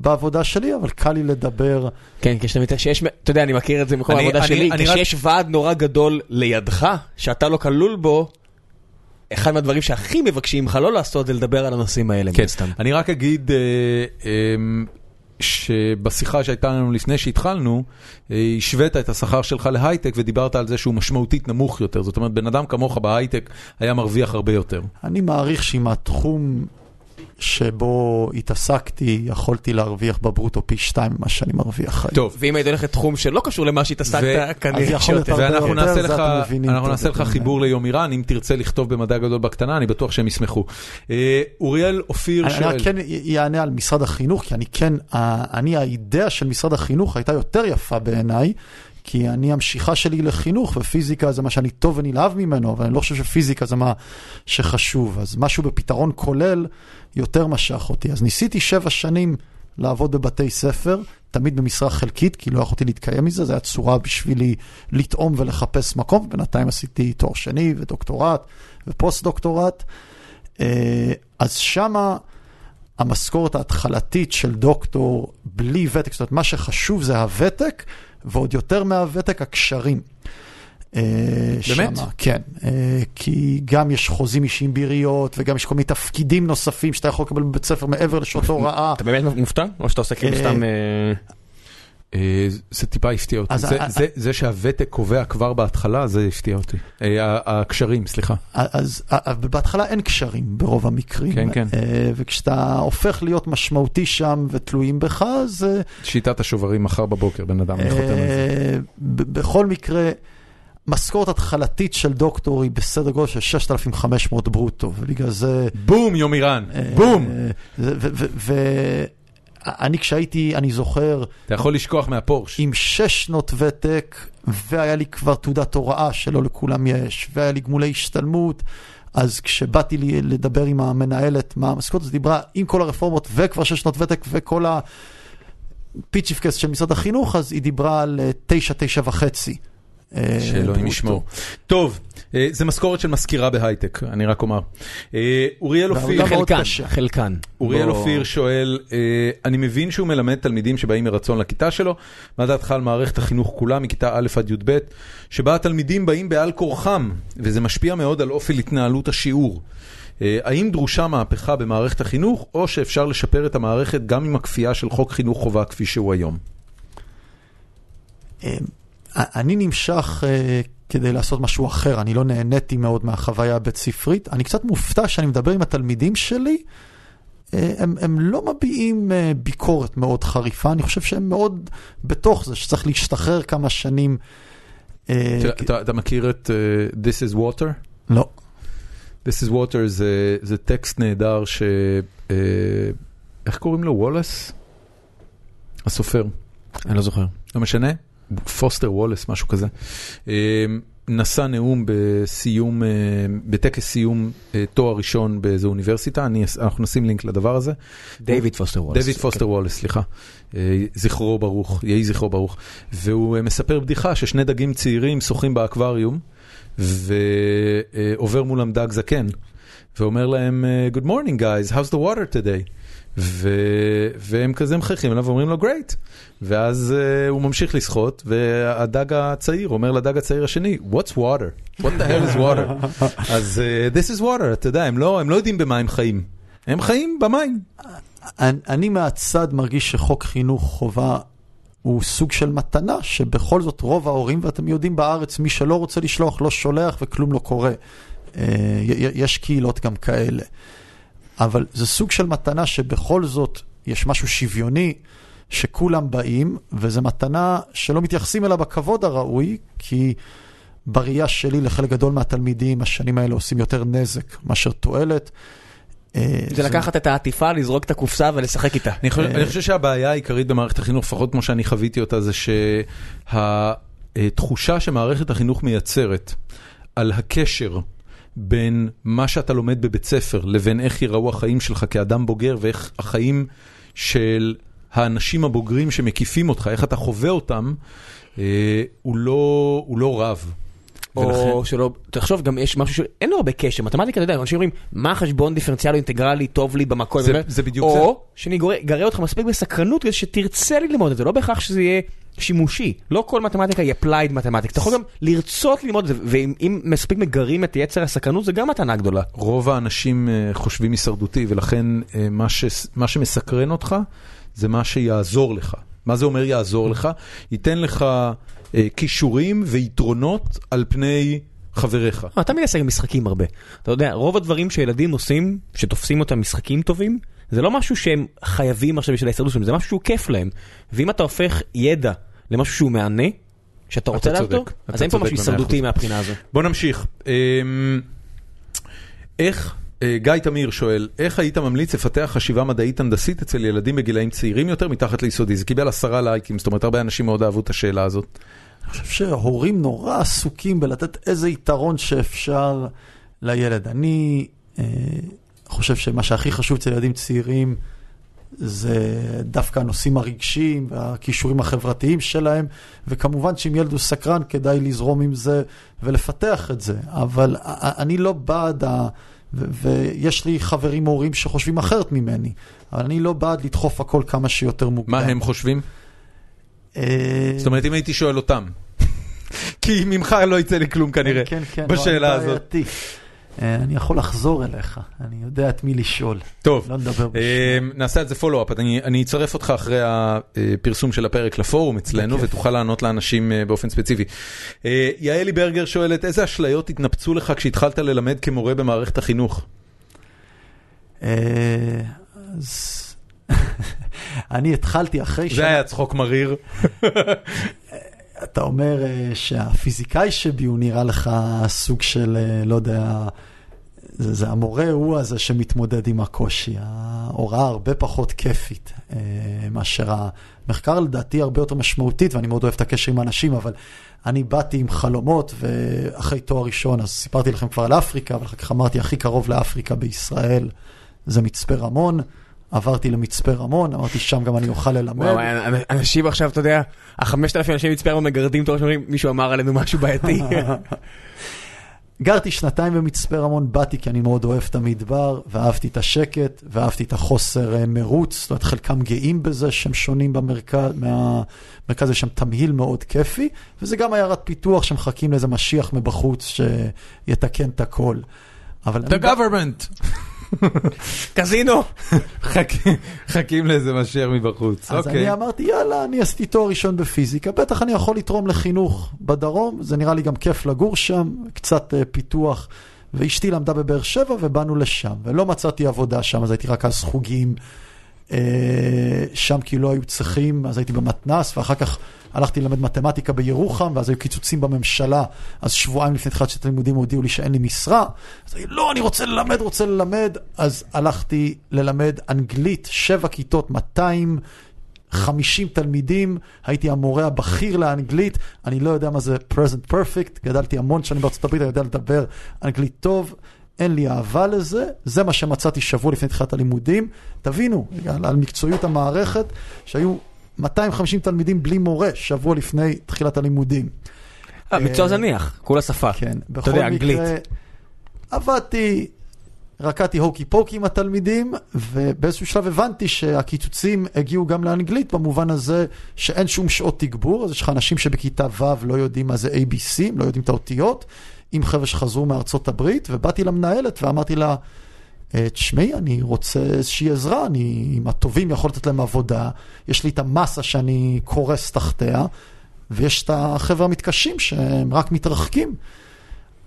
בעבודה שלי, אבל קל לי לדבר. כן, כשאתה מתאר שיש, אתה יודע, אני מכיר את זה אני- העבודה שלי, כשיש ועד נורא גדול לידך, שאתה לא כלול בו, אחד מהדברים שהכי מבקשים ממך לא לעשות זה לדבר על הנושאים האלה, כן, מן הסתם. אני רק אגיד אה, אה, שבשיחה שהייתה לנו לפני שהתחלנו, אה, השווית את השכר שלך להייטק ודיברת על זה שהוא משמעותית נמוך יותר. זאת אומרת, בן אדם כמוך בהייטק היה מרוויח הרבה יותר. אני מעריך שעם התחום שבו התעסקתי, יכולתי להרוויח בברוטו פי שתיים ממה שאני מרוויח היום. טוב, ואם היית הולך לתחום שלא קשור למה שהתעסקת, כנראה שיותר. ואנחנו נעשה לך, אנחנו נעשה לך חיבור ליומירן, אם תרצה לכתוב במדע גדול בקטנה, אני בטוח שהם ישמחו. אה, אוריאל אופיר אני, אני שואל, כן יענה על משרד החינוך, כי אני כן, אני, האידאה של משרד החינוך הייתה יותר יפה בעיניי, כי אני, המשיכה שלי לחינוך, ופיזיקה זה מה שאני טוב ונלהב ממנו, אבל אני לא חושב שפיזיקה זה מה שחשוב. אז משהו בפתרון כולל יותר משך אותי. אז ניסיתי שבע שנים לעבוד בבתי ספר, תמיד במשרה חלקית, כי לא יכולתי להתקיים מזה, זו הייתה צורה בשבילי לטעום ולחפש מקום, בינתיים עשיתי תואר שני ודוקטורט ופוסט-דוקטורט. אה, אז שמה המשכורת ההתחלתית של דוקטור בלי ותק, זאת אומרת, מה שחשוב זה הוותק, ועוד יותר מהוותק, הקשרים. אה, באמת? שמה, כן, אה, כי גם יש חוזים אישיים בעיריות, וגם יש כל מיני תפקידים נוספים שאתה יכול לקבל בבית ספר מעבר לשעות הוראה. אתה באמת מופתע? או שאתה עושה כאילו אה, סתם... זה טיפה הפתיע אותי, זה- ה- זה- זה שהוותק קובע כבר בהתחלה, זה הפתיע אותי. הקשרים, סליחה. אז בהתחלה אין קשרים ברוב המקרים. כן, כן. וכשאתה הופך להיות משמעותי שם ותלויים בך, אז... אה, שיטת השוברים מחר בבוקר, בן אדם, אני חותם על זה. בכל מקרה, משכורת התחלתית של דוקטור היא בסדר גודל של 6,500 ברוטו, ובגלל זה... בום, יומירן, אה, בום. ואני כשהייתי, אני זוכר, אתה יכול לשכוח מהפורש. עם שש שנות ותק, והיה לי כבר תעודת הוראה שלא לכולם יש, והיה לי גמולי השתלמות, אז כשבאתי לי לדבר עם המנהלת מה המשכורת, אז דיברה עם כל הרפורמות וכבר שש שנות ותק וכל הפיצ'יפקס של משרד החינוך, אז היא דיברה על אה, תשע, תשע וחצי. אה, שאלוהים. ישמור. טוב, אה, זה משכורת של מזכירה בהייטק, אני רק אומר. אה, אוריאל אופיר, חלקן. חלקן. אוריאל אופיר שואל, אני מבין שהוא מלמד תלמידים שבאים מרצון לכיתה שלו, מה דעתך על מערכת החינוך כולה מכיתה א' עד י"ב, שבה התלמידים באים בעל כורחם, וזה משפיע מאוד על אופי התנהלות השיעור. האם דרושה מהפכה במערכת החינוך, או שאפשר לשפר את המערכת גם עם הכפייה של חוק חינוך חובה כפי שהוא היום? אני נמשך אה, כדי לעשות משהו אחר, אני לא נהניתי מאוד מהחוויה הבית ספרית. אני קצת מופתע שאני מדבר עם התלמידים שלי, אה, הם, הם לא מביעים אה, ביקורת מאוד חריפה, אני חושב שהם מאוד בתוך זה, שצריך להשתחרר כמה שנים. אה, אתה- אתה- אתה מכיר את אה, This is Water? לא. This is Water זה, זה טקסט נהדר ש... אה, איך קוראים לו? וולס? הסופר. אני לא זוכר. לא משנה? פוסטר וולאס, משהו כזה. אה, נשא נאום בסיום, אה, בטקס סיום אה, תואר ראשון באיזו אוניברסיטה, אני, אנחנו נשים לינק לדבר הזה. דיוויד פוסטר וולאס. דיוויד פוסטר וולאס, סליחה. אה, זכרו ברוך, יהי זכרו ברוך. והוא אה, מספר בדיחה ששני דגים צעירים שוחים באקווריום, ועובר מולם דג זקן, ואומר להם, Good morning guys, how's the water today? ו... והם כזה מחייכים אליו ואומרים לו great. ואז uh, הוא ממשיך לשחות, והדג הצעיר אומר לדג הצעיר השני, What's water? What the hell is water? אז uh, this is water, אתה יודע, הם לא, הם לא יודעים במה הם חיים. הם חיים במים. אני, אני מהצד מרגיש שחוק חינוך חובה הוא סוג של מתנה, שבכל זאת רוב ההורים, ואתם יודעים בארץ, מי שלא רוצה לשלוח לא שולח וכלום לא קורה. אה, יש קהילות גם כאלה. אבל זה סוג של מתנה שבכל זאת יש משהו שוויוני, שכולם באים, וזו מתנה שלא מתייחסים אליה בכבוד הראוי, כי בראייה שלי לחלק גדול מהתלמידים, השנים האלה עושים יותר נזק מאשר תועלת. אה, זה לקחת את העטיפה, לזרוק את הקופסה ולשחק איתה. אני חושב, אני חושב שהבעיה העיקרית במערכת החינוך, לפחות כמו שאני חוויתי אותה, זה שהתחושה שמערכת החינוך מייצרת על הקשר בין מה שאתה לומד בבית ספר לבין איך ייראו החיים שלך כאדם בוגר ואיך החיים של האנשים הבוגרים שמקיפים אותך, איך אתה חווה אותם, אה, הוא לא, הוא לא רב. או שלא, תחשוב, גם יש משהו שאין לו הרבה קשר, מתמטיקה, אתה יודע, אנשים אומרים, מה החשבון דיפרנציאלי אינטגרלי טוב לי במקום, זה- זה בדיוק זה. או שאני גרר אותך מספיק בסקרנות כדי שתרצה ללמוד את זה, לא בהכרח שזה יהיה שימושי, לא כל מתמטיקה היא applied מתמטיקה, אתה יכול גם לרצות ללמוד את זה, ואם אם מספיק מגרים את יצר הסקרנות זה גם מתנה גדולה. רוב האנשים אה, חושבים הישרדותי, ולכן אה, מה, שמסקרן אותך זה מה שיעזור לך. מה זה אומר יעזור לך? ייתן לך אה, כישורים ויתרונות על פני חבריך. אתה מתעסק במשחקים הרבה. אתה יודע, רוב הדברים שילדים עושים, שתופסים אותם משחקים טובים, זה לא משהו שהם חייבים עכשיו בשביל ההישרדות שלהם, זה משהו שהוא כיף להם. ואם אתה הופך ידע למשהו שהוא מהנה, שאתה רוצה לדעת אותו, אז אין פה משהו הישרדותי. מהבחינה הזו. בוא נמשיך. אמ, איך, אה, גיא תמיר שואל, איך היית ממליץ לפתח חשיבה מדעית הנדסית אצל ילדים בגילאים צעירים יותר מתחת ליסודי? זה קיבל עשרה לייקים, זאת אומרת הרבה אנשים מאוד אהבו את השאלה הזאת. אני חושב שהורים נורא עסוקים בלתת איזה יתרון שאפשר לילד. אני אה, חושב שמה שהכי חשוב אצל ילדים צעירים זה דווקא הנושאים הרגשיים והכישורים החברתיים שלהם, וכמובן שאם ילד הוא סקרן כדאי לזרום עם זה ולפתח את זה, אבל אני לא בעד ה... ויש לי חברים הורים שחושבים אחרת ממני, אבל אני לא בעד לדחוף הכל כמה שיותר מוקדם. מה הם חושבים? אה, זאת אומרת, אם הייתי שואל אותם. כי ממך לא יצא לי כלום כנראה, כן, כן, בשאלה לא, הזאת. אה, אני יכול לחזור אליך, אני יודע את מי לשאול. טוב, לא נדבר. אה, נעשה את זה פולו-אפ, אני אני אצרף אותך אחרי הפרסום של הפרק לפורום אצלנו. ותוכל לענות לאנשים אה, באופן ספציפי. יעלי ברגר שואלת, איזה אשליות התנפצו לך כשהתחלת ללמד כמורה במערכת החינוך? אז... אני התחלתי אחרי זה היה צחוק מריר. אתה אומר שהפיזיקאי שבי הוא נראה לך סוג של, לא יודע, זה, זה המורה הוא הזה שמתמודד עם הקושי. ההוראה הרבה פחות כיפית אה, מאשר המחקר לדעתי הרבה יותר משמעותית, ואני מאוד אוהב את הקשר עם האנשים, אבל אני באתי עם חלומות, ואחרי תואר ראשון, אז סיפרתי לכם כבר על אפריקה, אבל אחר כך אמרתי, הכי קרוב לאפריקה בישראל זה מצפה רמון. עברתי למצפה רמון, אמרתי, שם גם אני אוכל ללמד. וואו, אנשים עכשיו, אתה יודע, החמשת אלפים אנשים מצפה היום מגרדים את הראש ואומרים, מישהו אמר עלינו משהו בעייתי. גרתי שנתיים במצפה רמון, באתי כי אני מאוד אוהב את המדבר, ואהבתי את השקט, ואהבתי את החוסר אה, מרוץ, זאת אומרת, חלקם גאים בזה שהם שונים במרכז, מהמרכז יש שם תמהיל מאוד כיפי, וזה גם עיירת פיתוח שמחכים לאיזה משיח מבחוץ שיתקן את הכל. אבל The government. קזינו! חכים- לאיזה משיח מבחוץ. אז אוקיי. אני אמרתי, יאללה, אני עשיתי תואר ראשון בפיזיקה, בטח אני יכול לתרום לחינוך בדרום, זה נראה לי גם כיף לגור שם, קצת אה, פיתוח. ואשתי למדה בבאר שבע ובאנו לשם, ולא מצאתי עבודה שם, אז הייתי רק אז חוגים אה, שם כי לא היו צריכים, אז הייתי במתנ"ס, ואחר כך הלכתי ללמד מתמטיקה בירוחם, ואז היו קיצוצים בממשלה, אז שבועיים לפני תחילת שנת הלימודים הודיעו לי שאין לי משרה, אז אמרתי, לא, אני רוצה ללמד, רוצה ללמד, אז הלכתי ללמד אנגלית, שבע כיתות, 200 50 תלמידים, הייתי המורה הבכיר לאנגלית, אני לא יודע מה זה present perfect, גדלתי המון שנים בארצות הברית, אני יודע לדבר אנגלית טוב, אין לי אהבה לזה, זה מה שמצאתי שבוע לפני תחילת הלימודים. תבינו, על מקצועיות המערכת, שהיו 250 תלמידים בלי מורה שבוע לפני תחילת הלימודים. אה, מקצוע זניח, כולה שפה. כן, בכל יודע, אנגלית. מקרה, עבדתי, רקדתי הוקי פוקי עם התלמידים, ובאיזשהו שלב הבנתי שהקיצוצים הגיעו גם לאנגלית, במובן הזה שאין שום שעות תגבור, אז יש לך אנשים שבכיתה ו' לא יודעים מה זה ABC, לא יודעים את האותיות, עם חבר'ה שחזרו מארצות הברית, ובאתי למנהלת ואמרתי לה, "אה, תשמעי, אני רוצה איזושהי עזרה, אני עם הטובים יכול לתת להם עבודה, יש לי את המסה שאני קורס תחתיה, ויש את החבר'ה המתקשים שהם רק מתרחקים.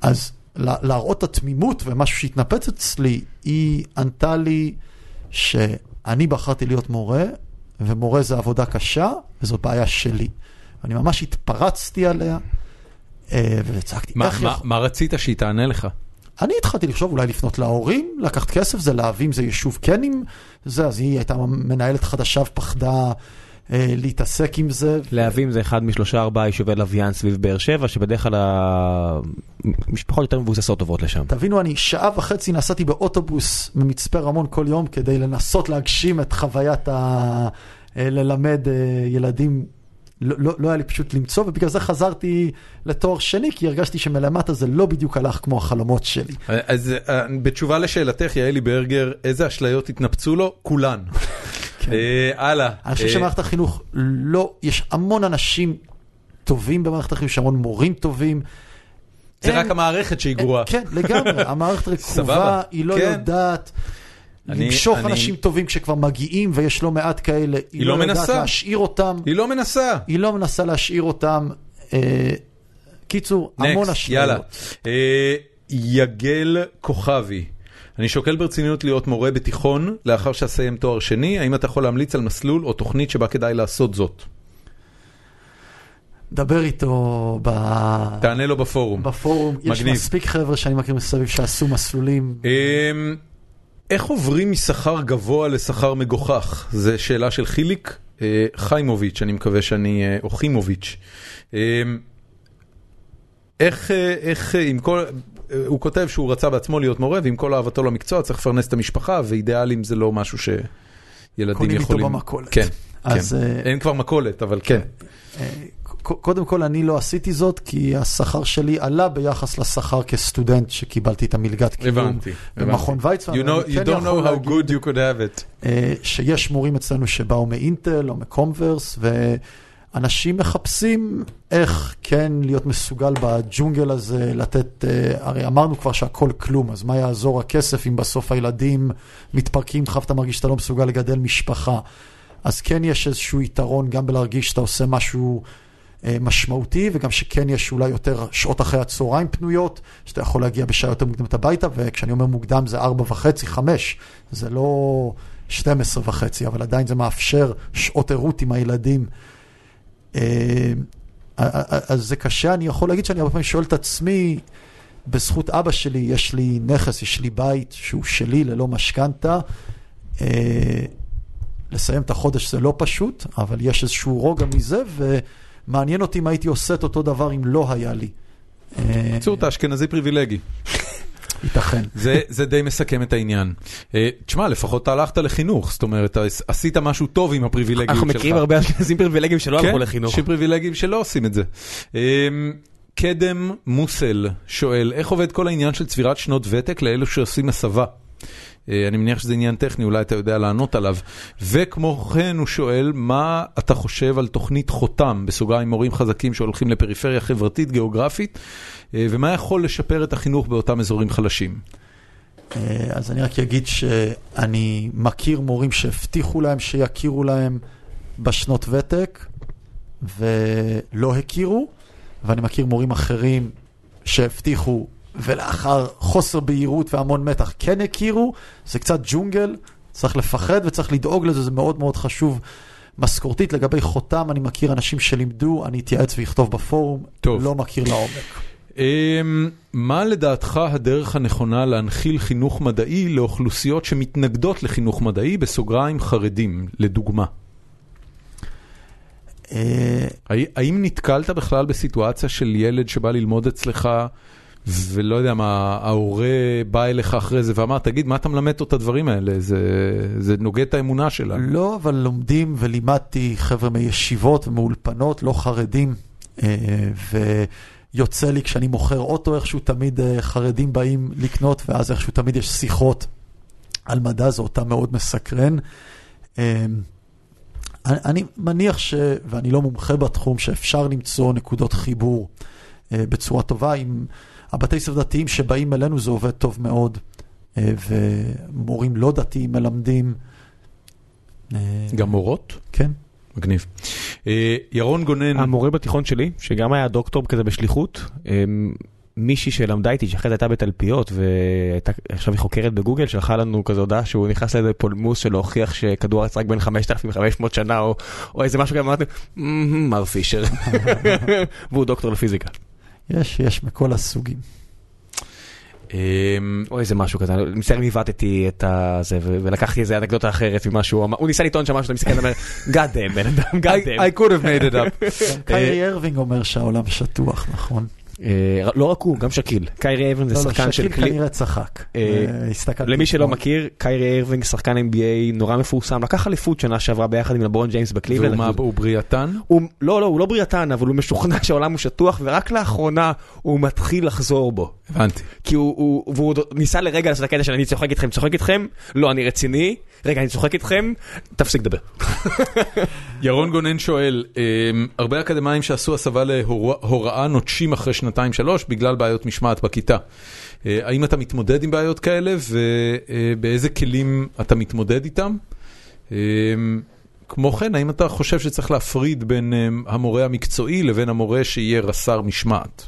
אז לה- להראות את התמימות ומשהו שהתנפץ אצלי, היא ענתה לי אני בחרתי להיות מורה, ומורה זה עבודה קשה, וזו בעיה שלי. אני ממש התפרצתי עליה, אה, וצעקתי, מה- איך מה- יכול... מה רצית שהיא תענה לך? אני התחלתי לחשוב אולי לפנות להורים, לקחת כסף, זה להבים, זה יישוב כן עם זה, אז היא הייתה מנהלת חדשה ופחדה אה, להתעסק עם זה. להבים זה אחד משלושה ארבעה יישובי לוויין סביב באר שבע, שבדרך כלל המשפחות יותר מבוססות עוברות לשם. תבינו, אני שעה וחצי נסעתי באוטובוס ממצפה רמון כל יום כדי לנסות להגשים את חוויית ה... אה, ללמד אה, ילדים. לא, לא, לא היה לי פשוט למצוא, ובגלל זה חזרתי לתואר שני, כי הרגשתי שמלמטה זה לא בדיוק הלך כמו החלומות שלי. אז אה, בתשובה לשאלתך, יעלי ברגר, איזה אשליות התנפצו לו? כולן. אה, הלאה. אני חושב אה, שמערכת החינוך לא, יש המון אנשים טובים במערכת החינוך, יש המון מורים טובים. זה אין- רק המערכת שהיא גרועה. כן, לגמרי, המערכת רקובה, היא לא כן. יודעת למשוך אני- אנשים טובים כשכבר מגיעים, ויש לא מעט כאלה, היא לא לא יודעת מנסה. להשאיר אותם, היא לא מנסה. היא לא מנסה להשאיר אותם. אה, קיצור, המון נקסט, אשליות. יאללה. אה, יגל כוכבי. אני שוקל ברצינות להיות מורה בתיכון לאחר שאסיים תואר שני, האם אתה יכול להמליץ על מסלול או תוכנית שבה כדאי לעשות זאת? דבר איתו ב- תענה לו בפורום. בפורום, יש מגניב. מספיק חבר'ה שאני מכיר מסביב שעשו מסלולים. איך עוברים משכר גבוה לשכר מגוחך? זו שאלה של חיליק אה, חיימוביץ', אני מקווה שאני, אה, או חימוביץ'. איך, אה, איך אה, עם כל, אה, הוא כותב שהוא רצה בעצמו להיות מורה, ועם כל אהבתו למקצוע צריך לפרנס את המשפחה, ואידיאלים זה לא משהו שילדים קונים איתו יכולים... במכולת. כן, אז, כן. אה, אין כבר מכולת, אבל כן. קודם כל, אני לא עשיתי זאת, כי השכר שלי עלה ביחס לשכר כסטודנט שקיבלתי את המלגת קיום. במכון ויצמן. You, know, you כן don't know how good you could have it. אה, שיש מורים אצלנו שבאו מאינטל או מקומברס, ואנשים מחפשים איך כן להיות מסוגל בג'ונגל הזה, לתת, אה, הרי אמרנו כבר שהכל כלום, אז מה יעזור הכסף אם בסוף הילדים מתפרקים לך ואתה מרגיש שאתה לא מסוגל לגדל משפחה. אז כן יש איזשהו יתרון גם בלהרגיש שאתה עושה משהו משמעותי, וגם שכן יש אולי יותר שעות אחרי הצהריים פנויות, שאתה יכול להגיע בשעה יותר מוקדמת הביתה, וכשאני אומר מוקדם זה ארבע וחצי, חמש, זה לא 12 וחצי, אבל עדיין זה מאפשר שעות ערות עם הילדים. אה, אז זה קשה, אני יכול להגיד שאני הרבה פעמים שואל את עצמי, בזכות אבא שלי יש לי נכס, יש לי בית שהוא שלי ללא משכנתה. אה, לסיים את החודש זה לא פשוט, אבל יש איזשהו רוגע מזה, ומעניין אותי אם הייתי עושה את אותו דבר אם לא היה לי. בקיצור, אתה אשכנזי פריבילגי. ייתכן. זה, זה די מסכם את העניין. אה, תשמע, לפחות אתה הלכת לחינוך, זאת אומרת, אתה עשית משהו טוב עם הפריבילגיות שלך. אנחנו מכירים הרבה אשכנזים פריבילגיים שלא הלכו לחינוך. כן, שפריבילגים שלא עושים את זה. אה, קדם מוסל שואל, איך עובד כל העניין של צבירת שנות ותק לאלו שעושים הסבה? אה, אני מניח שזה עניין טכני, אולי אתה יודע לענות עליו. וכמו כן הוא שואל, מה אתה חושב על תוכנית חותם, בסוגריים מורים חזקים שהולכים לפריפריה חברתית, גיאוגרפית, אה, ומה יכול לשפר את החינוך באותם אזורים חלשים? אה, אז אני רק אגיד שאני מכיר מורים שהבטיחו להם שיכירו להם בשנות ותק ולא הכירו, ואני מכיר מורים אחרים שהבטיחו ולאחר חוסר בהירות והמון מתח כן הכירו, זה קצת ג'ונגל, צריך לפחד וצריך לדאוג לזה, זה מאוד מאוד חשוב. משכורתית לגבי חותם, אני מכיר אנשים שלימדו, אני אתייעץ ואכתוב בפורום, טוב. לא מכיר לעומק. אמ, מה לדעתך הדרך הנכונה להנחיל חינוך מדעי לאוכלוסיות שמתנגדות לחינוך מדעי, בסוגריים חרדים, לדוגמה? אה, הא- האם נתקלת בכלל בסיטואציה של ילד שבא ללמוד אצלך, ולא יודע מה, ההורה בא אליך אחרי זה ואמר, תגיד, מה אתה מלמד אותו את הדברים האלה? זה, זה נוגד את האמונה שלה. לא, אבל לומדים ולימדתי חבר'ה מישיבות ומאולפנות, לא חרדים, אה, ויוצא לי כשאני מוכר אוטו איכשהו תמיד אה, חרדים באים לקנות, ואז איכשהו תמיד יש שיחות על מדע, זה אותה מאוד מסקרן. אה, אני מניח ש... ואני לא מומחה בתחום, שאפשר למצוא נקודות חיבור בצורה טובה. עם הבתי ספר דתיים שבאים אלינו זה עובד טוב מאוד, אה, ומורים לא דתיים מלמדים. אה, גם מורות? כן. מגניב. אה, ירון גונן, המורה בתיכון שלי, שגם היה דוקטור כזה בשליחות, מישהי שלמדה איתי, שאחרי זה הייתה בתלפיות, ועכשיו היא חוקרת בגוגל, שלחה לנו כזה הודעה שהוא נכנס לאיזה פולמוס של להוכיח שכדור הארץ רק בין 5,500 שנה, או, או איזה משהו כזה, אמרתי, "מ, מר פישר, והוא דוקטור לפיזיקה. יש, יש מכל הסוגים. אמ, או איזה משהו כזה, אני מצטער אם עיוותתי את הזה, ו- ולקחתי איזה אנקדוטה אחרת ממה שהוא אמר, הוא ניסה לטעון שם משהו, אתה מסתכל ואומר, God damn, בן אדם, God damn. I could have made it up. קיירי ארווינג אומר שהעולם שטוח, נכון? אה, לא רק הוא, גם שקיל. קיירי ארווינג זה לא, לא, שחקן של שקיל קליפ. כנראה צחק. אה, אה, למי שלא. מכיר, קיירי ארווינג שחקן NBA נורא מפורסם, לקח אליפות שנה שעברה ביחד עם לברון ג'יימס והוא בקליבלנד. מה, הוא בריאתן? לא, לא, הוא לא בריאתן, אבל הוא משוכנע שהעולם הוא שטוח, ורק לאחרונה הוא מתחיל לחזור בו. הבנתי. כי הוא, הוא, והוא ניסה לרגע לעשות את הקטע של אני צוחק איתכם, צוחק איתכם, לא, אני רציני, רגע, אני צוחק איתכם, תפסיק לדבר. ירון גונן שואל, אמ, הרבה אקדמאים שעשו הסבה להוראה נוטשים אחרי שנתיים שלוש בגלל בעיות משמעת בכיתה. אה, האם אתה מתמודד עם בעיות כאלה ובאיזה כלים אתה מתמודד איתם? אמ, כמו כן, האם אתה חושב שצריך להפריד בין אמ, המורה המקצועי לבין המורה שיהיה רס"ר משמעת?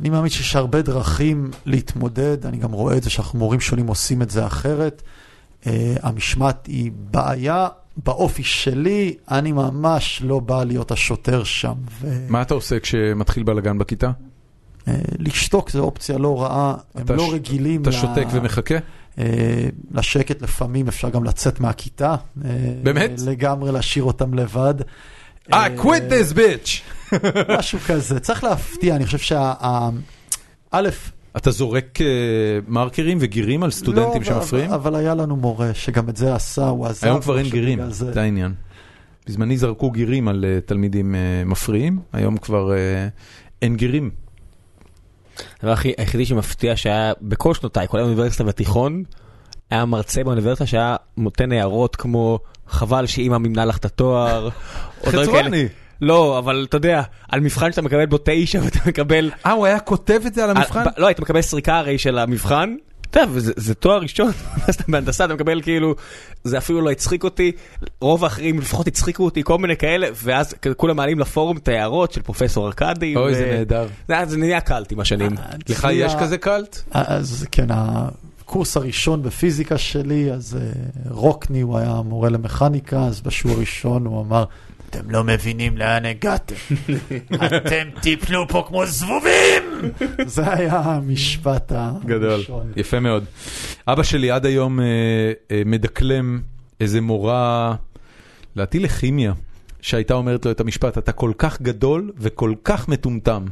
אני מאמין שיש הרבה דרכים להתמודד, אני גם רואה את זה שאנחנו מורים שונים עושים את זה אחרת. Uh, המשמעת היא בעיה, באופי שלי, אני ממש לא בא להיות השוטר שם. ו... מה אתה עושה כשמתחיל בלאגן בכיתה? Uh, לשתוק זו אופציה לא רעה, הם לא ש- רגילים אתה שותק ומחכה? uh, לשקט, לפעמים אפשר גם לצאת מהכיתה. באמת? לגמרי להשאיר אותם לבד. I אה, quit this bitch! משהו כזה, צריך להפתיע, אני חושב שה... א', אתה זורק אה, מרקרים וגירים על סטודנטים לא, שמפריעים? אבל, אבל היה לנו מורה שגם את זה עשה, הוא עזב. היום כבר אין גירים, זה- העניין. בזמני זרקו גירים על אה, תלמידים אה, מפריעים, היום כבר אין גירים. הדבר היחידי שמפתיע שהיה בכל שנותיי, כל האוניברסיטה והתיכון, היה מרצה באוניברסיטה שהיה נותן הערות כמו חבל שאימא מימנה לך את התואר. חצרוני. לא, אבל אתה יודע, על מבחן שאתה מקבל בו תשע ואתה מקבל... אה, הוא היה כותב את זה על המבחן? אה, ב- לא, היית מקבל סריקה הרי של המבחן. אתה יודע, וזה- זה תואר ראשון, אז אתה בהנדסה אתה מקבל כאילו, זה אפילו לא הצחיק אותי, רוב האחרים לפחות הצחיקו אותי, כל מיני כאלה, ואז כולם מעלים לפורום את ההערות של פרופסור ארכדי. אוי, ו- זה נהדר. זה זה נהיה קלט עם השנים. לך אצלי יש ה- כזה קאלט? אז כן, הקורס הראשון בפיזיקה שלי, אז אה, רוקני, הוא היה מורה למכניקה, אז בשיעור הראשון הוא אמר, אתם לא מבינים לאן הגעתם, אתם תיפלו פה כמו זבובים! זה היה המשפט גדול, הראשון. יפה מאוד. אבא שלי עד היום אה, אה, מדקלם איזה מורה, לדעתי לכימיה, שהייתה אומרת לו את המשפט, אתה כל כך גדול וכל כך מטומטם.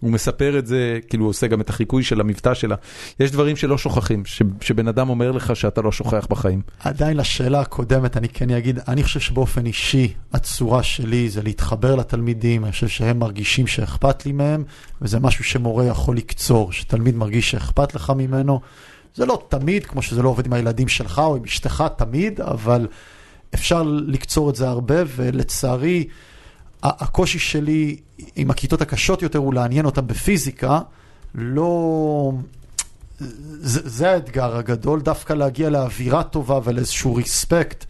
הוא מספר את זה, כאילו הוא עושה גם את החיקוי של המבטא שלה. יש דברים שלא שוכחים, ש, שבן אדם אומר לך שאתה לא שוכח בחיים. עדיין לשאלה הקודמת אני כן אגיד, אני חושב שבאופן אישי הצורה שלי זה להתחבר לתלמידים, אני חושב שהם מרגישים שאכפת לי מהם, וזה משהו שמורה יכול לקצור, שתלמיד מרגיש שאכפת לך ממנו. זה לא תמיד, כמו שזה לא עובד עם הילדים שלך או עם אשתך תמיד, אבל אפשר לקצור את זה הרבה, ולצערי, הקושי שלי עם הכיתות הקשות יותר הוא לעניין אותם בפיזיקה, לא... זה, זה האתגר הגדול, דווקא להגיע לאווירה טובה ולאיזשהו ריספקט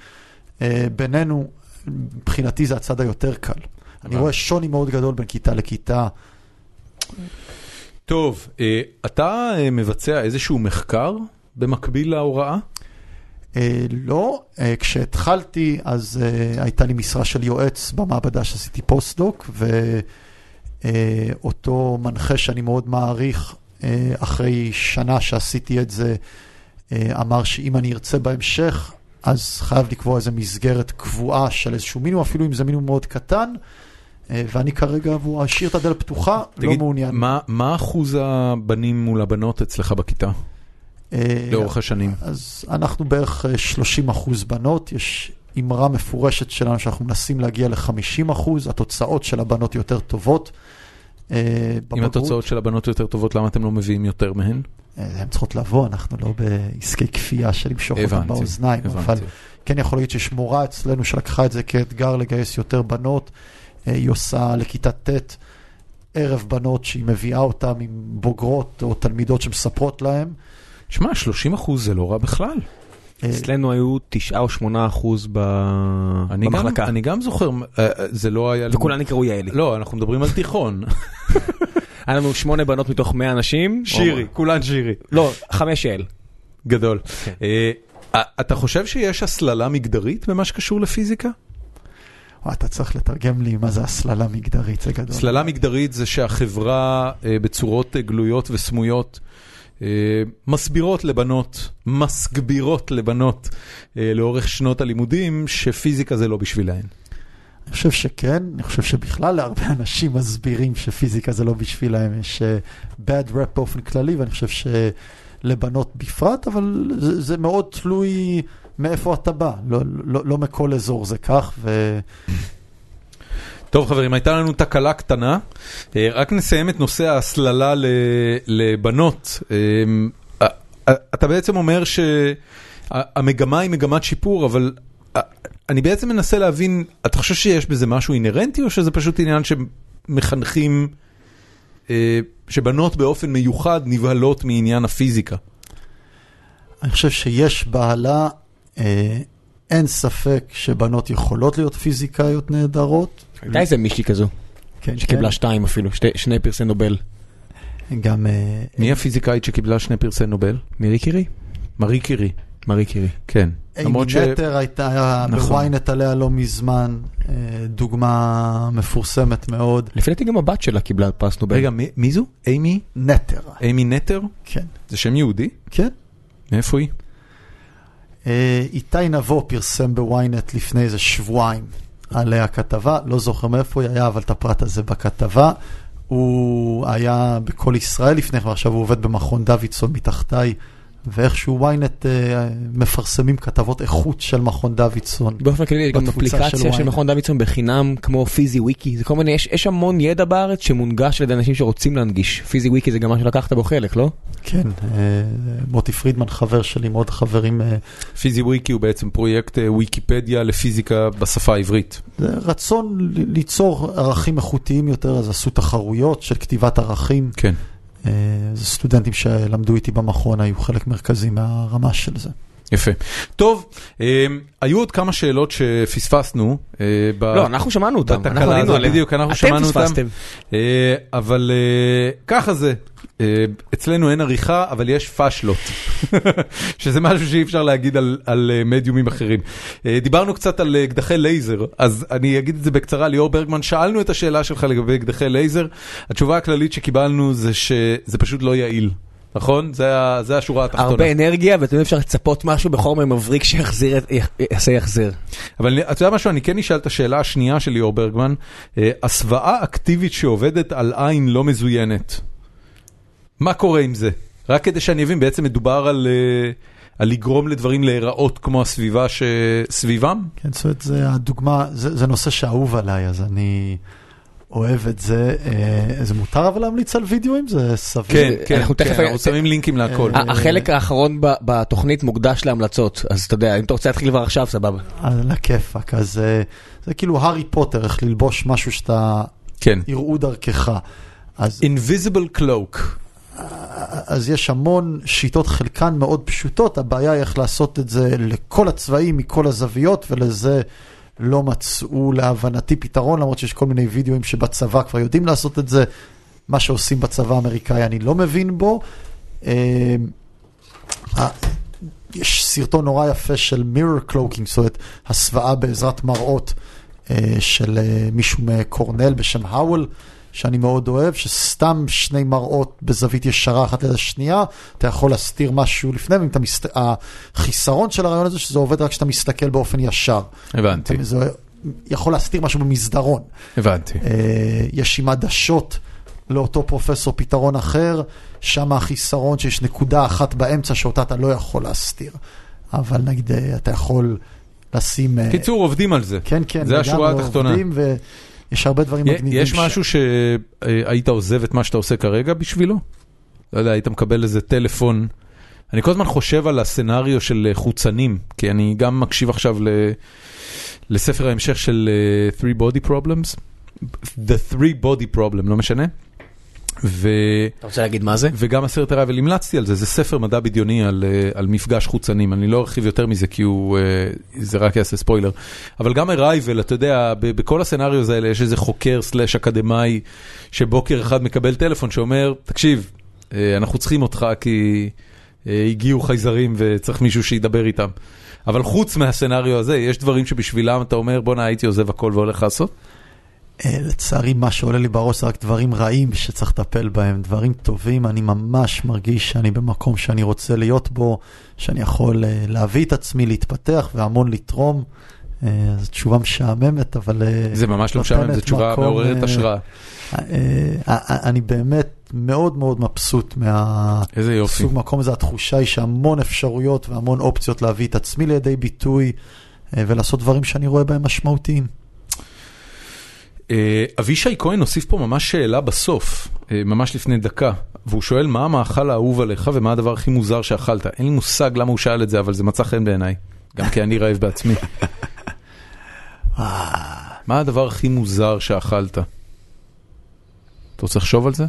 אה, בינינו, מבחינתי זה הצד היותר קל. אני רואה שוני מאוד גדול בין כיתה לכיתה. טוב, אה, אתה אה, מבצע איזשהו מחקר במקביל להוראה? אה, לא, אה, כשהתחלתי אז אה, הייתה לי משרה של יועץ במעבדה שעשיתי פוסט-דוק, ואותו מנחה שאני מאוד מעריך, אה, אחרי שנה שעשיתי את זה, אה, אמר שאם אני ארצה בהמשך, אז חייב לקבוע איזו מסגרת קבועה של איזשהו מינימום, אפילו אם זה מינימום מאוד קטן, אה, ואני כרגע, והוא השאיר את הדלת פתוחה, לא תגיד, מעוניין. מה, מה אחוז הבנים מול הבנות אצלך בכיתה לאורך השנים? אז אנחנו בערך אה, 30 אחוז בנות, יש אמרה מפורשת שלנו שאנחנו מנסים להגיע ל-50 אחוז, התוצאות של הבנות יותר טובות. אה, אם. התוצאות של הבנות יותר טובות, למה אתם לא מביאים יותר מהן? אה, הן צריכות לבוא, אנחנו לא בעסקי כפייה של למשוך אותן הבנתי, באוזניים, אבל הבנתי. כן יכול להיות שיש מורה אצלנו שלקחה את זה כאתגר לגייס יותר בנות, אה, היא עושה לכיתה ט' ערב בנות שהיא מביאה אותן עם בוגרות או תלמידות שמספרות להן. שמע, 30 אחוז זה לא רע בכלל. אה, אצלנו היו תשעה או שמונה אחוז ב- אני גם, במחלקה, אני גם זוכר, אה, אה, זה לא היה... וכולן נקראו יעלי. לא, אנחנו מדברים על תיכון. היה לנו שמונה בנות מתוך מאה אנשים. שירי, כולן שירי. לא, חמש של. גדול. אה, אתה חושב שיש הסללה מגדרית במה שקשור לפיזיקה? אתה צריך לתרגם לי מה זה הסללה מגדרית, זה גדול. הסללה מגדרית זה שהחברה בצורות גלויות וסמויות מסבירות לבנות, מסגבירות לבנות אה, לאורך שנות הלימודים, שפיזיקה זה לא בשבילהן. אני חושב שכן, אני חושב שבכלל להרבה אנשים מסבירים שפיזיקה זה לא בשבילהם, יש uh, bad rap באופן כללי, ואני חושב שלבנות בפרט, אבל זה, זה מאוד תלוי מאיפה אתה בא, לא, לא, לא מכל אזור זה כך, ו... טוב חברים, הייתה לנו תקלה קטנה, אה, רק נסיים את נושא ההסללה לבנות. אה, אתה בעצם אומר שהמגמה היא מגמת שיפור, אבל אני בעצם מנסה להבין, אתה חושב שיש בזה משהו אינהרנטי, או שזה פשוט עניין שמחנכים, אה, שבנות באופן מיוחד נבהלות מעניין הפיזיקה? אני חושב שיש בעלה, אה, אין ספק שבנות יכולות להיות פיזיקאיות נהדרות. הייתה איזה מישהי כזו, כן, שקיבלה כן. שתיים אפילו, שתי, שני פרסי נובל. גם... אה, מי הפיזיקאית שקיבלה שני פרסי נובל? מירי קירי? מארי קירי. מארי קירי. כן. אימי למרות ש... נטר הייתה נכון. בוויינט עליה לא מזמן, אה, דוגמה מפורסמת מאוד. לפי דעתי גם הבת שלה קיבלה פרס נובל. רגע, מי- מי זו? אימי? נטר, אימי נטר? כן. זה שם יהודי? כן. מאיפה היא? אה, איתי נבו פרסם בוויינט לפני איזה שבועיים עליה כתבה, לא זוכר מאיפה היא היה, אבל את הפרט הזה בכתבה. הוא היה בכל ישראל לפני כן, ועכשיו הוא עובד במכון דוידסון מתחתיי, ואיכשהו וויינט אה, מפרסמים כתבות איכות של מכון דוידסון. באופן כללי יש גם אפליקציה של ynet. מכון דוידסון בחינם כמו פיזי וויקי, זה כל מיני, יש, יש המון ידע בארץ שמונגש על ידי אנשים שרוצים להנגיש. פיזי וויקי זה גם מה שלקחת בו חלק, לא? כן, אה, מוטי פרידמן חבר שלי, עוד חברים. אה, פיזי וויקי הוא בעצם פרויקט אה, ויקיפדיה לפיזיקה בשפה העברית. זה רצון ליצור ערכים איכותיים יותר, אז עשו תחרויות של כתיבת ערכים. כן. אה, זה סטודנטים שלמדו איתי במכון היו חלק מרכזי מהרמה של זה. יפה. טוב, אה, היו עוד כמה שאלות שפספסנו. אה, לא, אנחנו שמענו אותם, אנחנו עלינו עליהם. בדיוק, אנחנו אתם שמענו אותם. פספסתם. אה, אבל אה, ככה זה, אה, אצלנו אין עריכה, אבל יש פאשלות, שזה משהו שאי אפשר להגיד על, על אה, מדיומים אחרים. אה, דיברנו קצת על אה, אקדחי לייזר, אז אני אגיד את זה בקצרה, ליאור ברגמן, שאלנו את השאלה שלך לגבי אקדחי לייזר, התשובה הכללית שקיבלנו זה שזה פשוט לא יעיל. נכון? זה, זה השורה התחתונה. הרבה אנרגיה ותמיד אפשר לצפות משהו בחומר מבריק שיחזיר, יעשה יחזיר. אבל אתה יודע משהו, אני כן אשאל את השאלה השנייה של ליאור ברגמן, אה, הסוואה אקטיבית שעובדת על עין לא מזוינת, מה קורה עם זה? רק כדי שאני אבין, בעצם מדובר על, אה, על לגרום לדברים להיראות כמו הסביבה שסביבם? כן, זאת אומרת, זה הדוגמה, זה, זה נושא שאהוב עליי, אז אני אוהב את זה. אה, זה מותר אבל להמליץ על וידאוים? זה סביר? כן, כן, אנחנו כן, תכף- אנחנו שמים לינקים להכל. אה, החלק האחרון ב- בתוכנית מוקדש להמלצות, אז אתה יודע, אם אתה רוצה להתחיל כבר עכשיו, סבבה. על הכיפאק, אז אה, זה כאילו הארי פוטר, איך ללבוש משהו שאתה, כן. יראו דרכך. אז, Invisible Cloak. אז יש המון שיטות, חלקן מאוד פשוטות, הבעיה היא איך לעשות את זה לכל הצבעים, מכל הזוויות, ולזה לא מצאו להבנתי פתרון, למרות שיש כל מיני וידאוים שבצבא כבר יודעים לעשות את זה. מה שעושים בצבא האמריקאי אני לא מבין בו. אה, יש סרטון נורא יפה של mirror cloaking, זאת אומרת, הסוואה בעזרת מראות אה, של אה, מישהו מקורנל בשם האוול, שאני מאוד אוהב, שסתם שני מראות בזווית ישרה אחת ליד השנייה, אתה יכול להסתיר משהו לפני, ואם אתה מסת... החיסרון של הרעיון הזה, שזה עובד רק כשאתה מסתכל באופן ישר. הבנתי, זה יכול להסתיר משהו במסדרון. הבנתי. אה, יש עם עדשות לאותו פרופסור פתרון אחר, שם החיסרון שיש נקודה אחת באמצע שאותה אתה לא יכול להסתיר. אבל נגיד אה, אתה יכול לשים... אה, קיצור, עובדים על זה. כן, כן, זה השורה התחתונה. עובדים, ויש הרבה דברים מגניבים. יש משהו שהיית עוזב את מה שאתה עושה כרגע בשבילו? לא יודע, היית מקבל איזה טלפון. אני כל הזמן חושב על הסצנריו של אה, חוצנים, כי אני גם מקשיב עכשיו ל... לספר ההמשך של uh, Three Body Problems, The Three Body Problem, לא משנה. ו... אתה רוצה להגיד מה זה? וגם הסרט הראבל המלצתי על זה, זה ספר מדע בדיוני על, אה, על מפגש חוצנים, אני לא ארחיב יותר מזה כי הוא, אה, זה רק יעשה ספוילר. אבל גם הראבל, אתה יודע, בכל הסצנריוז האלה יש איזה חוקר סלאש אקדמאי שבוקר אחד מקבל טלפון שאומר, תקשיב, אה, אנחנו צריכים אותך כי הגיעו חייזרים וצריך מישהו שידבר איתם. אבל חוץ מהסצנריו הזה, יש דברים שבשבילם אתה אומר, בואנה הייתי עוזב הכל והולך לעשות? אה, לצערי, מה שעולה לי בראש זה רק דברים רעים שצריך לטפל בהם. דברים טובים, אני ממש מרגיש שאני במקום שאני רוצה להיות בו, שאני יכול אה, להביא את עצמי, להתפתח והמון לתרום. אה, זו תשובה משעממת, אבל... זה ממש לא משעמם, זו תשובה מקום, מעוררת אה, השראה. אה, אה, אני באמת מאוד מאוד מבסוט איזה יופי. מהסוג מקום הזה. התחושה היא שהמון אפשרויות והמון אופציות להביא את עצמי לידי ביטוי ולעשות דברים שאני רואה בהם משמעותיים. אה, אבישי כהן הוסיף פה ממש שאלה בסוף, אה, ממש לפני דקה, והוא שואל מה המאכל האהוב עליך ומה הדבר הכי מוזר שאכלת. אין לי מושג למה הוא שאל את זה, אבל זה מצא חן בעיניי, גם כי אני רעב בעצמי. מה הדבר הכי מוזר שאכלת? אתה רוצה לחשוב על זה?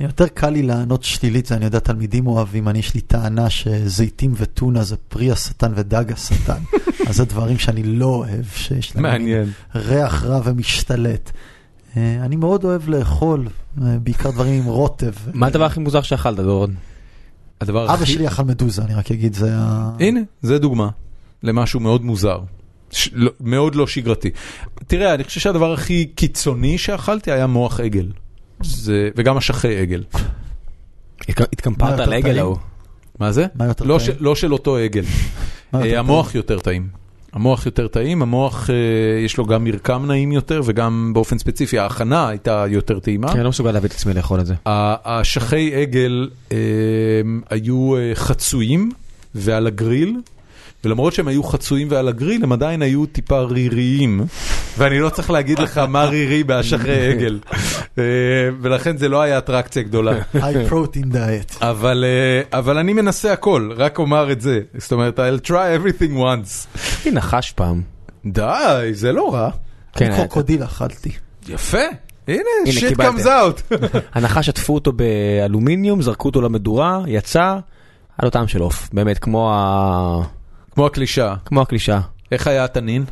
יותר קל לי לענות שלילית, זה אני יודע, תלמידים אוהבים, אני יש לי טענה שזיתים וטונה זה פרי השטן ודג השטן. אז זה דברים שאני לא אוהב, שיש להם מעניין. ריח רע ומשתלט. אה, אני מאוד אוהב לאכול, אה, בעיקר דברים עם רוטב. מה הדבר הכי מוזר שאכלת, דורון? הדבר אבא הכי... שלי אכל מדוזה, אני רק אגיד, זה ה... הנה, זה דוגמה למשהו מאוד מוזר. ש... לא, מאוד לא שגרתי. תראה, אני חושב שהדבר הכי קיצוני שאכלתי היה מוח עגל. זה... וגם אשכי עגל. התקמפרת על העגל טעים? ההוא. מה זה? מה יותר לא, טעים? ש... לא של אותו עגל. אה, המוח יותר טעים. המוח יותר טעים, המוח אה, יש לו גם מרקם נעים יותר וגם באופן ספציפי ההכנה הייתה יותר טעימה. כן, אני לא מסוגל להביא את עצמי לאכול את זה. ה- האשכי עגל אה, היו אה, חצויים ועל הגריל, ולמרות שהם היו חצויים ועל הגריל, הם עדיין היו טיפה ריריים, ואני לא צריך להגיד לך מה רירי באשכי עגל, אה, ולכן זה לא היה אטרקציה גדולה. high protein diet. אבל, אה, אבל אני מנסה הכל, רק אומר את זה. זאת אומרת, I'll try everything once. לי נחש פעם. די, זה לא רע. כן, קרוקודיל אכלתי. יפה. הנה, קיבלתם. comes out. הנחש עטפו אותו באלומיניום, זרקו אותו למדורה, יצא, היה לו טעם של עוף. באמת, כמו ה... כמו הקלישאה. כמו הקלישאה. איך היה התנין?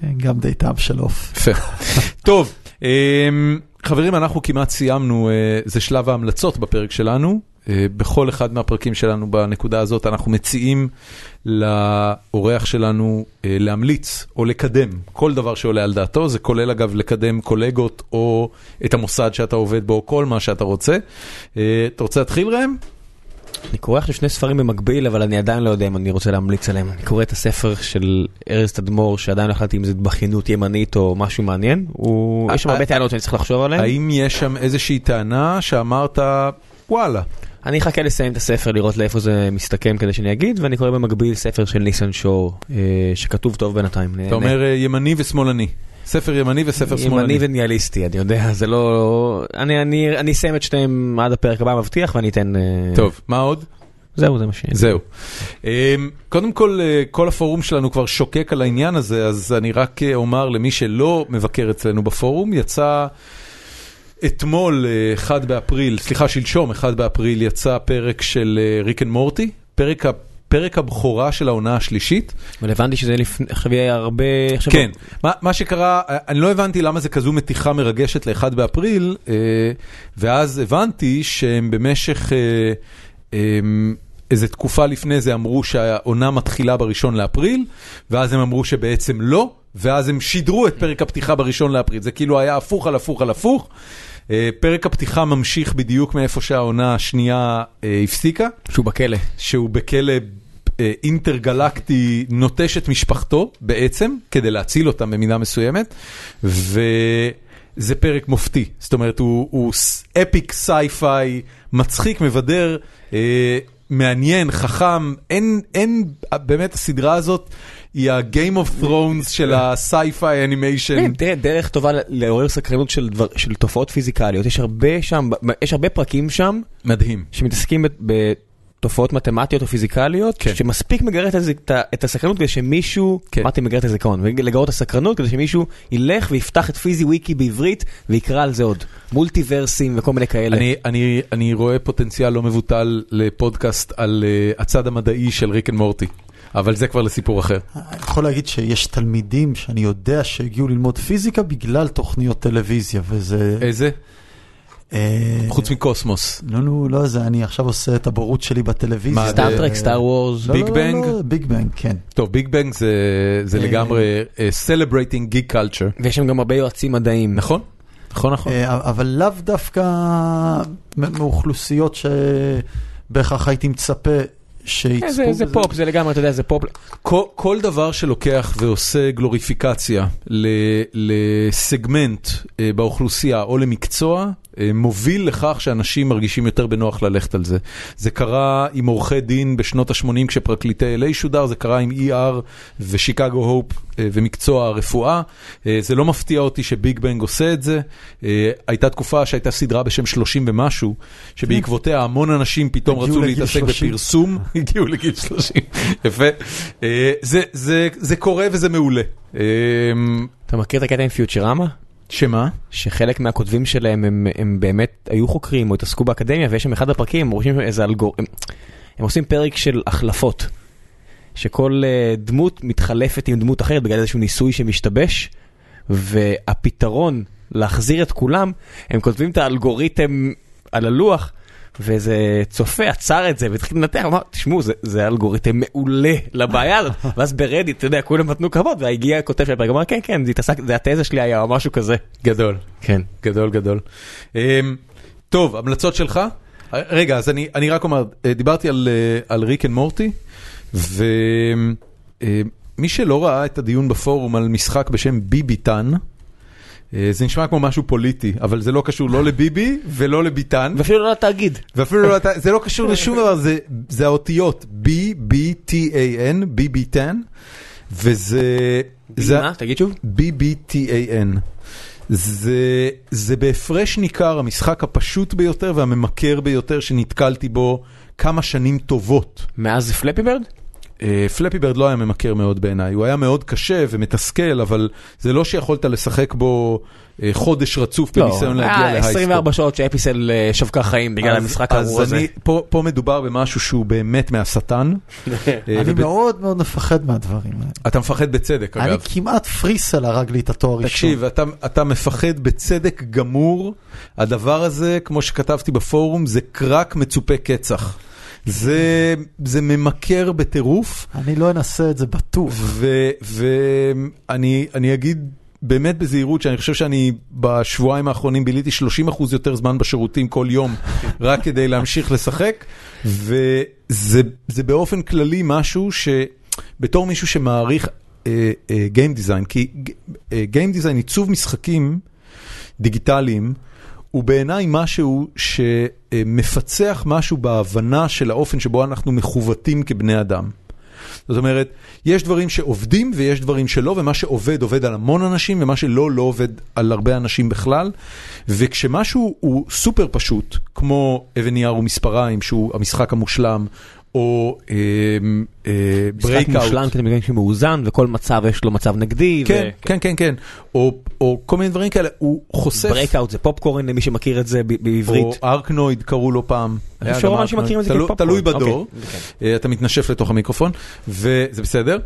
כן, גם די טעם של עוף. יפה. טוב, אמ, חברים, אנחנו כמעט סיימנו, אה, זה שלב ההמלצות בפרק שלנו. אה, בכל אחד מהפרקים שלנו בנקודה הזאת אנחנו מציעים לאורח שלנו אה, להמליץ או לקדם כל דבר שעולה על דעתו, זה כולל אגב לקדם קולגות או את המוסד שאתה עובד בו, כל מה שאתה רוצה. אתה רוצה להתחיל ראם? אני קורא עכשיו שני ספרים במקביל, אבל אני עדיין לא יודע אם אני רוצה להמליץ עליהם. אני קורא את הספר של ארז תדמור, שעדיין לא החלטתי אם זה בכיינות ימנית או משהו מעניין. הוא... יש שם הרבה טענות שאני צריך לחשוב עליהן. האם יש שם איזושהי טענה שאמרת, וואלה, אני אחכה לסיים את הספר, לראות לאיפה זה מסתכם כדי שאני אגיד, ואני קורא במקביל ספר של ניסן שור, אה, שכתוב טוב בינתיים. אתה אומר אה, ימני ושמאלני. ספר ימני וספר שמאלני. ימני וניאליסטי, אני יודע, זה לא... אני, אני, אני אסיים את שניהם עד הפרק הבא, מבטיח, ואני אתן... אה, טוב, מה עוד? זהו, זה מה ש... זהו. אמ, קודם כל, אה, כל הפורום שלנו כבר שוקק על העניין הזה, אז אני רק אה, אומר למי שלא מבקר אצלנו בפורום, יצא אתמול, אה, 1 באפריל, סליחה, שלשום, 1 באפריל, יצא פרק של Rick and Morty, פרק ה... פרק הבכורה של העונה השלישית. אבל הבנתי שזה לפני, הרבה... כן, מה, שקרה, אני לא הבנתי למה זה כזו מתיחה מרגשת ל-1 באפריל, אה, ואז הבנתי שהם במשך אה, אה, איזה תקופה לפני זה אמרו שהעונה מתחילה בראשון לאפריל, ואז הם אמרו שבעצם לא, ואז הם שידרו את פרק הפתיחה בראשון לאפריל, זה כאילו היה הפוך על הפוך על הפוך. אה, פרק הפתיחה ממשיך בדיוק מאיפה שהעונה השנייה אה, הפסיקה. שהוא בכלא. שהוא בכלא אה, אינטרגלקטי נוטש את משפחתו בעצם, כדי להציל אותם במידה מסוימת, וזה פרק מופתי, זאת אומרת הוא, הוא epic sci-fi, מצחיק, מבדר, מעניין, חכם, אין, אין, באמת הסדרה הזאת היא ה-game of thrones של ה sci-fi animation. כן, תראה, דרך טובה לעורר סקרנות של, תופעות פיזיקליות, יש הרבה שם, יש הרבה פרקים שם מדהים. שמתעסקים ב... ב תופעות מתמטיות או פיזיקליות, כן. שמספיק מגרד את הסקרנות כדי שמישהו, כן. אמרתי מגרד את הזיכרון, לגרות את הסקרנות כדי שמישהו ילך ויפתח את פיזי וויקי בעברית ויקרא על זה עוד. מולטיברסים וכל מיני כאלה. אני, אני, אני רואה פוטנציאל לא מבוטל לפודקאסט על אה, הצד המדעי של Rick and Morty, אבל זה כבר לסיפור אחר. אני יכול להגיד שיש תלמידים שאני יודע שהגיעו ללמוד פיזיקה בגלל תוכניות טלוויזיה, וזה... איזה? אה, חוץ מקוסמוס. לא, לא, לא, זה אני עכשיו עושה את הבורות שלי בטלוויזיה. מה, סטארטרק, אה, סטאר וורס. לא, ביג לא, בנג? לא, ביג בנג, כן. טוב, ביג בנג זה, זה אה. לגמרי uh, celebrating geek culture. ויש שם גם הרבה יועצים מדעיים. נכון? נכון, נכון. אה, אבל לאו דווקא מאוכלוסיות שבהכרח הייתי מצפה אה, שיצפו זה- זה בזה. פופ, זה לגמרי, אתה יודע, זה פופ. כל, כל דבר שלוקח ועושה גלוריפיקציה ל- לסגמנט אה, באוכלוסייה או למקצוע, מוביל לכך שאנשים מרגישים יותר בנוח ללכת על זה. זה קרה עם עורכי דין בשנות ה-80 כשפרקליטי LA שודר, זה קרה עם ER ושיקגו הופ אה, ומקצוע הרפואה. אה, זה לא מפתיע אותי שביג בנג עושה את זה. אה, הייתה תקופה שהייתה סדרה בשם 30 ומשהו, שבעקבותיה המון אנשים פתאום רצו להתעסק 30. בפרסום. הגיעו לגיל 30, יפה. אה, זה- זה- זה קורה וזה מעולה. אה, אתה מכיר את הקטע עם פיוטרמה? שמה? שחלק מהכותבים שלהם הם, הם באמת היו חוקרים או התעסקו באקדמיה ויש שם אחד הפרקים הם רושמים איזה אלגור... הם, הם עושים פרק של החלפות. שכל uh, דמות מתחלפת עם דמות אחרת בגלל איזשהו ניסוי שמשתבש והפתרון להחזיר את כולם הם כותבים את האלגוריתם על הלוח. ואיזה צופה עצר את זה והתחיל לנתח, אמר, תשמעו, זה, זה אלגוריתם מעולה לבעיה הזאת. ואז ברדיט, אתה יודע, כולם נתנו כבוד, והגיע הכותב של הפרק, אמר, כן, כן, זה התעסק, זה התזה שלי היה, או משהו כזה. גדול. כן. גדול גדול. אה, טוב, המלצות שלך? אה, רגע, אז אני אני רק אומר, אה, דיברתי על אה, על ריק אנד מורטי, ומי שלא ראה את הדיון בפורום על משחק בשם ביביטן, זה נשמע כמו משהו פוליטי, אבל זה לא קשור לא לביבי ולא לביטן. ואפילו לא לתאגיד. ואפילו לא, אתה- זה לא קשור לשום דבר, זה, זה האותיות B-B-T-A-N, BB10, וזה... זה, מה? תגיד שוב. BBTAN. זה, זה בהפרש ניכר המשחק הפשוט ביותר והממכר ביותר שנתקלתי בו כמה שנים טובות. מאז פלאפי ברד? אה, פלאפי ברד לא היה ממכר מאוד בעיניי, הוא היה מאוד קשה ומתסכל, אבל זה לא שיכולת לשחק בו אה, חודש רצוף בניסיון להגיע היה להייסקור. 24 שעות שאפיסל אה, שווקה חיים בגלל אז- המשחק אז הארור הזה. אני- פה פה מדובר במשהו שהוא באמת מהשטן. אה, אני וב- מאוד מאוד מפחד מהדברים האלה. אתה מפחד בצדק אני אגב. כמעט פריסל הרג לי את התואר הראשון. תקשיב, אתה, אתה מפחד בצדק גמור, הדבר הזה, כמו שכתבתי בפורום, זה קרק מצופה קצח. זה, זה ממכר בטירוף, אני לא אנסה את זה בטוח. ואני אני אגיד באמת בזהירות שאני חושב שאני בשבועיים האחרונים ביליתי 30% יותר זמן בשירותים כל יום, רק כדי להמשיך לשחק, וזה זה באופן כללי משהו שבתור מישהו שמעריך גיים דיזיין, כי גיים דיזיין, עיצוב משחקים דיגיטליים, הוא בעיניי משהו שמפצח משהו בהבנה של האופן שבו אנחנו מכוותים כבני אדם. זאת אומרת, יש דברים שעובדים ויש דברים שלא, ומה שעובד עובד על המון אנשים, ומה שלא לא עובד על הרבה אנשים בכלל. וכשמשהו הוא סופר פשוט, כמו אבן נייר ומספריים, שהוא המשחק המושלם, או משחק ברייקאוט. מושלם כדי מגן שמאוזן וכל מצב יש לו מצב נגדי. כן, כן, כן, כן. או או כל מיני דברים כאלה, הוא חושף... ברייקאוט זה פופקורן למי שמכיר את זה ב- או בעברית. ארקנויד קראו לו פעם. האנשים ארקנויד. מכירים את זה כפופקורן. תלוי בדור. אוקיי, אה, אתה מתנשף לתוך המיקרופון, וזה בסדר.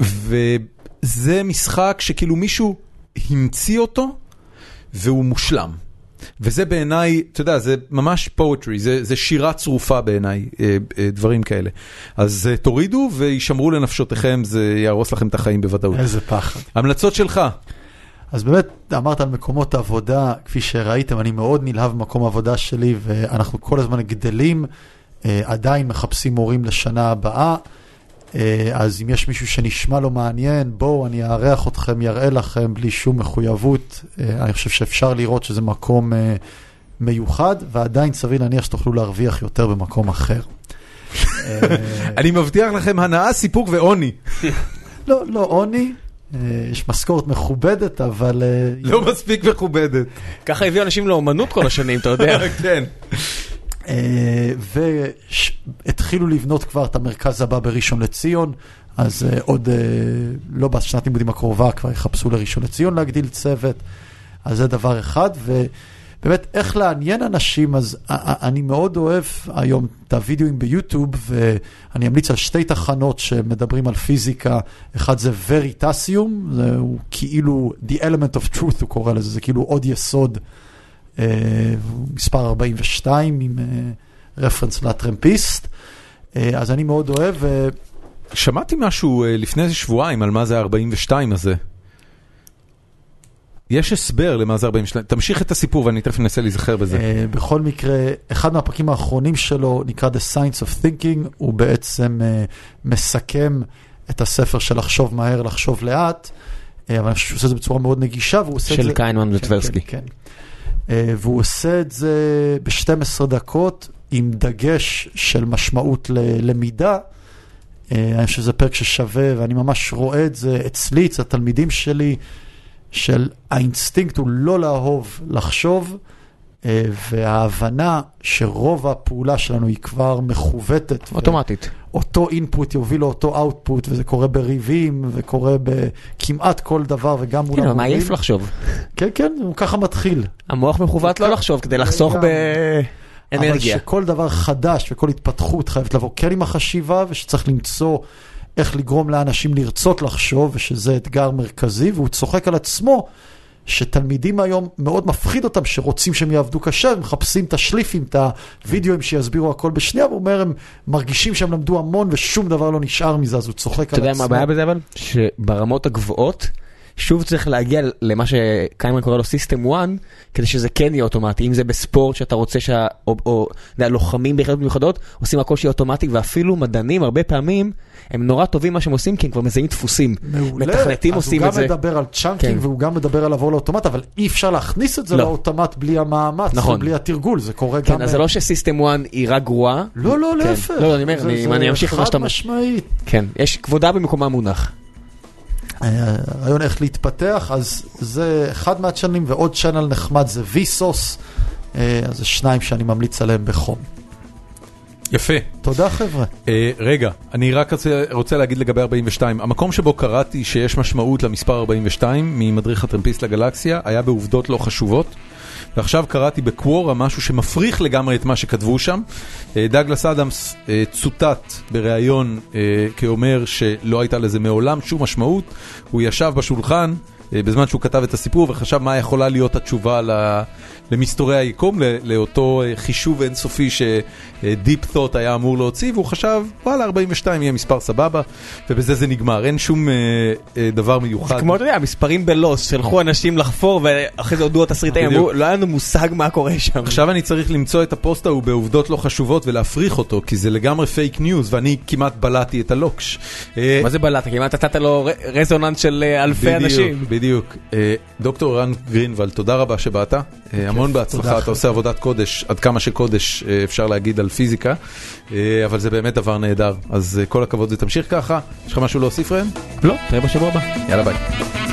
וזה משחק שכאילו מישהו המציא אותו, והוא מושלם. וזה בעיניי, אתה יודע, זה ממש poetry, זה, זה שירה צרופה בעיניי, אה, אה, דברים כאלה. אז אה, תורידו וישמרו לנפשותיכם, זה יהרוס לכם את החיים בוודאות. איזה פחד. המלצות שלך, אז באמת, אמרת על מקומות עבודה, כפי שראיתם, אני מאוד נלהב במקום העבודה שלי, ואנחנו כל הזמן גדלים, עדיין מחפשים מורים לשנה הבאה. אה, אז אם יש מישהו שנשמע לו מעניין, בואו, אני אארח אתכם, יראה לכם, בלי שום מחויבות. אה, אני חושב שאפשר לראות שזה מקום אה, מיוחד, ועדיין סביר להניח שתוכלו להרוויח יותר במקום אחר. אני מבטיח לכם הנאה, סיפוק ועוני. לא, לא עוני, יש משכורת מכובדת, אבל... לא מספיק מכובדת. ככה הביאו אנשים לאומנות כל השנים, אתה יודע. כן. והתחילו לבנות כבר את המרכז הבא בראשון לציון, אז אה, עוד, אה, לא בשנת לימודים הקרובה, כבר יחפשו לראשון לציון להגדיל צוות, אז זה דבר אחד. ובאמת, איך לעניין אנשים, אז אני מאוד אוהב היום את הוידאוים ביוטיוב, ואני אמליץ על שתי תחנות שמדברים על פיזיקה, אחד זה וריטסיום, הוא כאילו The Element of Truth, הוא קורא לזה, זה כאילו עוד יסוד. אה, מספר 42 עם רפרנס לטרמפיסט, אז אני מאוד אוהב. שמעתי משהו לפני איזה שבועיים על מה זה ה-42 הזה. יש הסבר למה זה 42, תמשיך את הסיפור ואני תכף אנסה להיזכר בזה. בכל מקרה, אחד מהפרקים האחרונים שלו נקרא The Science of Thinking, הוא בעצם מסכם את הספר של לחשוב מהר, לחשוב לאט, אבל אני חושב שהוא עושה את זה בצורה מאוד נגישה, והוא עושה את זה... של כהנמן וטברסקי. כן, כן. והוא עושה את זה ב-12 דקות, עם דגש של משמעות ללמידה. אני חושב שזה פרק ששווה, ואני ממש רואה את זה אצלי, אצל התלמידים שלי, של האינסטינקט הוא לא לאהוב לחשוב, וההבנה שרוב הפעולה שלנו היא כבר מכוותת. אוטומטית. אותו אינפוט יוביל לאותו אאוטפוט, וזה קורה בריבים, וקורה בכמעט כל דבר, וגם מול המורים. כן, מה עייף לחשוב. כן, כן, הוא ככה מתחיל. המוח מכוות לא לחשוב, כדי לחסוך ב... אנרגיה. אבל שכל דבר חדש וכל התפתחות חייבת לבוא כן עם החשיבה, ושצריך למצוא איך לגרום לאנשים לרצות לחשוב, ושזה אתגר מרכזי, והוא צוחק על עצמו, שתלמידים היום מאוד מפחיד אותם, שרוצים שהם יעבדו קשה, הם מחפשים את השליפים, את הוידאוים שיסבירו הכל בשנייה, והוא אומר, הם מרגישים שהם למדו המון ושום דבר לא נשאר מזה, אז הוא צוחק על עצמו. אתה יודע מה הבעיה בזה אבל? שברמות הגבוהות, שוב צריך להגיע למה שקיימן קורא לו סיסטם 1, כדי שזה כן יהיה אוטומטי, אם זה בספורט שאתה רוצה שהלוחמים ביחידות מיוחדות עושים הכל שיהיה אוטומטי, ואפילו מדענים הרבה פעמים הם נורא טובים מה שהם עושים, כי הם כבר מזהים דפוסים. מעולה, מתכנתים עושים את זה. אז הוא גם מדבר על chunking כן. והוא גם מדבר על לעבור לאוטומט, אבל אי אפשר להכניס את זה לא. לאוטומט בלי המאמץ, נכון. ובלי התרגול, זה קורה כן, גם... אז זה לא ש system 1 היא רק גרועה. לא, לא, כן. להפך. לא, אני אומר, זה- אני- אמשיך למה שאתה חד. משמעית. כן, יש כבודה במקומה מונח. הרעיון איך להתפתח, אז זה אחד מהצ'אנלים, ועוד channel נחמד זה Vsauce, אה, אז זה שניים שאני ממליץ עליהם בחום. יפה. תודה חבר'ה. אה, רגע, אני רק רוצה, רוצה להגיד לגבי 42, המקום שבו קראתי שיש משמעות למספר 42 ממדריך הטרמפיסט לגלקסיה היה בעובדות לא חשובות. ועכשיו קראתי בקוורה משהו שמפריך לגמרי את מה שכתבו שם. אה, דאגלס אדמס אה, צוטט בריאיון אה, כאומר שלא הייתה לזה מעולם שום משמעות. הוא ישב בשולחן בזמן שהוא כתב את הסיפור וחשב מה יכולה להיות התשובה למסתורי היקום, לאותו אה, חישוב אינסופי ש Deep Thought היה אמור להוציא, והוא חשב, וואלה, 42 יהיה מספר סבבה, ובזה זה נגמר, אין שום אה, אה, דבר מיוחד. כמו אתה יודע, מספרים בלוסט, שלחו אנשים לחפור ואחרי זה הודו התסריטאים. אמרו, לא היה לנו מושג מה קורה שם. עכשיו אני צריך למצוא את הפוסט ההוא בעובדות לא חשובות ולהפריך אותו, כי זה לגמרי פייק ניוז, ואני כמעט בלעתי את הלוקש. אה, מה זה בלעת? כמעט נתת לו רזוננס של אה, אלפי אנשים. בדיוק. אה, דוקטור רן גרינוולד, תודה רבה שבאת. אה, המון בהצלחה, אתה עושה עבודת קודש, עד כמה שקודש אה, אפשר להגיד על פיזיקה, אבל זה באמת דבר נהדר. אז כל הכבוד ותמשיך ככה. יש לך משהו להוסיף ראם? לא, תראה בשבוע הבא. יאללה ביי.